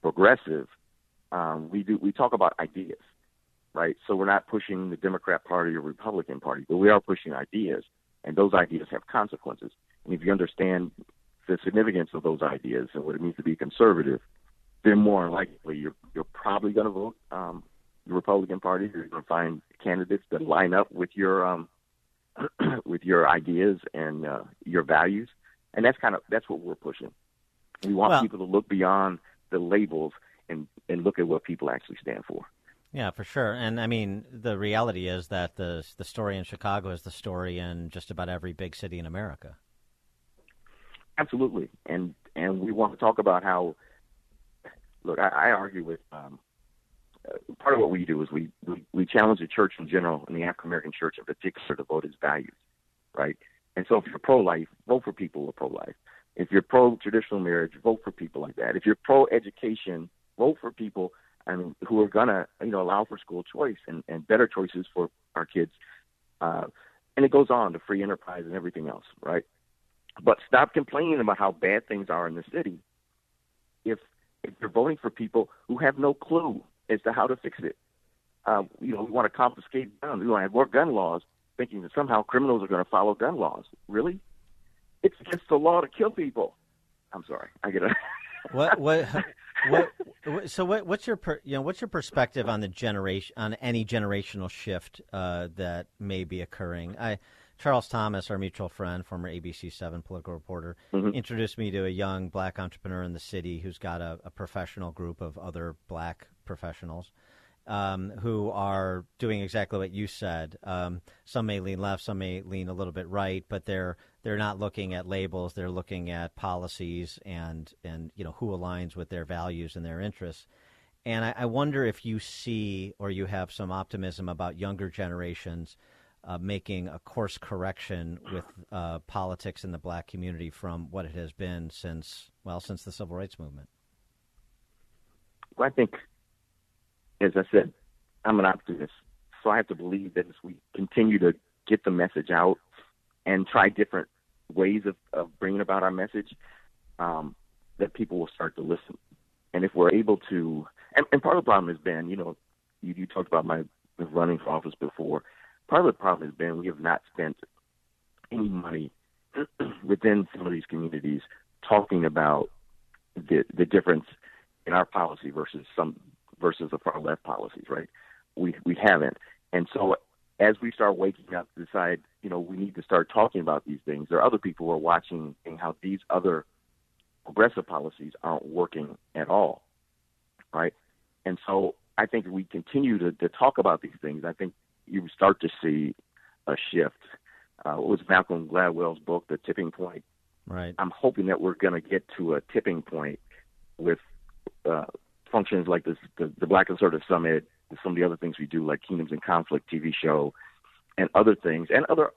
progressive. Um, we do we talk about ideas, right? So we're not pushing the Democrat Party or Republican Party, but we are pushing ideas, and those ideas have consequences. And if you understand the significance of those ideas and what it means to be conservative, then more likely you're you're probably going to vote um, the Republican Party. You're going to find candidates that line up with your um, with your ideas and uh, your values, and that's kind of that's what we're pushing. We want Well- people to look beyond the labels and and look at what people actually stand for. Yeah, for sure. And I mean, the reality is that the the story in Chicago is the story in just about every big city in America. Absolutely, and and we want to talk about how. Look, I, I argue with um, part of what we do is we, we we challenge the church in general and the African American church in particular to vote its values, right? And so, if you're pro-life, vote for people who are pro-life. If you're pro-traditional marriage, vote for people like that. If you're pro-education, vote for people I mean, who are gonna you know allow for school choice and, and better choices for our kids. Uh, and it goes on to free enterprise and everything else, right? But stop complaining about how bad things are in the city. If if you're voting for people who have no clue as to how to fix it, uh, you know, we want to confiscate guns. We want to have more gun laws, thinking that somehow criminals are going to follow gun laws. Really? It's against the law to kill people. I'm sorry. I get it. What what what, what so what what's your per, you know what's your perspective on the generation on any generational shift uh, that may be occurring? I Charles Thomas, our mutual friend, former ABC Seven political reporter, Mhm. introduced me to a young black entrepreneur in the city who's got a, a professional group of other black professionals um, who are doing exactly what you said. Um, some may lean left, some may lean a little bit right, but they're they're not looking at labels. They're looking at policies and and you know who aligns with their values and their interests. And I, I wonder if you see or you have some optimism about younger generations uh, making a course correction with uh, politics in the black community from what it has been since well since the civil rights movement. Well, I think, as I said, I'm an optimist, so I have to believe that as we continue to get the message out and try different ways of, of bringing about our message, um, that people will start to listen. And if we're able to, and, and part of the problem has been, you know, you, you talked about my running for office before. Part of the problem has been we have not spent any money within some of these communities talking about the the difference in our policy versus some versus the far left policies, right? We we haven't, and so as we start waking up to decide, you know, we need to start talking about these things. There are other people who are watching and how these other progressive policies aren't working at all, right? And so I think if we continue to, to talk about these things, I think you start to see a shift. Uh, what was Malcolm Gladwell's book, The Tipping Point? Right. I'm hoping that we're going to get to a tipping point with uh, functions like this, the, the Black Conservative Summit, some of the other things we do, like Kingdoms in Conflict TV show, and other things, and other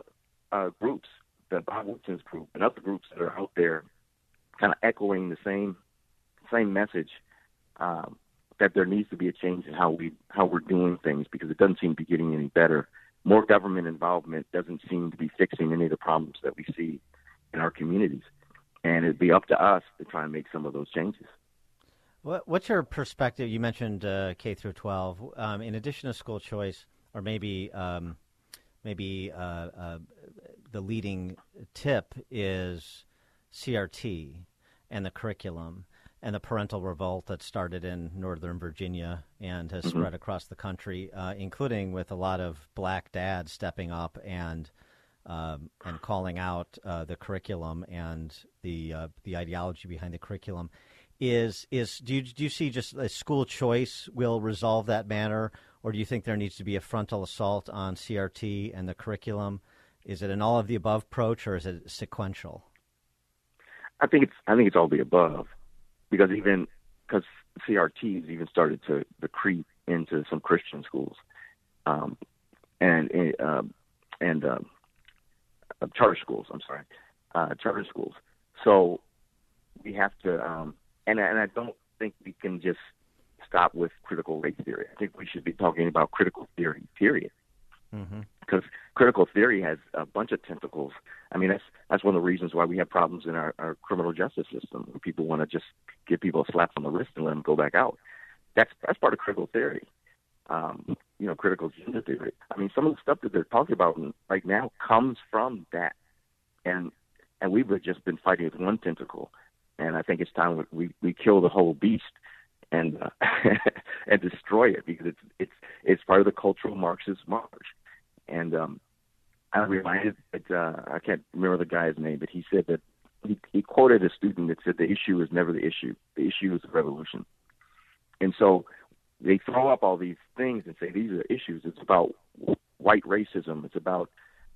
uh, groups, the Bob Woodson's group, and other groups that are out there, kind of echoing the same same message um, that there needs to be a change in how we how we're doing things because it doesn't seem to be getting any better. More government involvement doesn't seem to be fixing any of the problems that we see in our communities, and it'd be up to us to try and make some of those changes. What, what's your perspective? You mentioned uh, K through 12. Um, in addition to school choice, or maybe um, maybe uh, uh, the leading tip is CRT and the curriculum and the parental revolt that started in Northern Virginia and has Mm-hmm. spread across the country, uh, including with a lot of black dads stepping up and um, and calling out uh, the curriculum and the uh, the ideology behind the curriculum. Is is do you, do you see just a school choice will resolve that matter, or do you think there needs to be a frontal assault on CRT and the curriculum? Is it an all of the above approach, or is it sequential? I think it's I think it's all the above, because even because CRTs even started to, creep into some Christian schools, um, and uh, and uh, uh, charter schools. I'm sorry, uh, charter schools. So we have to, um, and and I don't think we can just stop with critical race theory. I think we should be talking about critical theory. Period Mm-hmm. because critical theory has a bunch of tentacles. I mean, that's that's one of the reasons why we have problems in our, our criminal justice system. Where people want to just give people a slap on the wrist and let them go back out. That's that's part of critical theory. Um, you know, critical gender theory. I mean, some of the stuff that they're talking about right now comes from that, and and we've just been fighting with one tentacle. And I think it's time we we kill the whole beast and uh, and destroy it because it's it's it's part of the cultural Marxist march. And um, I'm reminded that uh, I can't remember the guy's name, but he said that he, he quoted a student that said the issue is never the issue. The issue is the revolution. And so they throw up all these things and say these are issues. It's about white racism. It's about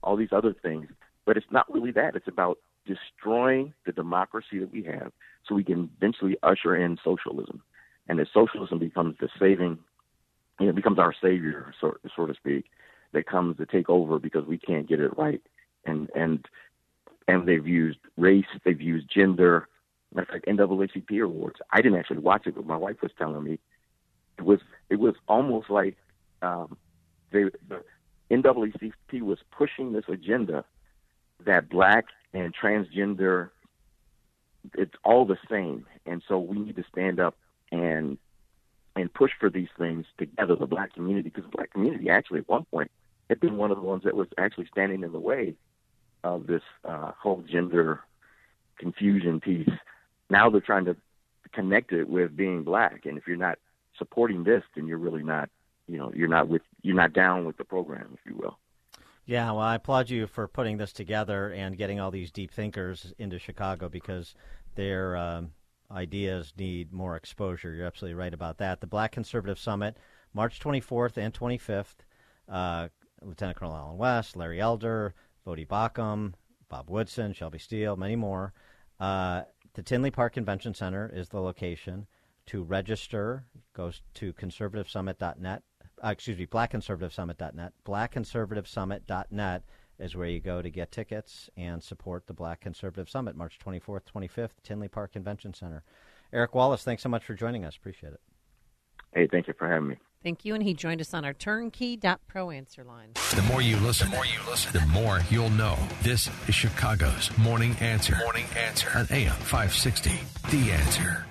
all these other things, but it's not really that. It's about destroying the democracy that we have so we can eventually usher in socialism. And that socialism becomes the saving, you know, becomes our savior, so, so to speak, that comes to take over because we can't get it right. And and and they've used race, they've used gender. Matter of fact, NAACP awards. I didn't actually watch it, but my wife was telling me it was it was almost like um, they the NAACP was pushing this agenda that black and transgender it's all the same, and so we need to stand up and and push for these things together, the black community, because the black community actually at one point had been one of the ones that was actually standing in the way of this uh, whole gender confusion piece. Now they're trying to connect it with being black, and if you're not supporting this, then you're really not, you know, you're not with, you're not down with the program, if you will. Yeah, well, I applaud you for putting this together and getting all these deep thinkers into Chicago because their um, ideas need more exposure. You're absolutely right about that. The Black Conservative Summit, March 24th and 25th. Uh, Lieutenant Colonel Allen West, Larry Elder, Voddie Baucham, Bob Woodson, Shelby Steele, many more. Uh, the Tinley Park Convention Center is the location. To register, goes to conservativesummit.net. Uh, excuse me, blackconservativesummit.net. Blackconservativesummit.net is where you go to get tickets and support the Black Conservative Summit, March 24th, 25th, Tinley Park Convention Center. Eric Wallace, thanks so much for joining us. Appreciate it. Hey, thank you for having me. Thank you. And he joined us on our turnkey.pro answer line. The more you listen, the more you listen, the more you'll know. This is Chicago's Morning Answer. Morning Answer on AM 560. The Answer.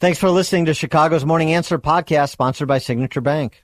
Thanks for listening to Chicago's Morning Answer podcast, sponsored by Signature Bank.